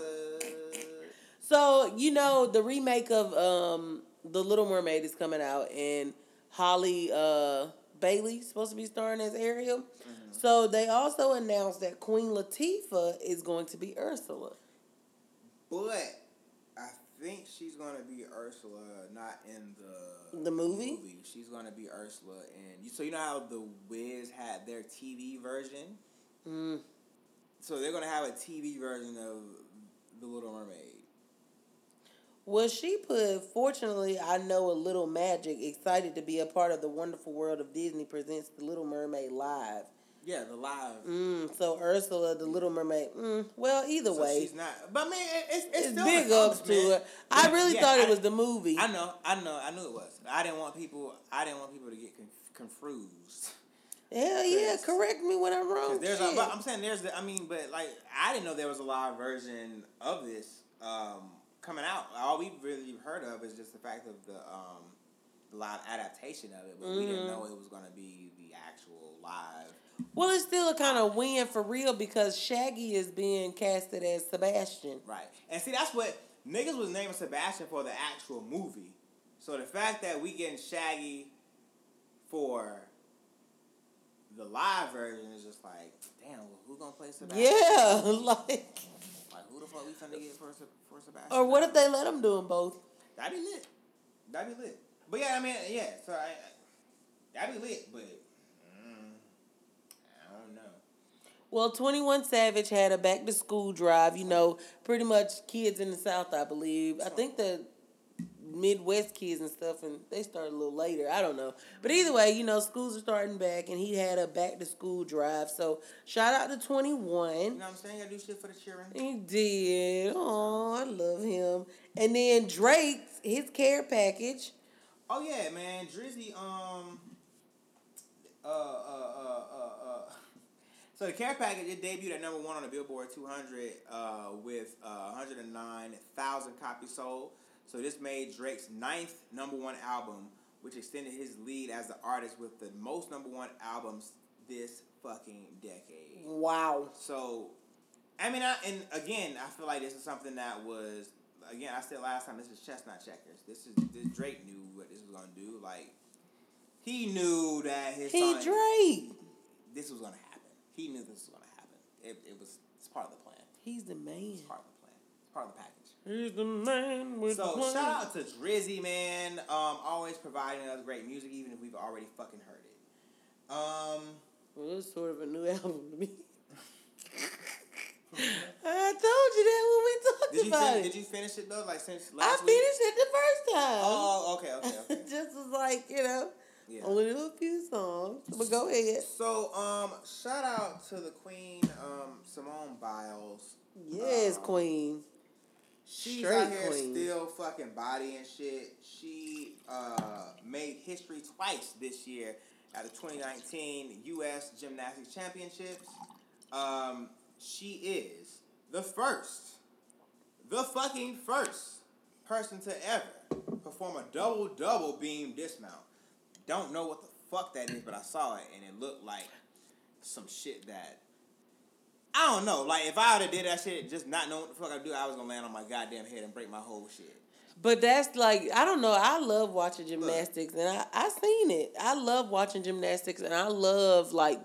So you know the remake of um the Little Mermaid is coming out, and Halle uh Bailey's supposed to be starring as Ariel. So they also announced that Queen Latifah is going to be Ursula. But I think she's going to be Ursula, not in the The movie? She's going to be Ursula. And so you know how The Wiz had their TV version? Mm. So they're going to have a TV version of The Little Mermaid. Well, she put, fortunately, I know a little magic, excited to be a part of the wonderful world of Disney presents The Little Mermaid live. Yeah, the live. Mm, so Ursula, the Little Mermaid. Mm, well, either So way, she's not. But I mean, it's, it's, it's still big ups to accomplishment. her. I really Yeah, thought it was the movie. I know, I know, I knew it was. I didn't want people. I didn't want people to get conf- confused. Hell yeah! correct me when I'm wrong. There's a, I'm saying there's the, I mean, but like I didn't know there was a live version of this um, coming out. All we really heard of is just the fact of the um, live adaptation of it, but we didn't know it was going to be the actual live. Well, it's still a kind of win for real because Shaggy is being casted as Sebastian. Right, and see that's what niggas was naming Sebastian for the actual movie. So the fact that we getting Shaggy for the live version is just like, damn, who gonna play Sebastian? Yeah, like, Like who the fuck we finna get for for Sebastian? or what if they let them do them both? That'd be lit. That'd be lit. But yeah, I mean, yeah. So I, I that'd be lit, but mm, I don't know. Well, 21 Savage had a back to school drive, you know, pretty much kids in the South, I believe. I think the Midwest kids and stuff, and they start a little later. I don't know. But either way, you know, schools are starting back, and he had a back to school drive. So shout out to 21. You know what I'm saying? Gotta do shit for the children. He did. Oh, I love him. And then Drake's, his care package. Oh yeah, man, Drizzy. Um. Uh. Uh. Uh. Uh. uh so the care package it debuted at number one on the Billboard 200 uh, with uh, 109,000 copies sold. So this made Drake's ninth number one album, which extended his lead as the artist with the most number one albums this fucking decade. Wow. So, I mean, I, and again, I feel like this is something that was again. I said last time, this is chestnut checkers. This is this Drake knew what this was gonna do. Like, he knew that his He song, Drake. this was gonna happen. He knew this was gonna happen. It, it was it's part of the plan. He's the man. It's part of the plan. It's part of the package. He's the man with the So plan. shout out to Drizzy, man. Um, always providing us great music, even if we've already fucking heard it. Um, well, it's sort of a new album to me. I told you that when we talked did you about fin- it. did you finish it though? Like since I last week? finished it the first time. Oh, okay, okay, okay. Just was like, you know, Yeah. only do a few songs. But go ahead. So, um, shout out to the Queen, um, Simone Biles. Yes, Um, Queen. She's Straight out here queen. still fucking bodying shit. She uh, made history twice this year at the 2019 U.S. Gymnastics Championships. Um, she is the first, the fucking first person to ever perform a double double beam dismount. Don't know what the fuck that is, but I saw it and it looked like some shit that I don't know. Like if I would have did that shit, just not knowing what the fuck I do, I was gonna land on my goddamn head and break my whole shit. But that's like I don't know. I love watching gymnastics, and I I seen it. I love watching gymnastics, and I love like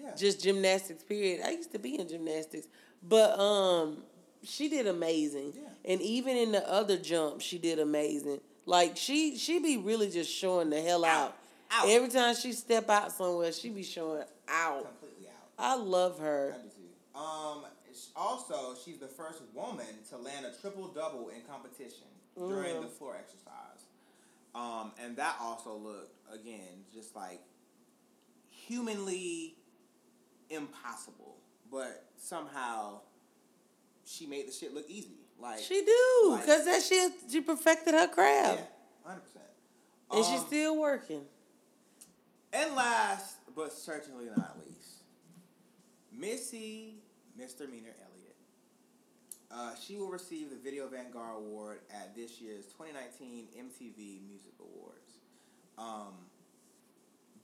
Yeah. just gymnastics. Period. I used to be in gymnastics, but um, she did amazing. Yeah. And even in the other jump, she did amazing. Like she she be really just showing the hell out. Out. Every time she step out somewhere, she be showing out. Completely out. I love her. I. Um. Also, she's the first woman to land a triple double in competition during Mhm. the floor exercise. Um, and that also looked again just like humanly impossible, but somehow she made the shit look easy. Like She do, like- cause that shit she perfected her craft, yeah, hundred percent. and she's still working. And last, but certainly not least, Missy Misdemeanor Elliott. Uh, she will receive the Video Vanguard Award at this year's 2019 MTV Music Awards. Um,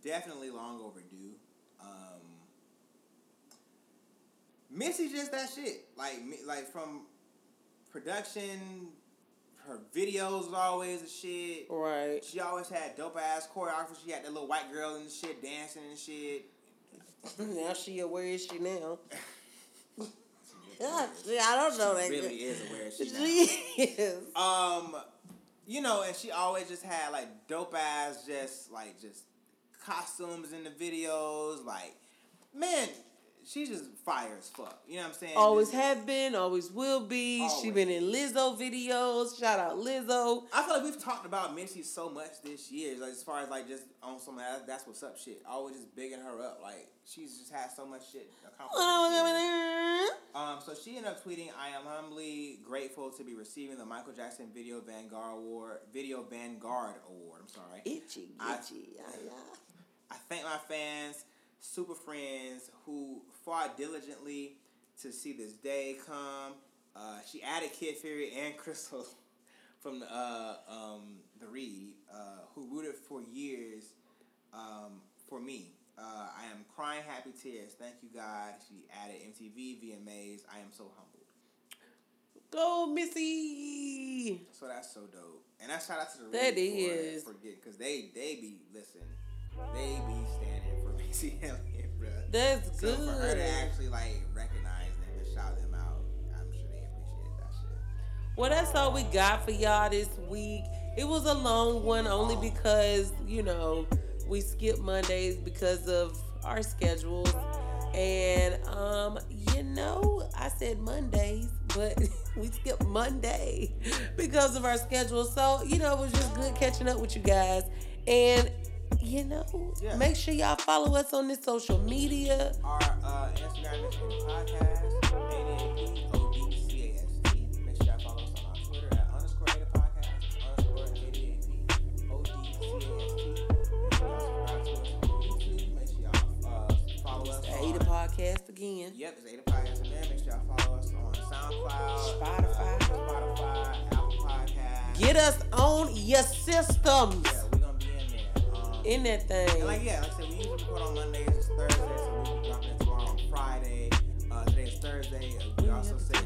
definitely long overdue. Um, Missy just that shit. Like, like from production, her videos was always a shit. Right. She always had dope ass choreography. She had that little white girl and shit dancing and shit. Now she where is she now? Yeah, I don't know that. She really girl. is aware she. She is. Um, you know, and she always just had like dope ass, just like just costumes in the videos. Like, man, she's just fire as fuck. You know what I'm saying? Always have been, always will be. She been in Lizzo videos. Shout out Lizzo. I feel like we've talked about Missy so much this year, like as far as like just on some that, that's what's up shit. Always just bigging her up, like she's just had so much shit accomplished. Um, so she ended up tweeting, "I am humbly grateful to be receiving the Michael Jackson Video Vanguard Award. Video Vanguard Award. I'm sorry. Itchy, I- itchy. Yeah, yeah. I thank my fans, super friends who fought diligently to see this day come. Uh, she added Kid Fury and Crissle from the, uh, um, the Read, uh, who rooted for years um, for me. Uh, I am crying happy tears. Thank you, God. She added MTV, VMAs. I am so humbled. Go, Missy. So that's so dope, and that's shout out to the That Read for- is. for getting because they they be listen, they be standing Missy Elliott, bro. That's So for her to actually like recognize them and shout them out, I'm sure they appreciate that shit. Well, that's all we got for y'all this week. It was a long one only because, you know, we skipped Mondays because of our schedules. And um, you know, I said Mondays, but we skipped Monday because of our schedule. So, you know, it was just good catching up with you guys. And you know, Yeah. make sure y'all follow us on this social media. Our uh, Instagram is podcast. Make sure y'all follow us on our Twitter at underscore Ada Podcast, underscore ADAPODCAST. Make sure y'all subscribe to us on YouTube. Make sure y'all uh, follow us on Ada Podcast again. Yep, it's Ada Podcast again. Make sure y'all follow us on SoundCloud, Spotify. uh, Spotify, Apple Podcasts. Get us on your systems. Yeah, In that thing. And like yeah, like I said, we usually record on Mondays. It's Thursday, so we'll be dropping it tomorrow on Friday. Uh, today is Thursday. Uh, we also said,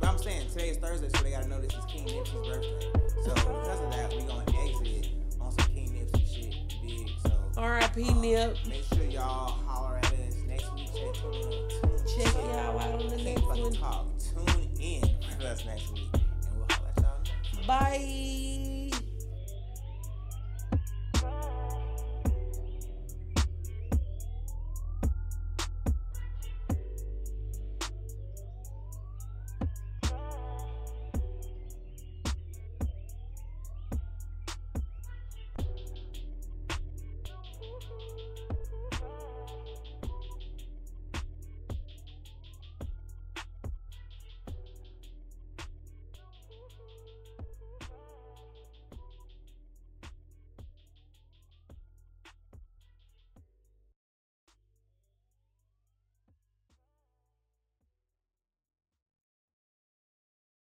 but I'm saying today is Thursday, so they gotta know this is King Nipsey's birthday. So because of that, we gonna exit on some King Nipsey shit. big. dig? So R.I.P. Nip. make sure y'all holler at us next week. Check tune in. Tune, Check y'all out on the Can't next fucking one. talk. Tune in with us next week, and we'll holler at y'all next. Bye.